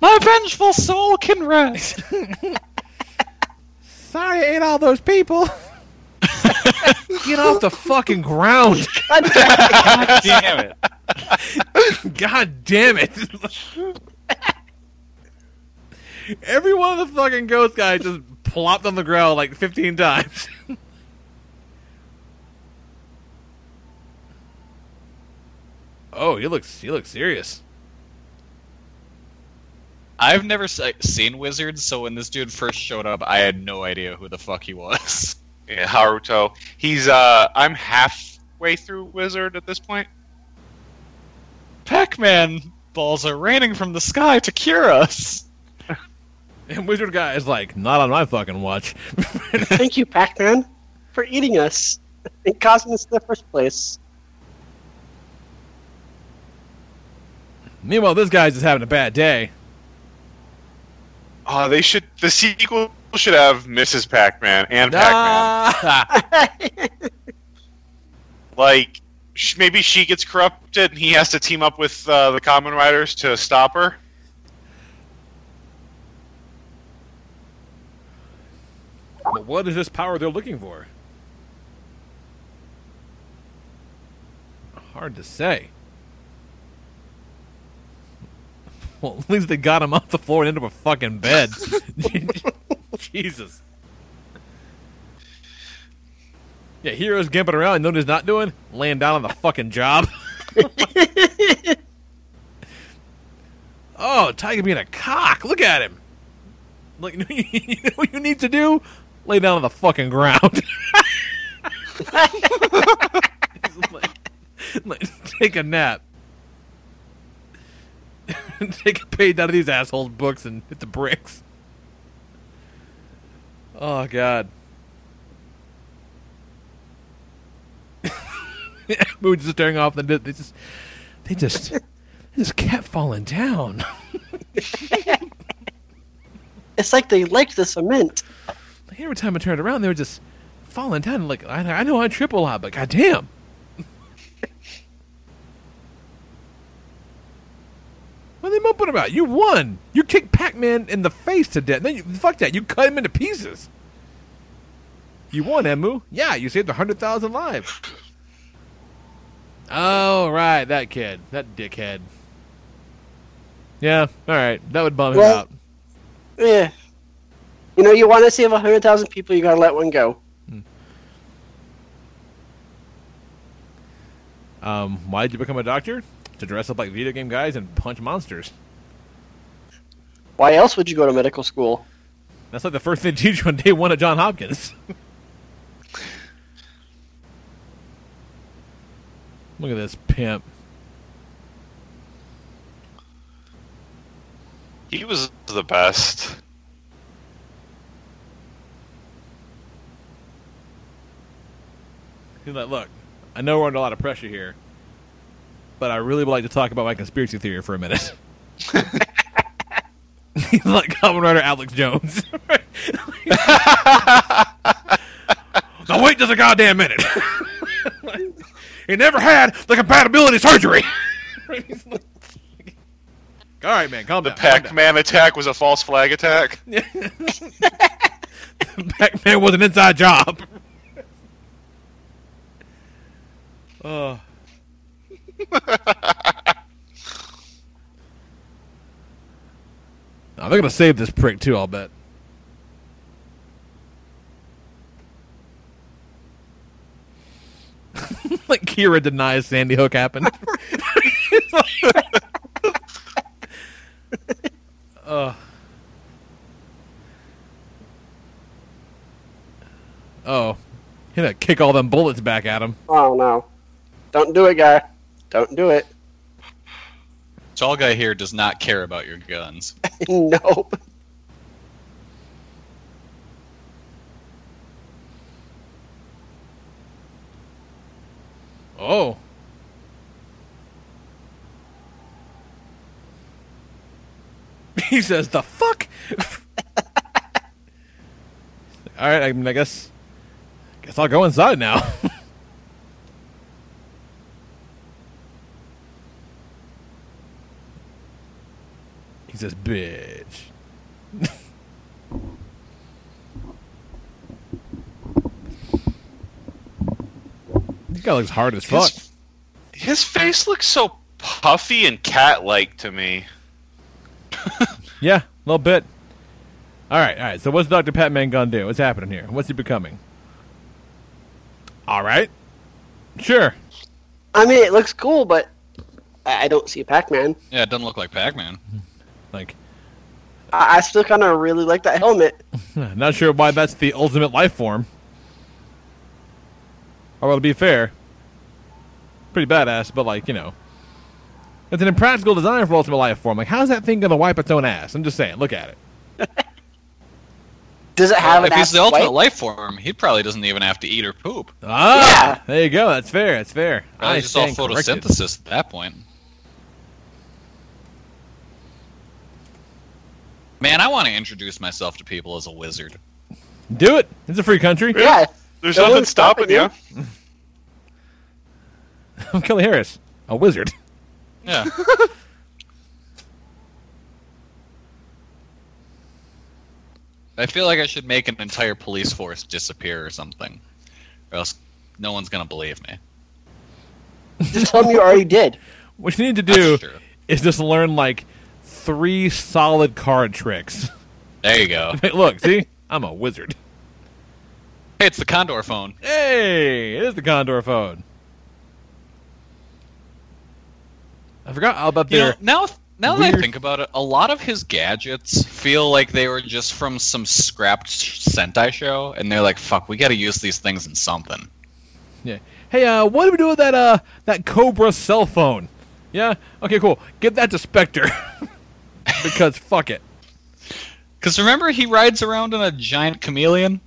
My vengeful soul can rest. [LAUGHS] Sorry, I ate all those people. [LAUGHS] Get off the fucking ground. God damn it. God damn it. Every one of the fucking ghost guys just plopped on the ground like 15 times. [LAUGHS] oh, he looks he looks serious. I've never seen Wizards, so when this dude first showed up, I had no idea who the fuck he was. [LAUGHS] Yeah, Haruto. He's uh, I'm halfway through Wizard at this point. Pac-Man balls are raining from the sky to cure us. [LAUGHS] And Wizard guy is like, not on my fucking watch. [LAUGHS] Thank you, Pac-Man, for eating us and causing us in the first place. Meanwhile, this guy's just having a bad day. Oh, they should. The sequel should have Mrs. Pac-Man and Pac-Man. Ah! [LAUGHS] Like, sh- maybe she gets corrupted and he has to team up with uh, the Kamen Riders to stop her. But what is this power they're looking for? Hard to say. Well, at least they got him off the floor and into a fucking bed. [LAUGHS] [LAUGHS] Jesus. Yeah, heroes gimping around and know what he's not doing? Laying down on the fucking job. [LAUGHS] oh, Tiger being a cock. Look at him. Like, you know what you need to do? Lay down on the fucking ground. like, like, take a nap. Take a page out of these assholes' books and hit the bricks. Oh God. [LAUGHS] we were just staring off the. They just, they just, they just kept falling down. [LAUGHS] It's like they liked the cement. Like every time I turned around, they were just falling down. Like I, I know I trip a lot, but goddamn. What are they moping about? You won. You kicked Pac-Man in the face to death. Then you fuck that. You cut him into pieces. You won, Emu. Yeah, you saved a hundred thousand lives. Oh right, that kid, that dickhead. Yeah, all right, that would bum him out. Yeah. You know, you want to save 100,000 people, you gotta let one go. Um, why did you become a doctor? To dress up like video game guys and punch monsters. Why else would you go to medical school? That's like the first thing they teach you on day one at John Hopkins. [LAUGHS] Look at this pimp. He was the best. He's like, look, I know we're under a lot of pressure here, but I really would like to talk about my conspiracy theory for a minute. He's [LAUGHS] [LAUGHS] like Kamen Rider Alex Jones. [LAUGHS] now wait just a goddamn minute. he never had the compatibility surgery. All right, man, calm The down. down. Pac-Man attack was a false flag attack. The Pac-Man was an inside job. oh. [LAUGHS] Now, they're gonna save this prick too. I'll bet. [LAUGHS] like Kira denies Sandy Hook happened. [LAUGHS] Ugh. Oh, he gonna kick all them bullets back at him. Oh, no. Don't do it, guy. Don't do it. Tall guy here does not care about your guns. [LAUGHS] [LAUGHS] nope. Oh. [LAUGHS] He says, "The fuck." All right, I mean, I guess, guess I'll go inside now. He says, "Bitch." [LAUGHS] this guy looks hard as fuck. His, his face looks so puffy and cat-like to me. [LAUGHS] Yeah, a little bit. All right, all right. So what's Dr. Pac-Man gonna do? What's happening here? What's he becoming? All right, sure. I mean, it looks cool, but I I don't see Pac-Man. Yeah, it doesn't look like Pac-Man. Mm-hmm. Like, I, I still kind of really like that helmet. [LAUGHS] not sure why that's the ultimate life form. Or well, to be fair, pretty badass, but like you know, it's an impractical design for ultimate life form. Like, how's that thing gonna wipe its own ass? I'm just saying. Look at it. [LAUGHS] Does it have if an he's the ultimate wipe? life form, he probably doesn't even have to eat or poop. Ah, there you go. That's fair. That's fair. Probably I just all stand corrected. photosynthesis at that point. Man, I want to introduce myself to people as a wizard. Do it. It's a free country. Yeah. There's No nothing one's stopping you. stopping [LAUGHS] I'm Kelly Harris, a wizard. Yeah. [LAUGHS] I feel like I should make an entire police force disappear or something, or else no one's gonna believe me. Just tell them you already did. What you need to do is just learn like three solid card tricks. There you go. [LAUGHS] Look, see, I'm a wizard. Hey, it's the Condor phone. Hey, it is the Condor phone. I forgot all about You know, their. now now that I think about it, a lot of his gadgets feel like they were just from some scrapped Sentai show, and they're like, "Fuck, we got to use these things in something." Yeah. Hey, uh, what do we do with that? Uh, that Cobra cell phone? Yeah. Okay, cool. Get that to Specter. [LAUGHS] because fuck it. Because remember, he rides around in a giant chameleon.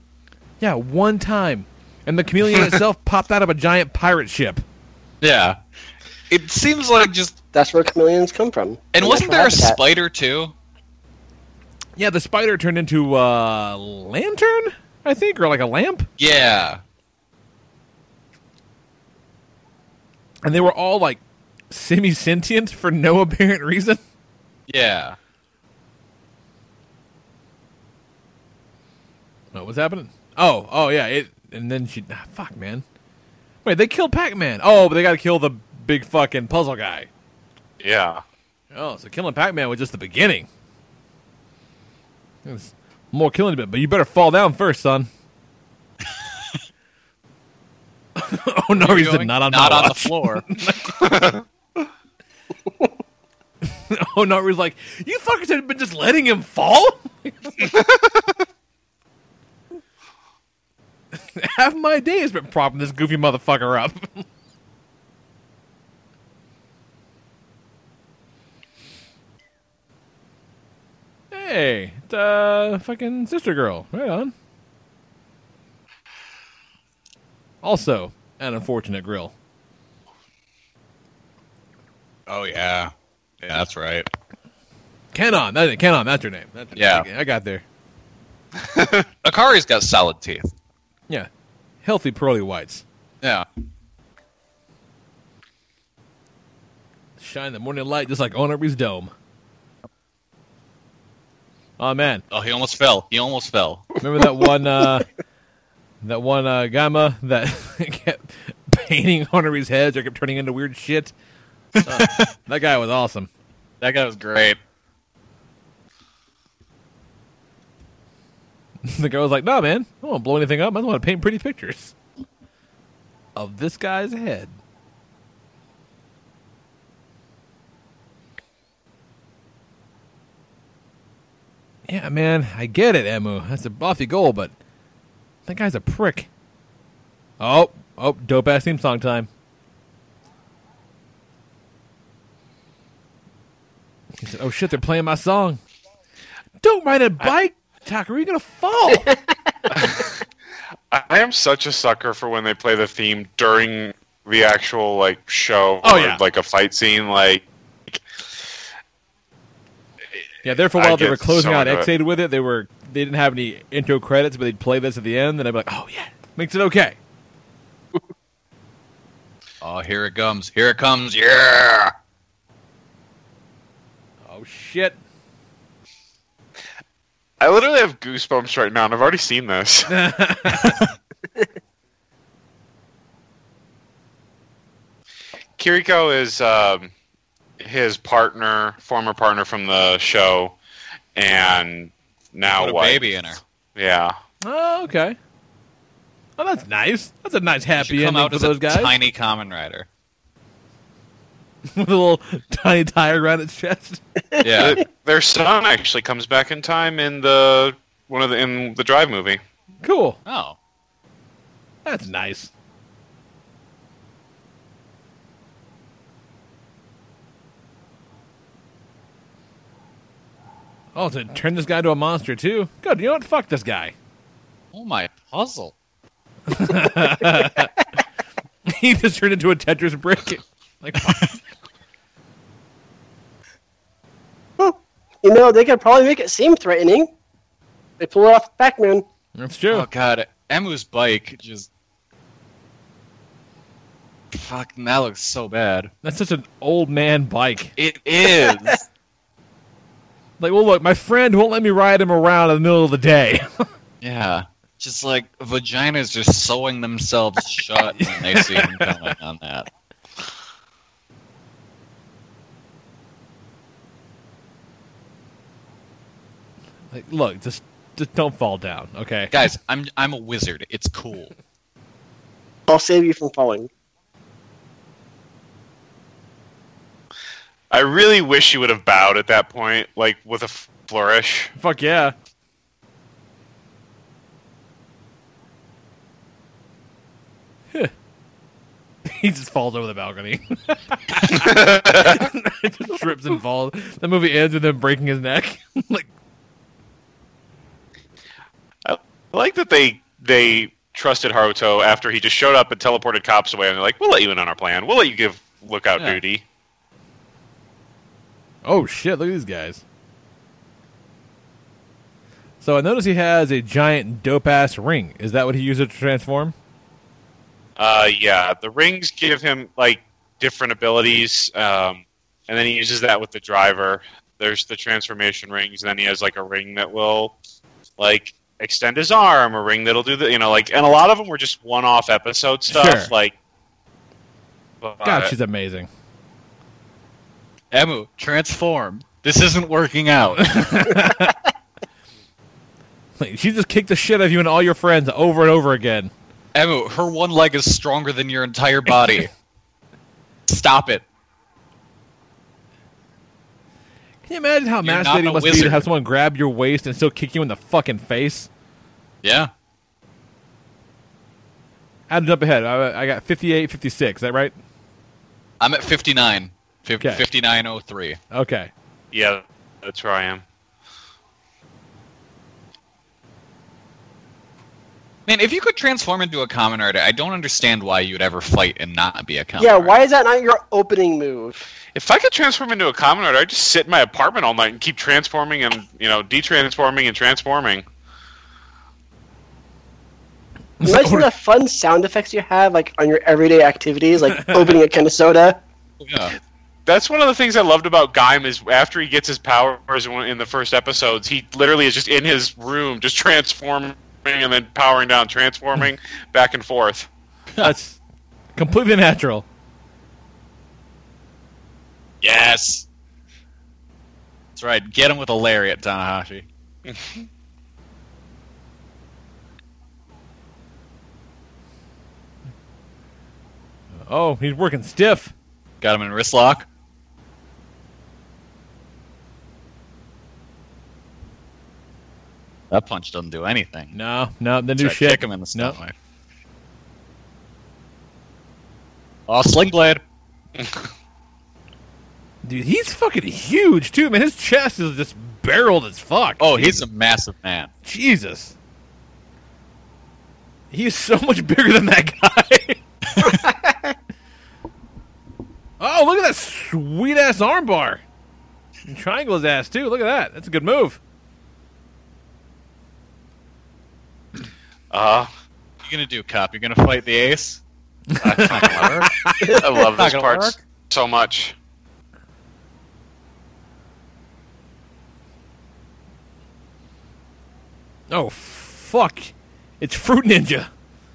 Yeah, one time, and the chameleon [LAUGHS] itself popped out of a giant pirate ship. Yeah, it seems like just. That's where chameleons come from. And Their wasn't natural there a habitat. spider too? Yeah, the spider turned into a lantern, I think, or like a lamp. Yeah. and they were all like semi sentient for no apparent reason. Yeah. What was happening? Oh, oh yeah, it and then she ah, fuck man. Wait, they killed Pac-Man. Oh, but they got to kill the big fucking puzzle guy. Yeah. Oh, so killing Pac-Man was just the beginning. There's more killing a bit, but you better fall down first, son. [LAUGHS] oh no, he's not on not my on the floor. [LAUGHS] [LAUGHS] [LAUGHS] Oh no, he's like, you fuckers have been just letting him fall. [LAUGHS] Half my day has been propping this goofy motherfucker up. [LAUGHS] hey, it's uh, fucking sister girl. Right on. Also, an unfortunate grill. oh yeah. Yeah, that's right. Kanon, that Kanon, that's her name. That's Yeah. I got there. [LAUGHS] Akari's got solid teeth. Yeah, healthy pearly whites. Yeah. Shine the morning light just like Onari's dome. Oh man, Oh, he almost fell. He almost fell. remember that one? uh That one uh Gamma that [LAUGHS] kept painting Onari's heads or kept turning into weird shit. Uh, [LAUGHS] that guy was awesome. That guy was great. [LAUGHS] the guy was like, "No, man, I don't want to blow anything up. I just want to paint pretty pictures of this guy's head." Yeah, man, I get it, Emu. That's a lofty goal, but that guy's a prick. Oh, oh, dope ass theme song time. He said, "Oh shit, they're playing my song." Don't ride a bike, Tucker. You're gonna fall. I [LAUGHS] I am such a sucker for when they play the theme during the actual like show Oh, or yeah. like a fight scene. Like Yeah, there for a I while they were closing so out into it. With it. They were they didn't have any intro credits, but they'd play this at the end, and I'd be like, oh yeah, makes it okay. [LAUGHS] Oh, here it comes. Here it comes. Yeah. Shit. I literally have goosebumps right now, and I've already seen this. [LAUGHS] Kiriko is um, his partner, former partner from the show, and now Put a what? baby in her. Yeah. Oh okay. Oh, that's nice. That's a nice She happy come ending out for as those a guys tiny Kamen Rider. [LAUGHS] with a little tiny tire around its chest. Yeah. Th- Their son actually comes back in time in the one of the in the Drive movie. Cool. oh. That's nice. Oh, to turn this guy into a monster too? Good. You know what? Fuck this guy. Oh my puzzle. [LAUGHS] he just turned into a Tetris brick. Like, [LAUGHS] You know, they could probably make it seem threatening. They pull it off Pac-Man. that's true. Oh god, Emu's bike just. Fuck, that looks so bad. That's such an old man bike. It is. [LAUGHS] Like, well, look, my friend won't let me ride him around in the middle of the day. [LAUGHS] yeah. Just like vaginas just sewing themselves shut when they see him coming on that. Like, look, just just don't fall down, okay? Guys, I'm I'm a wizard. It's cool. [LAUGHS] I'll save you from falling. I really wish you would have bowed at that point, like with a flourish. Fuck yeah. [LAUGHS] he just falls over the balcony. [LAUGHS] just trips and falls. The movie ends with him breaking his neck. like, I like that they they trusted Haruto after he just showed up and teleported cops away, and they're like, "We'll let you in on our plan. We'll let you give lookout Yeah. duty." oh shit! Look at these guys. So I notice he has a giant dope ass ring. Is that what he uses to transform? Uh, yeah, the rings give him like different abilities, um, and then he uses that with the driver. There's the transformation rings, and then he has like a ring that will like extend his arm, a ring that'll do the you know like, and a lot of them were just one-off episode stuff, Sure. like. But, God, she's amazing. Emu, transform. This isn't working out. [LAUGHS] [LAUGHS] Like, she just kicked the shit out of you and all your friends over and over again. Emu, her one leg is stronger than your entire body. [LAUGHS] Stop it. Can you imagine how You're not masturbating a must be to have someone grab your waist and still kick you in the fucking face? Yeah. I had to jump ahead. I, I got 58, 56. Is that right? I'm at 59. Fif- Okay. 5903. Okay. yeah, that's where I am. Man, if you could transform into a Kamen Rider, I don't understand why you'd ever fight and not be a Kamen Yeah, rider. why is that not your opening move? If I could transform into a Kamen Rider, I'd just sit in my apartment all night and keep transforming and you know detransforming and transforming. Imagine the fun sound effects you have, like on your everyday activities, like [LAUGHS] opening a can of soda. Yeah. That's one of the things I loved about Gaim is after he gets his powers in the first episodes, he literally is just in his room, just transforming and then powering down, transforming [LAUGHS] back and forth. That's completely natural. Yes. That's right. Get him with a lariat, Tanahashi. [LAUGHS] Oh, he's working stiff. Got him in wrist lock. That punch doesn't do anything. No, no, didn't do Try to shit. Kick him in the No. stomach. Oh, sling blade. [LAUGHS] Dude, he's fucking huge too, man. His chest is just barreled as fuck. Oh, he's a massive man. Jesus. He's so much bigger than that guy. [LAUGHS] oh, look at that sweet ass armbar. And triangle his ass too. Look at that. That's a good move. Uh, you gonna do, cop? You're gonna fight the ace? [LAUGHS] I love Not this part work. so much. Oh fuck! It's Fruit Ninja.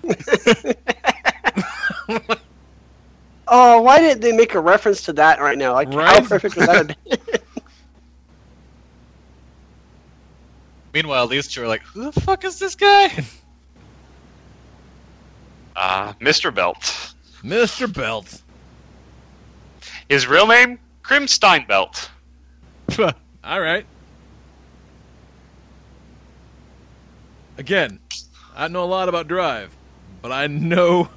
[LAUGHS] Oh, why didn't they make a reference to that right now? Like, how perfect would that have been? [LAUGHS] Meanwhile, these two are like, who the fuck is this guy? [LAUGHS] Uh, Mr. Belt. Mr. Belt. His real name, Krim Steinbelt. All right. Again, I don't know a lot about Drive, but I know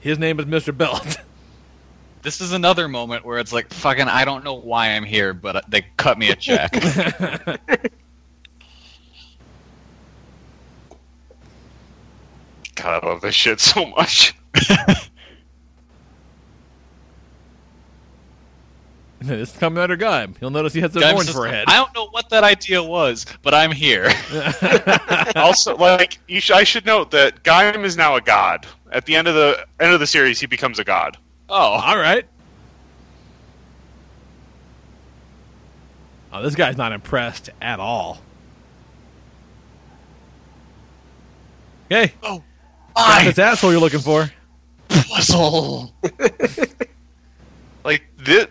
his name is Mr. Belt. [LAUGHS] This is another moment where it's like, fucking, I don't know why I'm here, but they cut me a check. [LAUGHS] God, I love this shit so much. [LAUGHS] [LAUGHS] this is Kamen Rider guy. You'll notice he has a Guy's horn just for a head. I don't know what that idea was, but I'm here. [LAUGHS] also, like you sh- I should note that Gaim is now a god. At the end of the end of the series, he becomes a god. oh, All right. Oh, this guy's not impressed at all. Okay, oh, got I this asshole you're looking for. puzzle. [LAUGHS] Like this,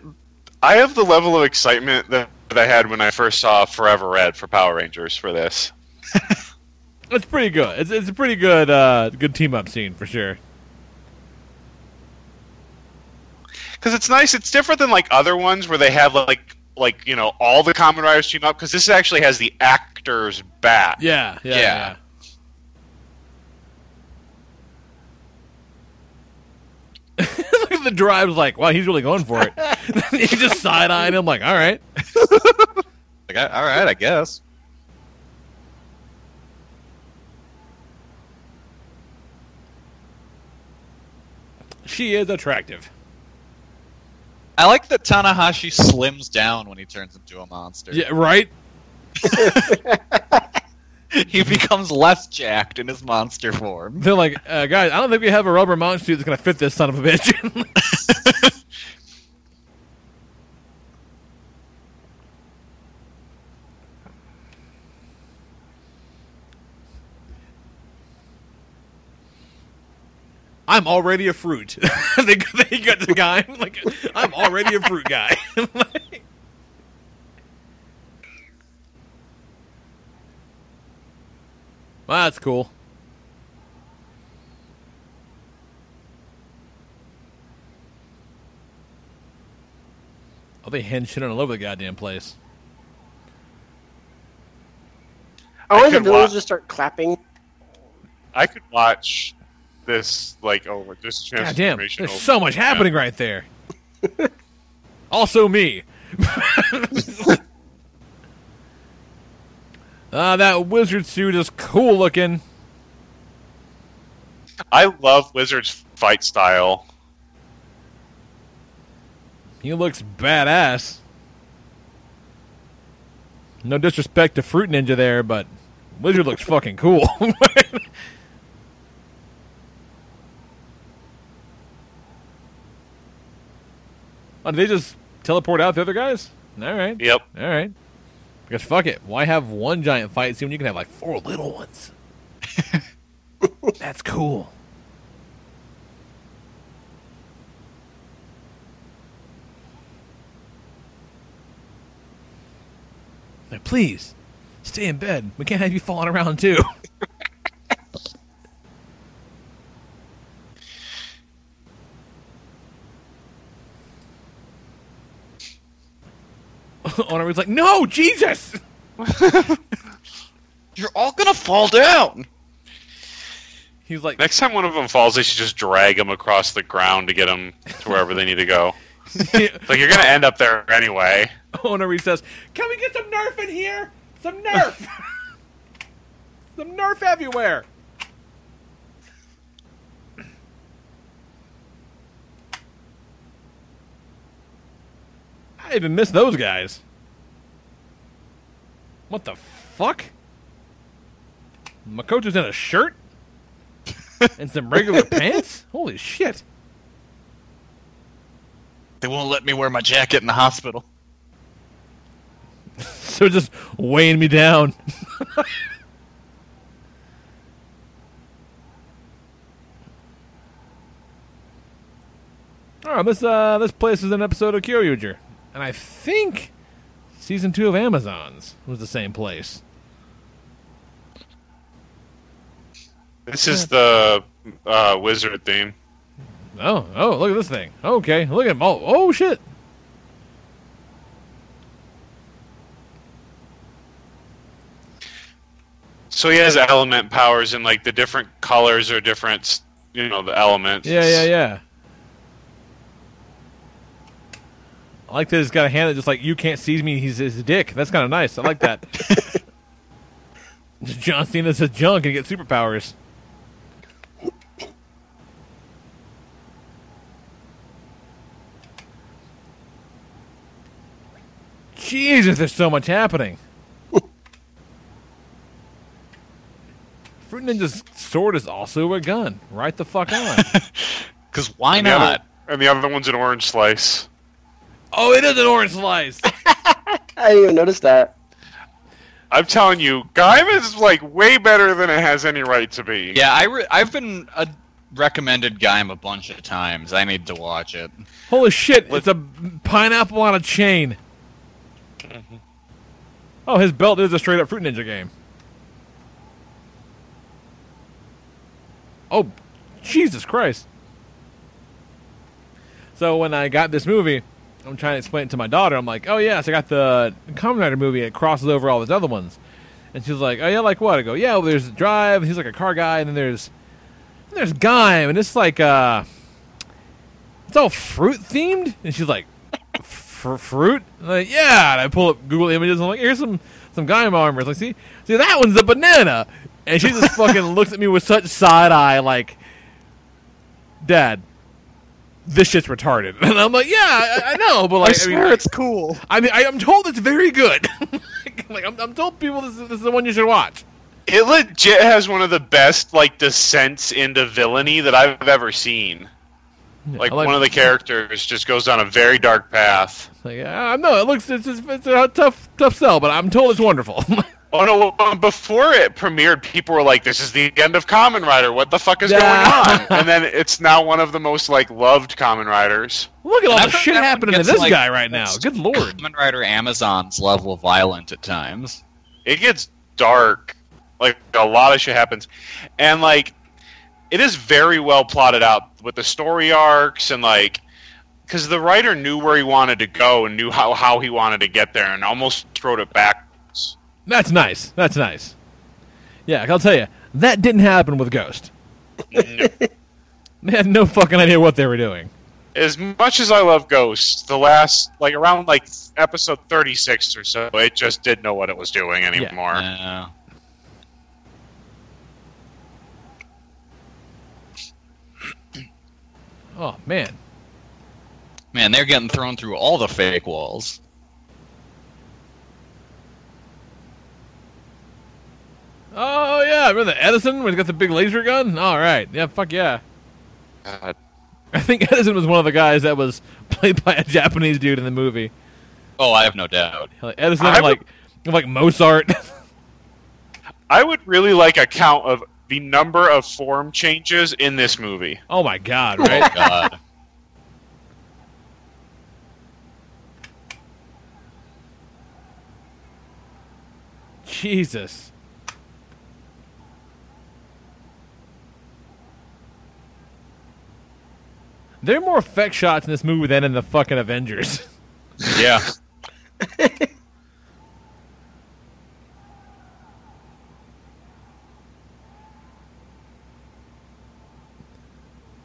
I have the level of excitement that, that I had when I first saw Forever Red for Power Rangers for this. [LAUGHS] It's pretty good. It's, it's a pretty good uh, good team up scene for sure. Because it's nice. It's different than like other ones where they have like like you know all the Kamen Riders team up. Because this actually has the actors back. Yeah, yeah, Yeah. yeah. Look at [LAUGHS] the drive's like, wow, he's really going for it. [LAUGHS] [LAUGHS] he just side eyed him like, all right. like, all right, I guess. She is attractive. I like that Tanahashi slims down when he turns into a monster. Yeah, right? [LAUGHS] he becomes less jacked in his monster form. They're like, uh, guys, I don't think we have a rubber monster suit that's gonna fit this son of a bitch. [LAUGHS] I'm already a fruit. [LAUGHS] they, they got the guy like, I'm already a fruit guy. Well, that's cool. Oh, they hen shit all over the goddamn place. I oh, want the could villains wa- to start clapping. I could watch this like over this God damn, transformational. there's so much happening right there. [LAUGHS] also me. [LAUGHS] Ah, that wizard suit is cool looking. I love Wizard's fight style. He looks badass. No disrespect to Fruit Ninja there, but Wizard looks fucking cool. [LAUGHS] oh, did they just teleport out the other guys? All right. Yep. All right. Because fuck it. Why have one giant fight scene when you can have like four little ones? [LAUGHS] That's cool. Like, please, stay in bed. We can't have you falling around too. [LAUGHS] [LAUGHS] Onari was like, no, Jesus! [LAUGHS] You're all gonna fall down. He's like, Next time one of them falls, they should just drag them across the ground to get them to wherever they need to go. [LAUGHS] Like you're gonna end up there anyway. Onari says, can we get some Nerf in here? Some Nerf! some Nerf everywhere! I even miss those guys. What the fuck? Makoto's in a shirt [LAUGHS] and some regular [LAUGHS] pants. Holy shit! They won't let me wear my jacket in the hospital. [LAUGHS] So just weighing me down. All right, this uh, this place is an episode of Kyoryuger, and I think season two of Amazons was the same place. This is the uh, wizard theme. Oh, oh, look at this thing. Okay, look at him. Oh, oh shit. So he has element powers, and like the different colors are different. You know the elements. Yeah, yeah, yeah. I like that he's got a hand that just like you can't seize me. He's his dick. That's kind of nice. I like that. [LAUGHS] John Cena's a junk and he gets superpowers. Jesus, there's so much happening. Fruit Ninja's sword is also a gun. Right the fuck on. [LAUGHS] Because why And the, other, not? and the other one's an orange slice. Oh, it is an orange slice. [LAUGHS] I didn't even notice that. I'm telling you, Gaim is like way better than it has any right to be. Yeah, I re- I've been uh, recommended Gaim a bunch of times. I need to watch it. Holy shit! It's a pineapple on a chain. Oh, his belt is a straight up Fruit Ninja game. Oh, Jesus Christ! So when I got this movie, I'm trying to explain it to my daughter. I'm like, "Oh yes, I got the Kamen Rider movie. It crosses over all these other ones." And she's like, "Oh yeah, like what?" I go, "Yeah, well, there's Drive. He's like a car guy, and then there's there's Gaim, and it's like uh, it's all fruit themed." And she's like, "Fr- "Fruit?" I'm like, "Yeah." And I pull up Google Images. And I'm like, "Here's some some Gaim armor." It's like, "See, see, that one's a banana." And she just [LAUGHS] fucking looks at me with such side eye, like, "Dad." This shit's retarded, [LAUGHS] and I'm like, yeah, I, I know, but like, I, mean, it's cool. I mean, I, I'm told it's very good. [LAUGHS] like, I'm, I'm told people this is, this is the one you should watch. It legit has one of the best like descents into villainy that I've ever seen. Like, like- one of the characters just goes down a very dark path. Like, I know it looks it's, it's, it's a tough tough sell, but I'm told it's wonderful. [LAUGHS] Oh no! Um, before it premiered, people were like, "This is the end of Kamen Rider. What the fuck is Yeah. going on?" [LAUGHS] and then it's now one of the most like loved Kamen Riders. Look at all I've the shit happening to this like, guy right now. Good lord. Kamen Rider Amazon's level of violent at times. It gets dark. Like a lot of shit happens, and like it is very well plotted out with the story arcs and like because the writer knew where he wanted to go and knew how how he wanted to get there and almost wrote it backwards. That's nice. That's nice. Yeah, I'll tell you, that didn't happen with Ghost. No. [LAUGHS] They had no fucking idea what they were doing. as much as I love Ghost, the last like around like episode thirty six or so, it just didn't know what it was doing anymore. Yeah. [CLEARS THROAT] Oh man. Man, they're getting thrown through all the fake walls. Oh yeah, remember the Edison when he got the big laser gun? All right, yeah, fuck yeah. God. I think [LAUGHS] Edison was one of the guys that was [LAUGHS] played by a Japanese dude in the movie. Oh, I have no doubt. Like Edison, I would- like like Mozart. [LAUGHS] I would really like a count of the number of form changes in this movie. oh my god, Oh right? God. Jesus. There are more effect shots in this movie than in the fucking Avengers. [LAUGHS] Yeah.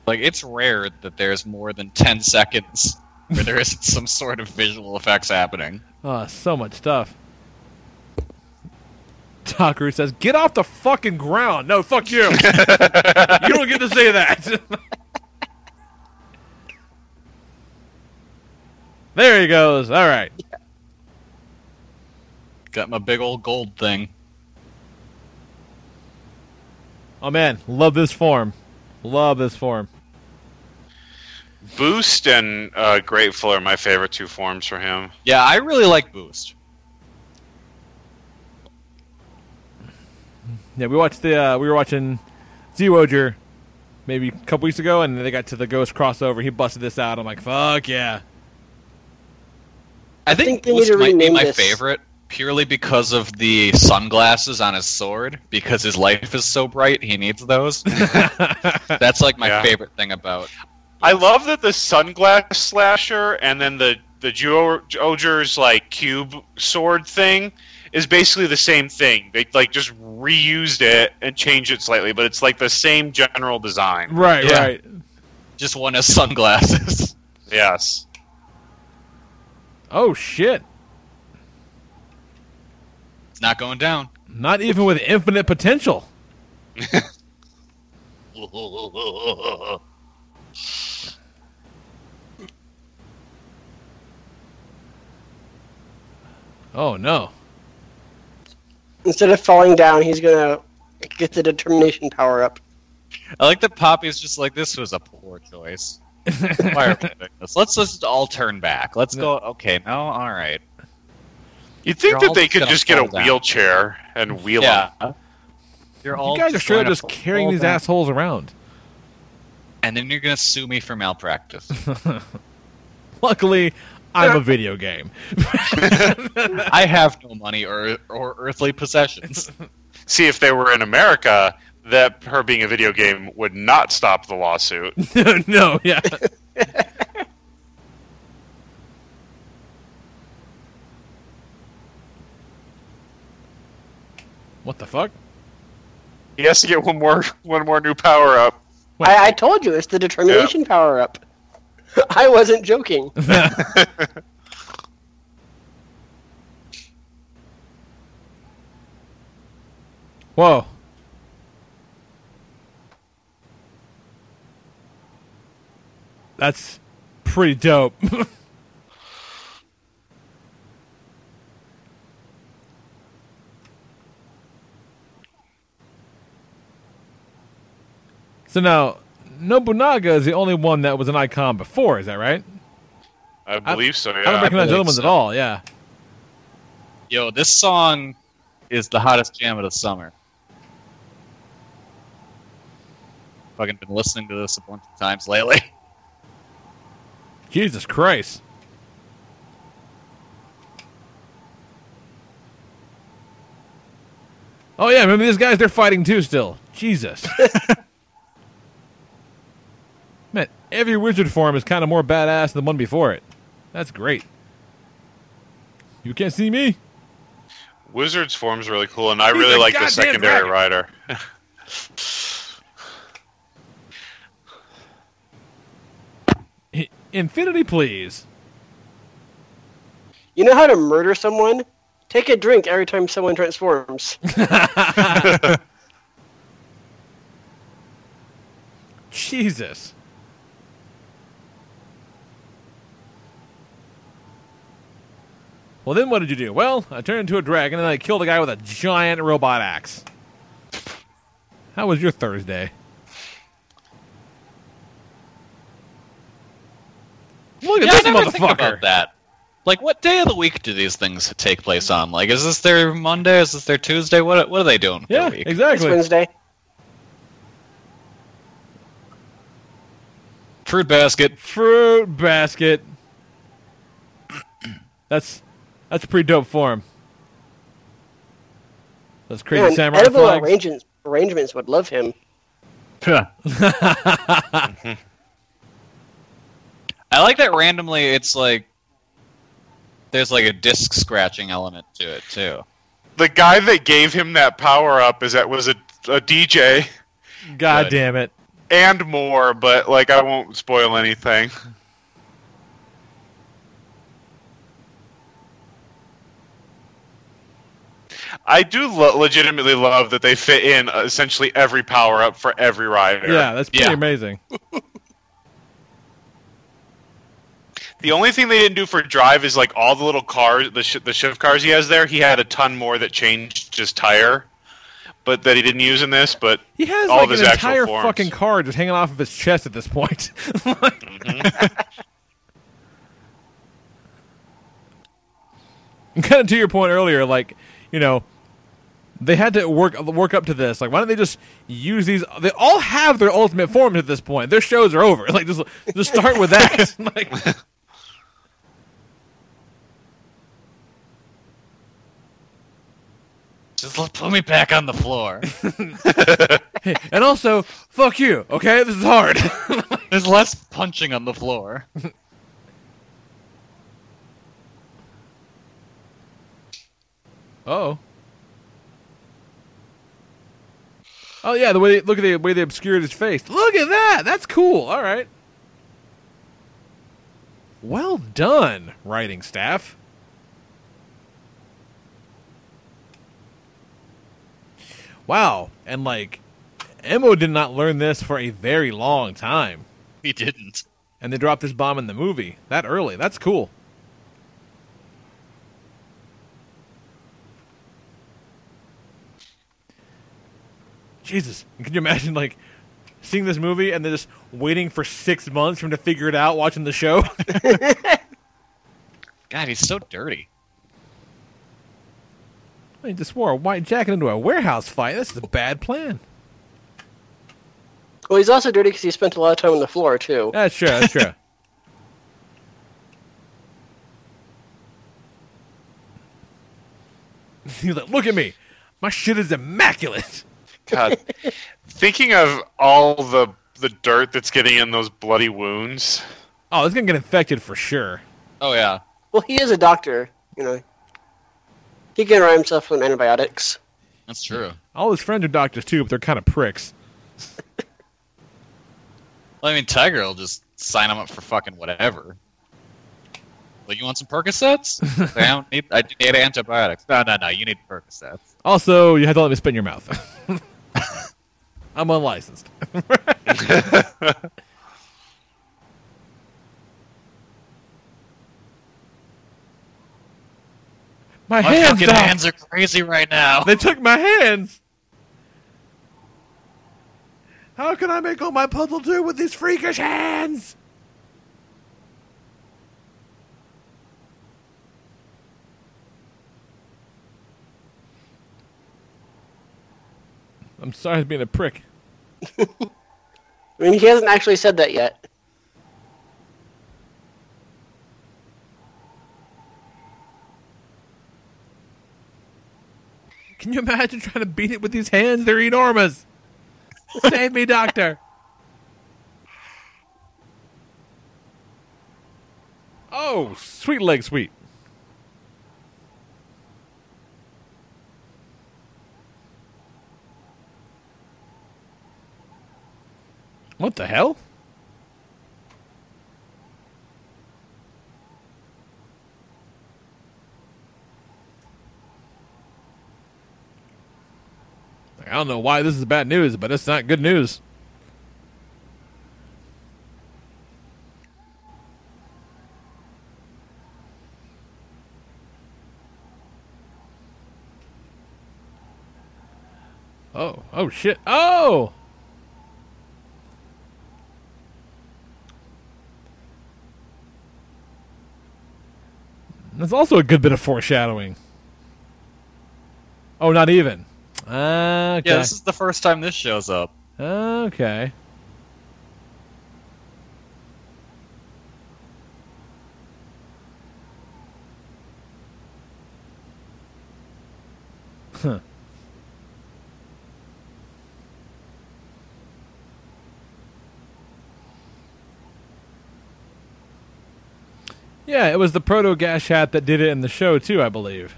like it's rare that there's more than 10 seconds where there isn't some sort of visual effects happening. Oh, so much stuff. Takeru says, "Get off the fucking ground." No, fuck you. [LAUGHS] you don't get to say that. [LAUGHS] there he goes. All right. Got my big old gold thing. Oh man, love this form. Love this form. Boost and uh, Grateful are my favorite two forms for him. Yeah, I really like Boost. Yeah, we watched the uh, we were watching Zyuohger maybe a couple weeks ago, and they got to the Ghost crossover. He busted this out. I'm like, fuck yeah. I, think think, they need Boost to might be my this. favorite purely because of the sunglasses on his sword. Because his life is so bright, he needs those. [LAUGHS] That's like my Yeah. favorite thing about. I love that the sunglass slasher and then the the Joe- Zyuohger's like cube sword thing is basically the same thing. They like just reused it and changed it slightly, but it's like the same general design. Right, Yeah. right. Just one has sunglasses. Yes. Oh shit! it's not going down. Not even with infinite potential. Oh no. Instead of falling down, he's gonna get the determination power up. I like that Poppy's just like this was a poor choice. Why are we doing this? Let's just all turn back. Let's go. Okay, no, all right. You'd think You're that they could just get a down. wheelchair and wheel them. Yeah. You're all You guys are straight just carrying these down, assholes around. and then you're gonna sue me for malpractice. [LAUGHS] Luckily, I'm a [LAUGHS] video game. [LAUGHS] I have no money or or earthly possessions. See, if they were in America, that her being a video game would not stop the lawsuit. [LAUGHS] no, yeah. [LAUGHS] what the fuck? he has to get one more one more new power up. I, I told you it's the determination power up. [LAUGHS] I wasn't joking. Whoa. That's pretty dope. [LAUGHS] so now, Nobunaga is the only one that was an icon before, is that right? I believe so. I don't Yeah. recognize the other ones so. at all, yeah. Yo, this song is the hottest jam of the summer. Fucking been listening to this a bunch of times lately. [LAUGHS] Jesus Christ. Oh yeah, remember these guys? They're fighting too still. Jesus. [LAUGHS] Man, every wizard form is kind of more badass than the one before it. That's great. You can't see me. Wizard's form's really cool, and I He's really like the secondary dragon. rider. [LAUGHS] Infinity, please. You know how to murder someone? Take a drink every time someone transforms. [LAUGHS] Jesus. Well, then what did you do? Well, I turned into a dragon and I killed a guy with a giant robot axe. How was your Thursday? Look at Yeah, this I never think motherfucker. about that. Like, what day of the week do these things take place on? Like, is this their Monday? Is this their Tuesday? What What are they doing? Yeah, the week? It's exactly. Wednesday. Fruit basket. Fruit basket. [CLEARS THROAT] That's that's a pretty dope form. Those crazy Man, samurai edible flags. arrangements, arrangements would love him. [LAUGHS] [LAUGHS] I like that randomly. It's like there's like a disc scratching element to it too. the guy that gave him that power up is that was a, a DJ God Good. damn it. and more, but like I won't spoil anything. I do lo- legitimately love that they fit in uh, essentially every power up for every rider. Yeah, that's pretty Yeah. amazing. [LAUGHS] The only thing they didn't do for drive is like all the little cars, the sh- the shift cars he has there. He had a ton more that changed his tire, but that he didn't use in this. But He has all like of his an entire forms. fucking car just hanging off of his chest at this point. and kind of to your point earlier, like you know, they had to work work up to this. Like, why don't they just use these? They all have their ultimate forms at this point. Their shows are over. [LAUGHS] Like, just just start with that. [LAUGHS] like, Just let- put me back on the floor. [LAUGHS] [LAUGHS] hey, and also, fuck you. Okay, this is hard. [LAUGHS] There's less punching on the floor. Oh. Oh yeah, the way they, look at the way they obscured his face. Look at that. That's cool. All right. Well done, writing staff. Wow, and like Emu did not learn this for a very long time. He didn't. And they dropped this bomb in the movie that early. That's cool. Jesus, can you imagine like seeing this movie and then just waiting for six months for him to figure it out watching the show? [LAUGHS] God, he's so dirty. He just wore a white jacket into a warehouse fight. This is a bad plan. Well, he's also dirty because he spent a lot of time on the floor too. That's true. That's true. [LAUGHS] He's like, look at me. My shit is immaculate. God, thinking of all the the dirt that's getting in those bloody wounds. Oh, it's gonna get infected for sure. Oh yeah. Well, he is a doctor, you know. He can write himself with antibiotics. That's true. All his friends are doctors too, but they're kind of pricks. Well, I mean, Taiga will just sign him up for fucking whatever. Like, you want some Percocets? [LAUGHS] I don't need. I need antibiotics. No, no, no. You need Percocets. Also, you have to let me spit in your mouth. [LAUGHS] [LAUGHS] I'm unlicensed. My My hands, fucking Doc. hands are crazy right now. They took my hands. How can I make all my puzzle do with these freakish hands? I'm sorry for being a prick. [LAUGHS] I mean, he hasn't actually said that yet. Can you imagine trying to beat it with these hands? They're enormous. Save me, doctor. Oh, sweet leg, sweet. What the hell? I don't know why this is bad news, but it's not good news. Oh, oh shit. Oh! That's also a good bit of foreshadowing. Oh, not even. Ah, okay. Yeah, this is the first time this shows up. Ah, okay. Huh. Yeah, it was the proto Gashat that did it in the show too, I believe.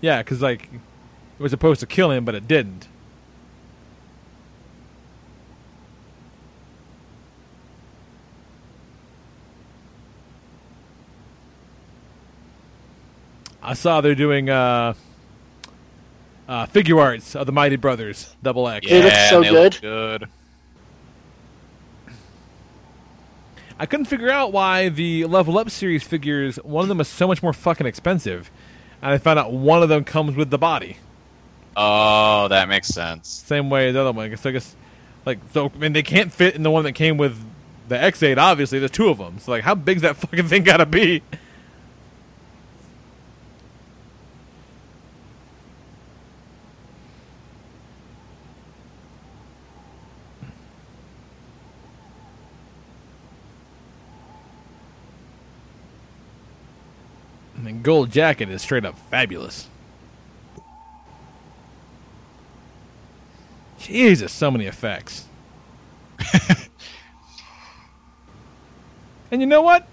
Yeah, because like it was supposed to kill him, but it didn't. I saw they're doing uh, uh, Figuarts of the Mighty Brothers Double X. They look so they good. good. I couldn't figure out why the Level Up series figures, one of them is so much more fucking expensive. And I found out one of them comes with the body. Oh, that makes sense. Same way as the other one. So I guess, like, so I mean, they can't fit in the one that came with the Ex-Aid. Obviously, there's two of them. So like, how big's that [LAUGHS] fucking thing gotta be? Gold jacket is straight up fabulous. Jesus, so many effects. [LAUGHS] and you know what?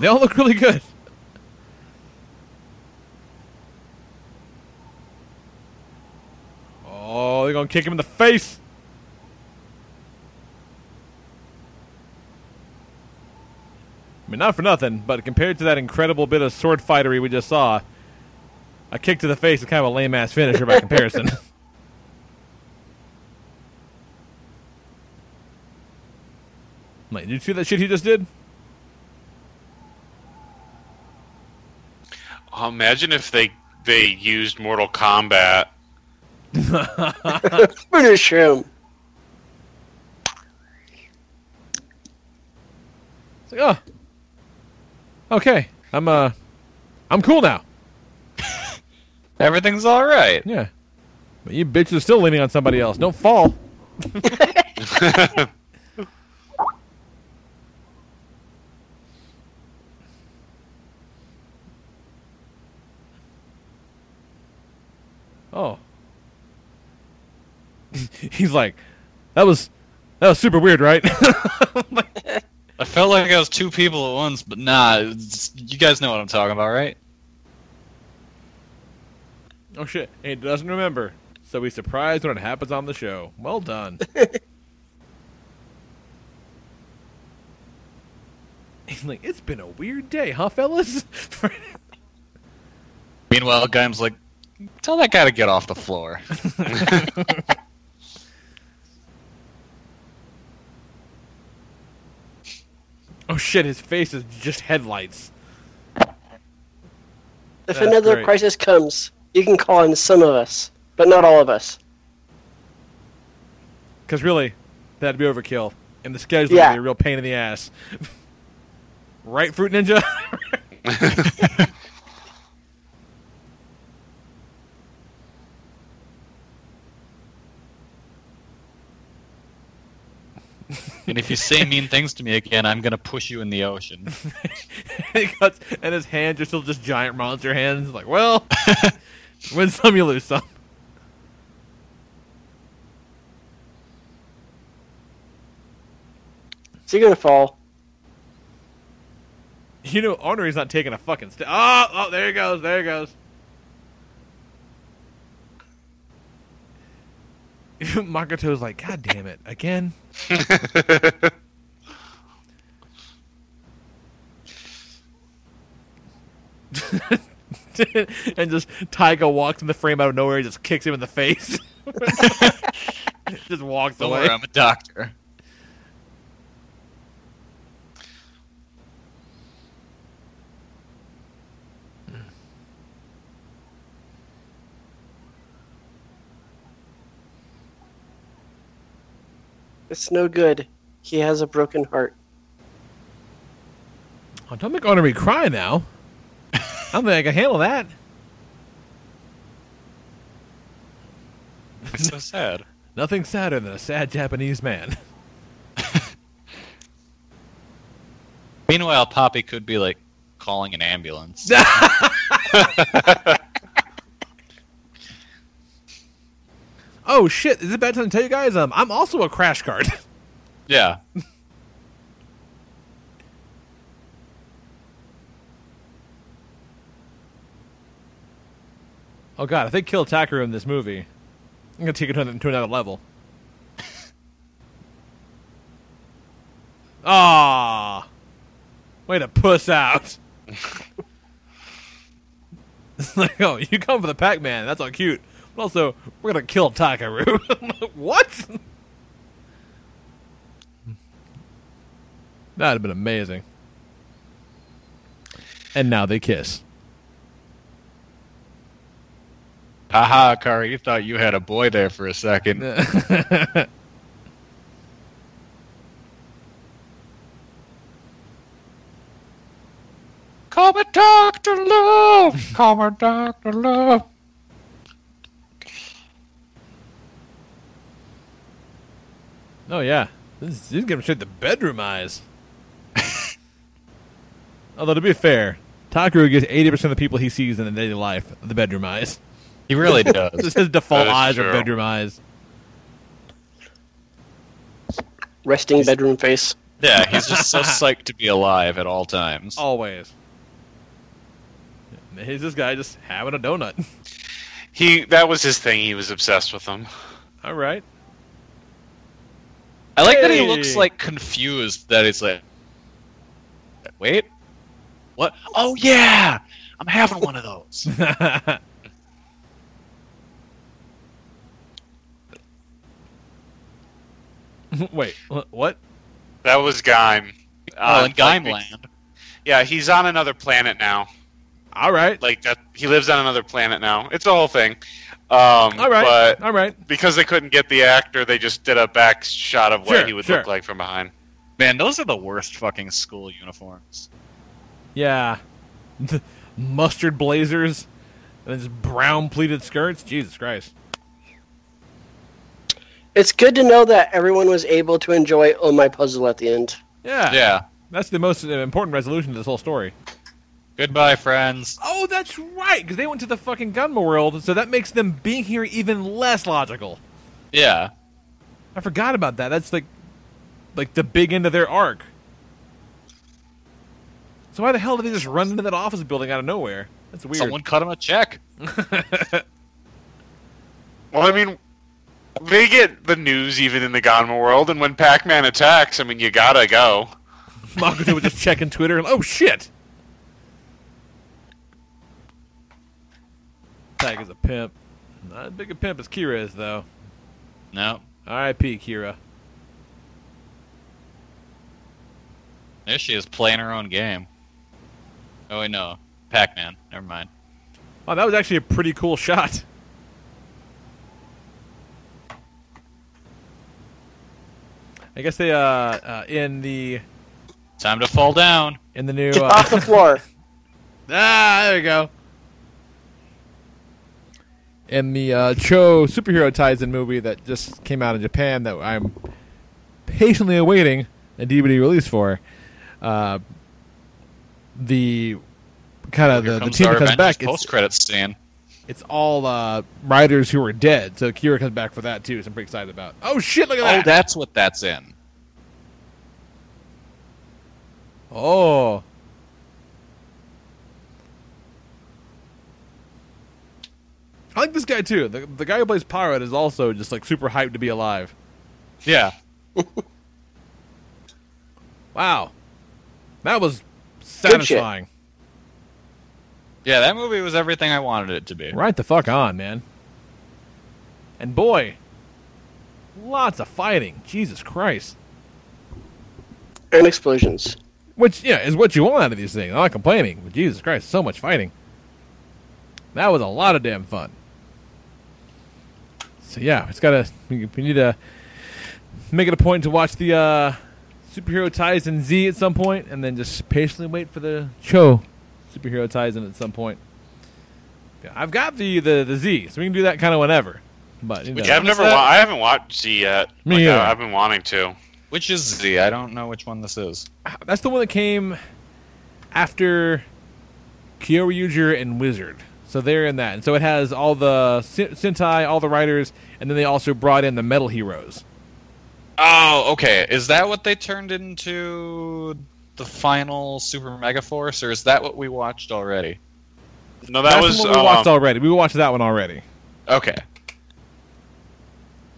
They all look really good. Oh, they're gonna kick him in the face. I mean, not for nothing, but compared to that incredible bit of sword fightery we just saw, a kick to the face is kind of a lame ass finisher by comparison. [LAUGHS] like, did you see that shit he just did? Oh, imagine if they they used Mortal Kombat. [LAUGHS] Finish him. It's like, oh, okay, I'm uh, I'm cool now. [LAUGHS] Everything's all right. Yeah, but you bitches are still leaning on somebody else. Don't fall. [LAUGHS] oh, [LAUGHS] he's like, that was that was super weird, right? I felt like I was two people at once, but nah, you guys know what I'm talking about, right? oh shit, he doesn't remember, so he's surprised when it happens on the show. Well done. [LAUGHS] He's like, it's been a weird day, huh, fellas? Meanwhile, Gaim's like, tell that guy to get off the floor. [LAUGHS] [LAUGHS] oh shit, his face is just headlights. If That's another great. crisis comes, you can call on some of us, but not all of us. Because really, that'd be overkill. And the schedule Yeah. would be a real pain in the ass. [LAUGHS] right, Fruit Ninja? [LAUGHS] [LAUGHS] and if you say mean things to me again, I'm gonna push you in the ocean. [LAUGHS] he cuts, and his hands are still just giant monster hands. Like, well, [LAUGHS] win some, you lose some. So you're gonna fall. You know, Onari's not taking a fucking step. Oh, oh, there he goes. There he goes. [LAUGHS] Makoto's like, God damn it, again? [LAUGHS] and just Taiga walks in the frame out of nowhere and just kicks him in the face. [LAUGHS] just walks Don't away. worry, I'm a doctor. It's no good. He has a broken heart. Oh, don't make Onari cry now. I don't think I can handle that. It's so sad. Nothing sadder than a sad Japanese man. [LAUGHS] Meanwhile, Poppy could be like calling an ambulance. [LAUGHS] [LAUGHS] oh shit! Is it bad time to tell you guys? Um, I'm also a crash card. [LAUGHS] yeah. oh god, if they kill Takeru in this movie, I'm gonna take it to another, level. Ah, way to puss out. [LAUGHS] It's like, oh, you come for the Pac-Man. That's all cute. But also, we're gonna kill Takeru. [LAUGHS] what? That'd have been amazing. And now they kiss. Haha, Kari, you thought you had a boy there for a second. Call me Doctor Love. Call me Doctor Love. Oh yeah, this is, this is giving straight the bedroom eyes. [LAUGHS] Although to be fair, Takeru gets eighty percent of the people he sees in the daily life the bedroom eyes. He really does. [LAUGHS] This his default That is eyes are bedroom eyes. Resting bedroom face. yeah, he's just so [LAUGHS] psyched to be alive at all times. Always. He's this guy just having a donut. He that was his thing. He was obsessed with them. All right. I like that he looks like confused. That he's like, wait, what? Oh yeah, I'm having one of those. [LAUGHS] Wait, what? That was Gaim. Oh, Uh, in Gaim like, Yeah, he's on another planet now. All right. Like that, he lives on another planet now. It's a whole thing. Um, All right. But All right. because they couldn't get the actor, they just did a back shot of what Sure, he would sure. look like from behind. Man, those are the worst fucking school uniforms. Yeah. [LAUGHS] Mustard blazers and just brown pleated skirts. Jesus Christ. It's good to know that everyone was able to enjoy Oh My Puzzle at the end. Yeah. Yeah. That's the most uh, important resolution to this whole story. Goodbye, friends. Oh, that's right, because they went to the fucking Ganma world, so that makes them being here even less logical. Yeah. I forgot about that. That's like, like the big end of their arc. So why the hell did they just run into that office building out of nowhere? That's weird. Someone cut him a check. [LAUGHS] Well, I mean, they get the news even in the Ganma world, and when Pac-Man attacks, I mean, you gotta go. Makoto was just checking Twitter and oh shit. Tag is a pimp. Not as big a pimp as Kira is though. No. R.I.P. Kira. There she is playing her own game. Oh wait, no. Pac-Man. Never mind. Wow, that was actually a pretty cool shot. I guess they uh, uh in the Time to fall down. in the new Get uh, off the floor. [LAUGHS] Ah, there we go. In the uh, Cho superhero Taisen movie that just came out in Japan that I'm patiently awaiting a DVD release for, uh, the kind of the, the team that comes back, it's, post-credit scene. it's all uh, Riders who are dead. So Kira comes back for that too. So I'm pretty excited about. Oh shit! Look at Oh, that. Oh, that's what that's in. Oh. I like this guy too. The, the guy who plays Pirate is also just like super hyped to be alive. Yeah. [LAUGHS] Wow. That was satisfying. Yeah, that movie was everything I wanted it to be. Right the fuck on, man. And boy, lots of fighting. Jesus Christ. And explosions. Which, yeah, is what you want out of these things. I'm not complaining, but Jesus Christ, so much fighting. That was a lot of damn fun. So yeah, it's gotta. We we need to make it a point to watch the uh, superhero Taisen Z at some point, and then just patiently wait for the Cho superhero ties Taisen at some point. Yeah, I've got the, the the Z, so we can do that kind of whenever. But you know, Yeah, I've never. that? Wa- I haven't watched Z yet. Me Like, either. I, I've been wanting to. Which is Z? I don't know which one this is. that's the one that came after Kyoryuger and Wizard. So they're in that, and so it has all the Sen- Sentai, all the Riders, and then they also brought in the Metal Heroes. Oh, okay. Is that what they turned into the final Super Mega Force, or is that what we watched already? No, that That's was. the one we watched um, already. We watched that one already. Okay.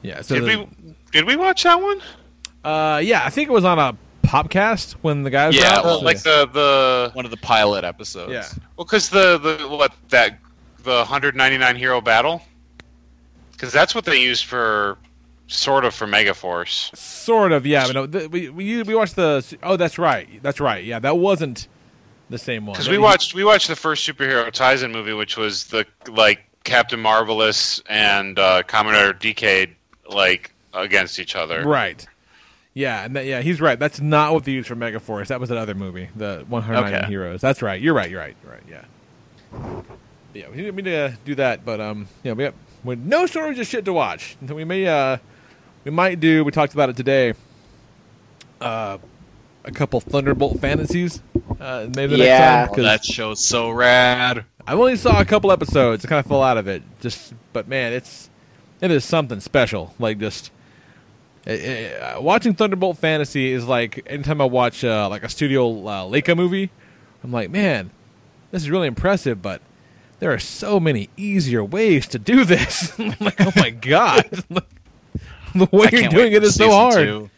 Yeah. So did the- we? Did we watch that one? Uh, yeah, I think it was on a Popcast when the guys. Yeah, out, well, Like the the One of the pilot episodes. yeah. well, because the the what that the 199 hero battle, because that's what they used for sort of for Megaforce. Sort of, yeah. But no, the, we we we watched the. Oh, that's right. That's right. Yeah, that wasn't the same one. Because we watched we watched the first superhero Taisen movie, which was the like Captain Marvelous and uh, Commodore Decade like against each other. Right. Yeah, and that, yeah, he's right. That's not what they used for Megaforce. That was another movie, the 109 Okay. Heroes. That's right. You're right. You're right. You're right. Yeah. Yeah, we didn't mean to do that, but um, yeah, we have with no shortage of shit to watch. And We may uh, we might do. We talked about it today. Uh, a couple Thunderbolt fantasies. Uh, maybe the Yeah. next time Oh, 'cause that show's so rad. I only saw a couple episodes. I kind of fell out of it. Just, but man, it's it is something special. Like just watching Thunderbolt Fantasy is like anytime I watch uh, like a Studio uh, Laika movie, I'm like, man, this is really impressive. But there are so many easier ways to do this. [LAUGHS] I'm like, oh my [LAUGHS] god, [LAUGHS] the way I you're doing wait it for is so hard. two.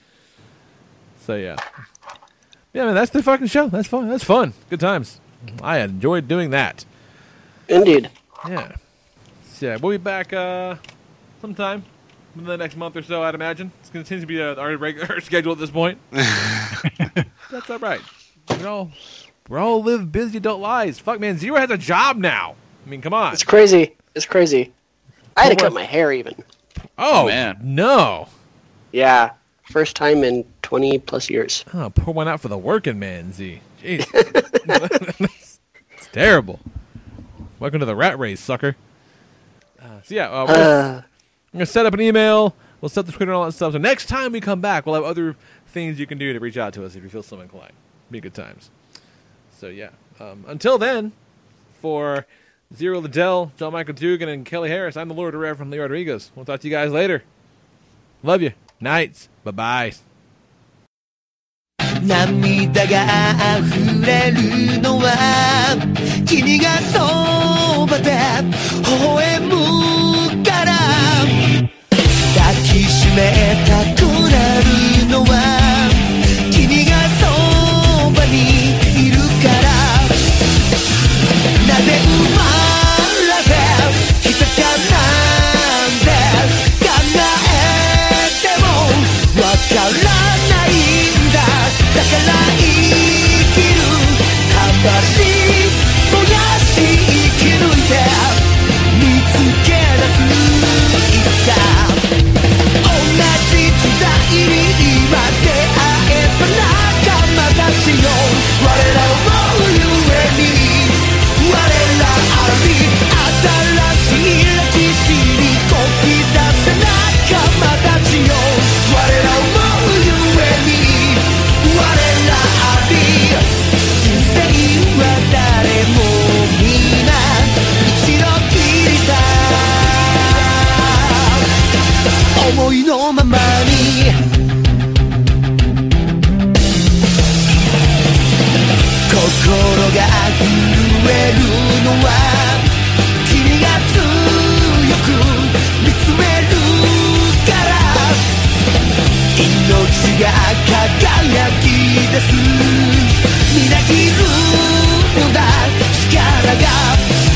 So yeah, yeah, man, that's the fucking show. That's fun. That's fun. Good times. I enjoyed doing that. Indeed. Yeah. So, yeah, we'll be back uh, sometime in the next month or so, I'd imagine. It's going to continue to be uh, our regular [LAUGHS] schedule at this point. [LAUGHS] That's all right. We all, we all live busy adult lives. Fuck, man, Zero has a job now. I mean, come on. It's crazy. It's crazy. I had to cut my hair even. Oh, man. no. Yeah. First time in 20 plus years. Oh, pour one out for the working man, Z. Jeez. [LAUGHS] it's terrible. Welcome to the rat race, sucker. Uh, so, yeah, uh, we'll- Uh, I'm gonna set up an email. We'll set the Twitter and all that stuff. So next time we come back, we'll have other things you can do to reach out to us if you feel so inclined. Be good times. So yeah. Um, until then, for Zero Liddell, John Michael Dugan, and Kelly Harris, I'm the Lord of Rev from Lee Rodriguez. We'll talk to you guys later. Love you. Nights. Bye bye. 涙が溢れるのは君がそばで微笑むか ら抱きしめたくなるのは思いのままに。心が震えるのは君が強く見つめるから。命が輝き出す。みなぎるのだ力が。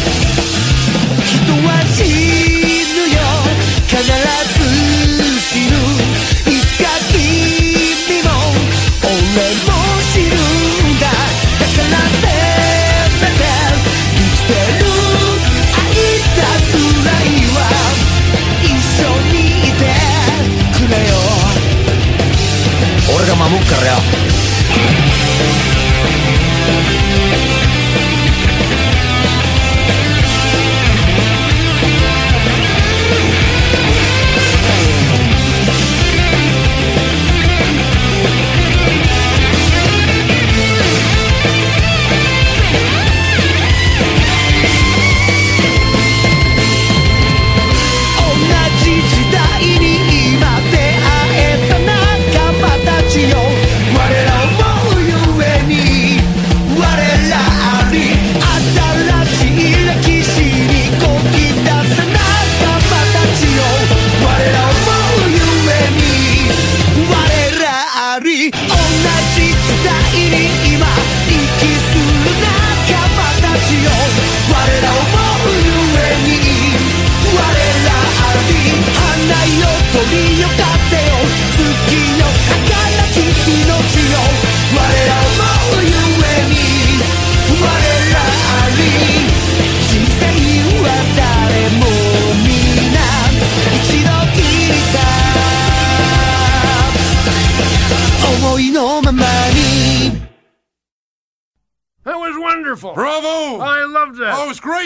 俺が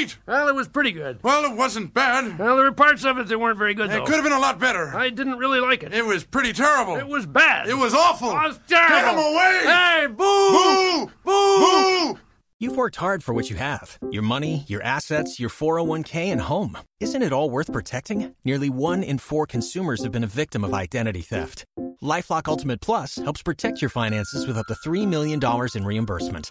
great. Well, it was pretty good. Well, it wasn't bad. Well, there were parts of it that weren't very good, It though. could have been a lot better. I didn't really like it. It was pretty terrible. It was bad. It was awful. It was terrible. Get him away! Hey, boo! Boo! Boo! You've worked hard for what you have your money, your assets, your 401k, and home. Isn't it all worth protecting? Nearly one in four consumers have been a victim of identity theft. Lifelock Ultimate Plus helps protect your finances with up to $3 million in reimbursement.